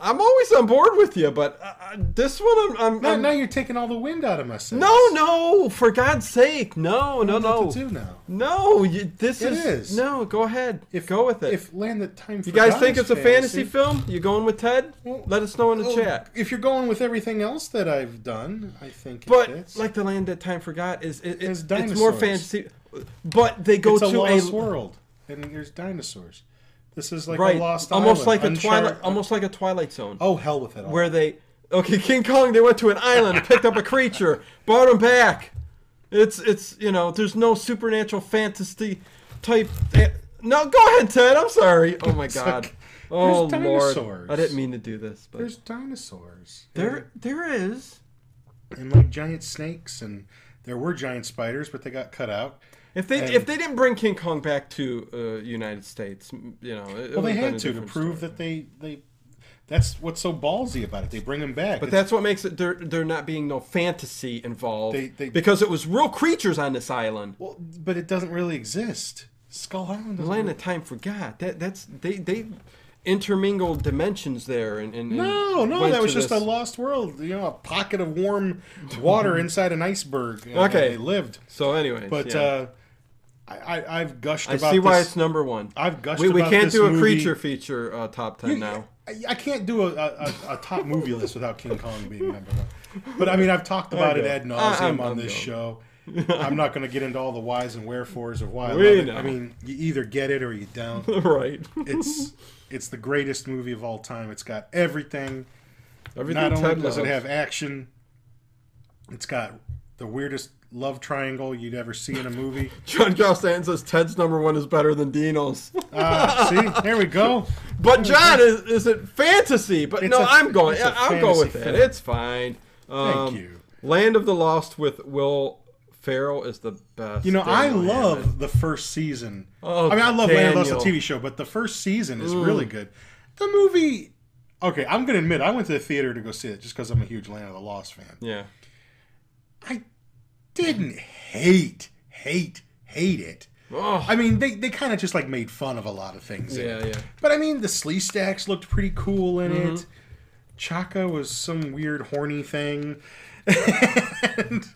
Speaker 1: I'm always on board with you, but uh, uh, this one, I'm. I'm,
Speaker 2: Now,
Speaker 1: I'm-
Speaker 2: now you're taking all the wind out of my sails.
Speaker 1: no, no, for God's sake, no, no, no,
Speaker 2: to do now?
Speaker 1: no. You, this
Speaker 2: It
Speaker 1: is,
Speaker 2: is.
Speaker 1: no. Go ahead,
Speaker 2: If
Speaker 1: go with it.
Speaker 2: If Land That Time
Speaker 1: you guys think it's a fantasy film? You going with Ted?
Speaker 2: Well,
Speaker 1: Let us know in the
Speaker 2: Oh,
Speaker 1: chat.
Speaker 2: If you're going with everything else that I've done, I think it
Speaker 1: But
Speaker 2: fits.
Speaker 1: like the land that time forgot is it, it, it's more fantasy. But they go
Speaker 2: it's a
Speaker 1: to
Speaker 2: lost
Speaker 1: a
Speaker 2: world, and there's dinosaurs. This is like
Speaker 1: right,
Speaker 2: a lost
Speaker 1: almost like
Speaker 2: island,
Speaker 1: a twilight, almost like a Twilight Zone,
Speaker 2: Oh hell with it all.
Speaker 1: where they okay King Kong. They went to an island, <laughs> picked up a creature, brought him back. It's it's you know there's no supernatural fantasy type. eh, No, go ahead, Ted. I'm sorry. Oh my <laughs> God.
Speaker 2: like,
Speaker 1: oh
Speaker 2: there's
Speaker 1: Lord.
Speaker 2: dinosaurs.
Speaker 1: I didn't mean to do this, but
Speaker 2: There's dinosaurs.
Speaker 1: there there is.
Speaker 2: and like giant snakes, and there were giant spiders, but they got cut out.
Speaker 1: If they
Speaker 2: And-
Speaker 1: if they didn't bring King Kong back to uh, United States, you know, it, it
Speaker 2: Well, they had to to prove
Speaker 1: story.
Speaker 2: that they they. That's what's so ballsy about it. They bring them back.
Speaker 1: But
Speaker 2: It's-
Speaker 1: that's what makes it there. There not being no fantasy involved
Speaker 2: They- they-
Speaker 1: because it was real creatures on this island.
Speaker 2: well, but it doesn't really exist. Skull Island.
Speaker 1: The land of time forgot that. That's they they intermingled dimensions there and, and and
Speaker 2: No, no, that was just a lost world. You know, a pocket of warm water <laughs> inside an iceberg. and
Speaker 1: Okay.
Speaker 2: they lived.
Speaker 1: So, anyways,
Speaker 2: But
Speaker 1: yeah.
Speaker 2: uh, I, I, I've gushed
Speaker 1: I
Speaker 2: about
Speaker 1: see why
Speaker 2: this.
Speaker 1: it's number one.
Speaker 2: I've gushed
Speaker 1: we, we can't
Speaker 2: this
Speaker 1: do a
Speaker 2: movie.
Speaker 1: creature feature uh, top ten
Speaker 2: You-
Speaker 1: now.
Speaker 2: I, I can't do a, a, a, top movie list without King Kong being number one. But I mean, I've talked about it ad nauseum on
Speaker 1: I'm
Speaker 2: this
Speaker 1: going.
Speaker 2: show. <laughs> I'm not going to get into all the whys and wherefores of why I
Speaker 1: We
Speaker 2: love it.
Speaker 1: know.
Speaker 2: I mean, you either get it or you don't. <laughs>
Speaker 1: right.
Speaker 2: It's it's the greatest movie of all time. It's got everything.
Speaker 1: Everything
Speaker 2: Not only does it have action, it's got the weirdest love triangle you'd ever see in a movie. <laughs>
Speaker 1: John Costan says Ted's number one is better than Dino's.
Speaker 2: Ah, see, there we go.
Speaker 1: But John, is, is it fantasy? But
Speaker 2: It's
Speaker 1: no, i I'm going. I'll go with
Speaker 2: fantasy
Speaker 1: it. It's fine. Um,
Speaker 2: Thank you.
Speaker 1: Land of the Lost with Will Ferrell is the best.
Speaker 2: You know, I love
Speaker 1: Hammond.
Speaker 2: the first season.
Speaker 1: Oh,
Speaker 2: I mean, I love Land of the Lost,
Speaker 1: Daniel.
Speaker 2: the TV show, but the first season is really good. The movie, okay, I'm going to admit, I went to the theater to go see it just because I'm a huge Land of the Lost fan.
Speaker 1: Yeah.
Speaker 2: I didn't hate, hate, hate it.
Speaker 1: Oh,
Speaker 2: I mean, they, they kind of just like made fun of a lot of things. in
Speaker 1: yeah,
Speaker 2: it.
Speaker 1: yeah. Yeah.
Speaker 2: But I mean, the Sleestaks looked pretty cool in
Speaker 1: Mm-hmm.
Speaker 2: it. Chaka was some weird horny thing. <laughs> And-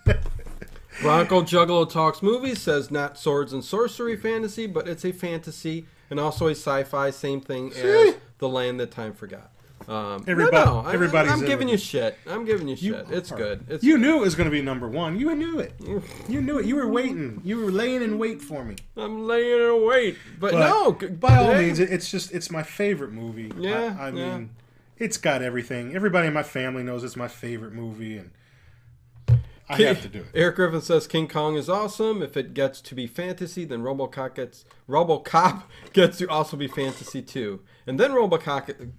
Speaker 1: Bronco Juggalo Talks Movies says not swords and sorcery fantasy, but it's a fantasy and also a sci-fi. Same thing as The Land That Time Forgot. Um,
Speaker 2: Everybody-
Speaker 1: no, no, I,
Speaker 2: everybody's
Speaker 1: I'm
Speaker 2: in
Speaker 1: giving you shit. I'm giving you
Speaker 2: You
Speaker 1: shit. It's
Speaker 2: are.
Speaker 1: good. It's
Speaker 2: you knew it was going to be number one. You knew it. <laughs> You knew it. You were waiting. You were laying in wait for me.
Speaker 1: I'm laying in wait, but,
Speaker 2: But
Speaker 1: no.
Speaker 2: by all means, it's just it's my favorite movie.
Speaker 1: Yeah,
Speaker 2: I, I
Speaker 1: yeah.
Speaker 2: mean, it's got everything. Everybody in my family knows it's my favorite movie, and I have to do it.
Speaker 1: Eric Griffin says King Kong is awesome. If it gets to be fantasy, then RoboCop gets RoboCop <laughs> gets to also be fantasy too. And then RoboCop.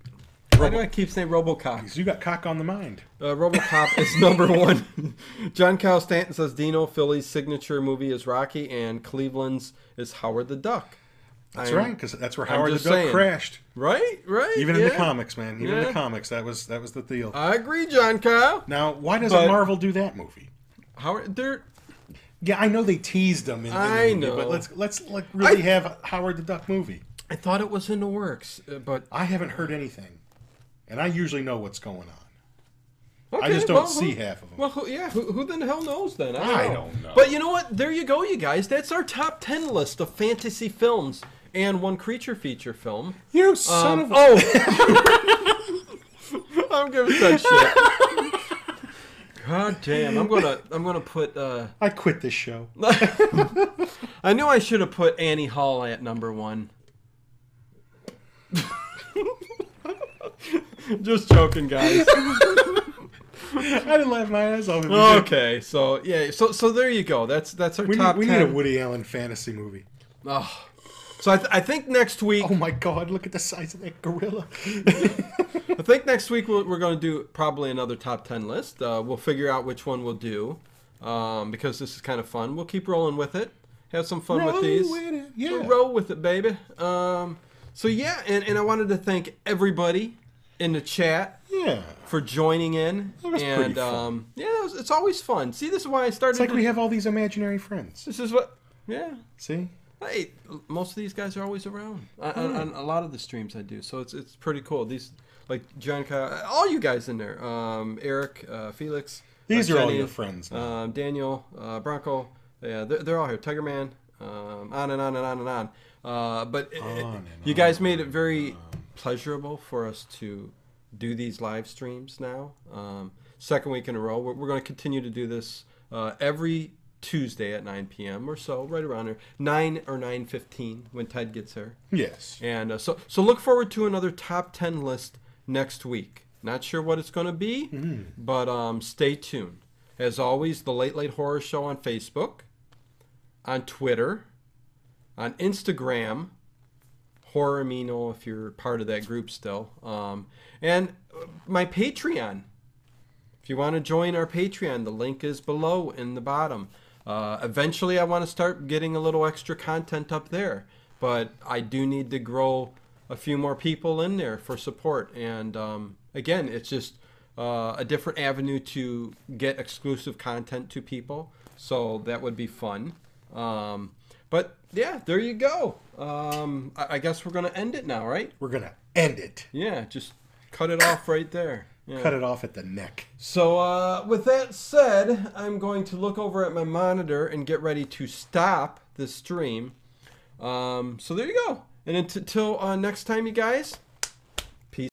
Speaker 1: Why do I keep saying RoboCop?
Speaker 2: You got cock on the mind.
Speaker 1: Uh, RoboCop is <laughs> number one. John Cal Stanton says Dino Philly's signature movie is Rocky, and Cleveland's is Howard the Duck.
Speaker 2: That's
Speaker 1: I'm-
Speaker 2: right, because that's where Howard the Duck
Speaker 1: saying.
Speaker 2: crashed.
Speaker 1: Right, right.
Speaker 2: Even in the comics, man. Even in the comics, that was that was the deal.
Speaker 1: I agree, John Kyle.
Speaker 2: now, why doesn't Marvel do that movie?
Speaker 1: Howard, they're
Speaker 2: Yeah, I know they teased them. In, in the
Speaker 1: I
Speaker 2: movie,
Speaker 1: know.
Speaker 2: but let's let's like really have Howard the Duck movie.
Speaker 1: I thought it was in the works, uh, but
Speaker 2: I haven't heard anything, and I usually know what's going on.
Speaker 1: okay,
Speaker 2: I just don't
Speaker 1: well,
Speaker 2: see
Speaker 1: who-
Speaker 2: half of them.
Speaker 1: Well, who, yeah, who, who the hell knows then?
Speaker 2: I
Speaker 1: know.
Speaker 2: don't know.
Speaker 1: But you know what? There you go, you guys. That's our top ten list of fantasy films and one creature feature film.
Speaker 2: you son
Speaker 1: Um,
Speaker 2: of a...
Speaker 1: oh, I'm giving that shit. God damn! I'm gonna I'm gonna put. uh
Speaker 2: I quit this show. <laughs> <laughs>
Speaker 1: I knew I should have put Annie Hall at number one. <laughs> Just joking, guys.
Speaker 2: I didn't laugh my ass off.
Speaker 1: Okay, so yeah, so so there you go. That's that's our
Speaker 2: We,
Speaker 1: top
Speaker 2: need, we
Speaker 1: ten.
Speaker 2: need a Woody Allen fantasy movie.
Speaker 1: Oh. So I, th- I think next week,
Speaker 2: Oh my god, look at the size of that gorilla.
Speaker 1: I think next week we're, we're going to do probably another top ten list. Uh, we'll figure out which one we'll do um, because this is kind of fun. We'll keep rolling with it. Have some fun with these.
Speaker 2: with it, yeah.
Speaker 1: We'll roll with it, baby. Um, so yeah, and, and I wanted to thank everybody in the chat
Speaker 2: yeah.
Speaker 1: for joining in.
Speaker 2: That was pretty
Speaker 1: and
Speaker 2: fun.
Speaker 1: um, yeah, it was, it's always fun. See, this is why I started.
Speaker 2: It's like
Speaker 1: to-
Speaker 2: we have all these imaginary friends.
Speaker 1: This is what. Yeah.
Speaker 2: See?
Speaker 1: Hey, most of these guys are always around on, on, on a lot of the streams I do, so it's it's pretty cool. These like John, Kyle, all you guys in there, um, Eric, uh, Felix.
Speaker 2: These
Speaker 1: uh,
Speaker 2: are all your friends now.
Speaker 1: Um, Daniel, uh, Bronco, yeah, they're, they're all here. Tiger Man, um, on and on and on and on. Uh, but it- it-
Speaker 2: On and
Speaker 1: you guys made it very pleasurable for us to do these live streams now. Um, second week in a row. We're, we're going to continue to do this uh, every Tuesday at 9 p.m. or so, right around there, 9 or 9:15 when Ted gets here.
Speaker 2: Yes.
Speaker 1: And uh, so, so look forward to another top 10 list next week. Not sure what it's going to be, but um, stay tuned. As always, the Late Late Horror Show on Facebook, on Twitter, on Instagram, Horror Amino if you're part of that group still, um, and uh, my Patreon. If you want to join our Patreon, the link is below in the bottom. Uh, eventually, I want to start getting a little extra content up there, but I do need to grow a few more people in there for support. And um, again, it's just uh, a different avenue to get exclusive content to people. So that would be fun. Um, but yeah, there you go. Um, I, I guess we're going to end it now, right?
Speaker 2: We're going to end it.
Speaker 1: Yeah, just cut it off right there. Yeah.
Speaker 2: Cut it off at the neck.
Speaker 1: So, uh, with that said, I'm going to look over at my monitor and get ready to stop the stream. Um, so there you go. And until uh, next time, you guys, peace.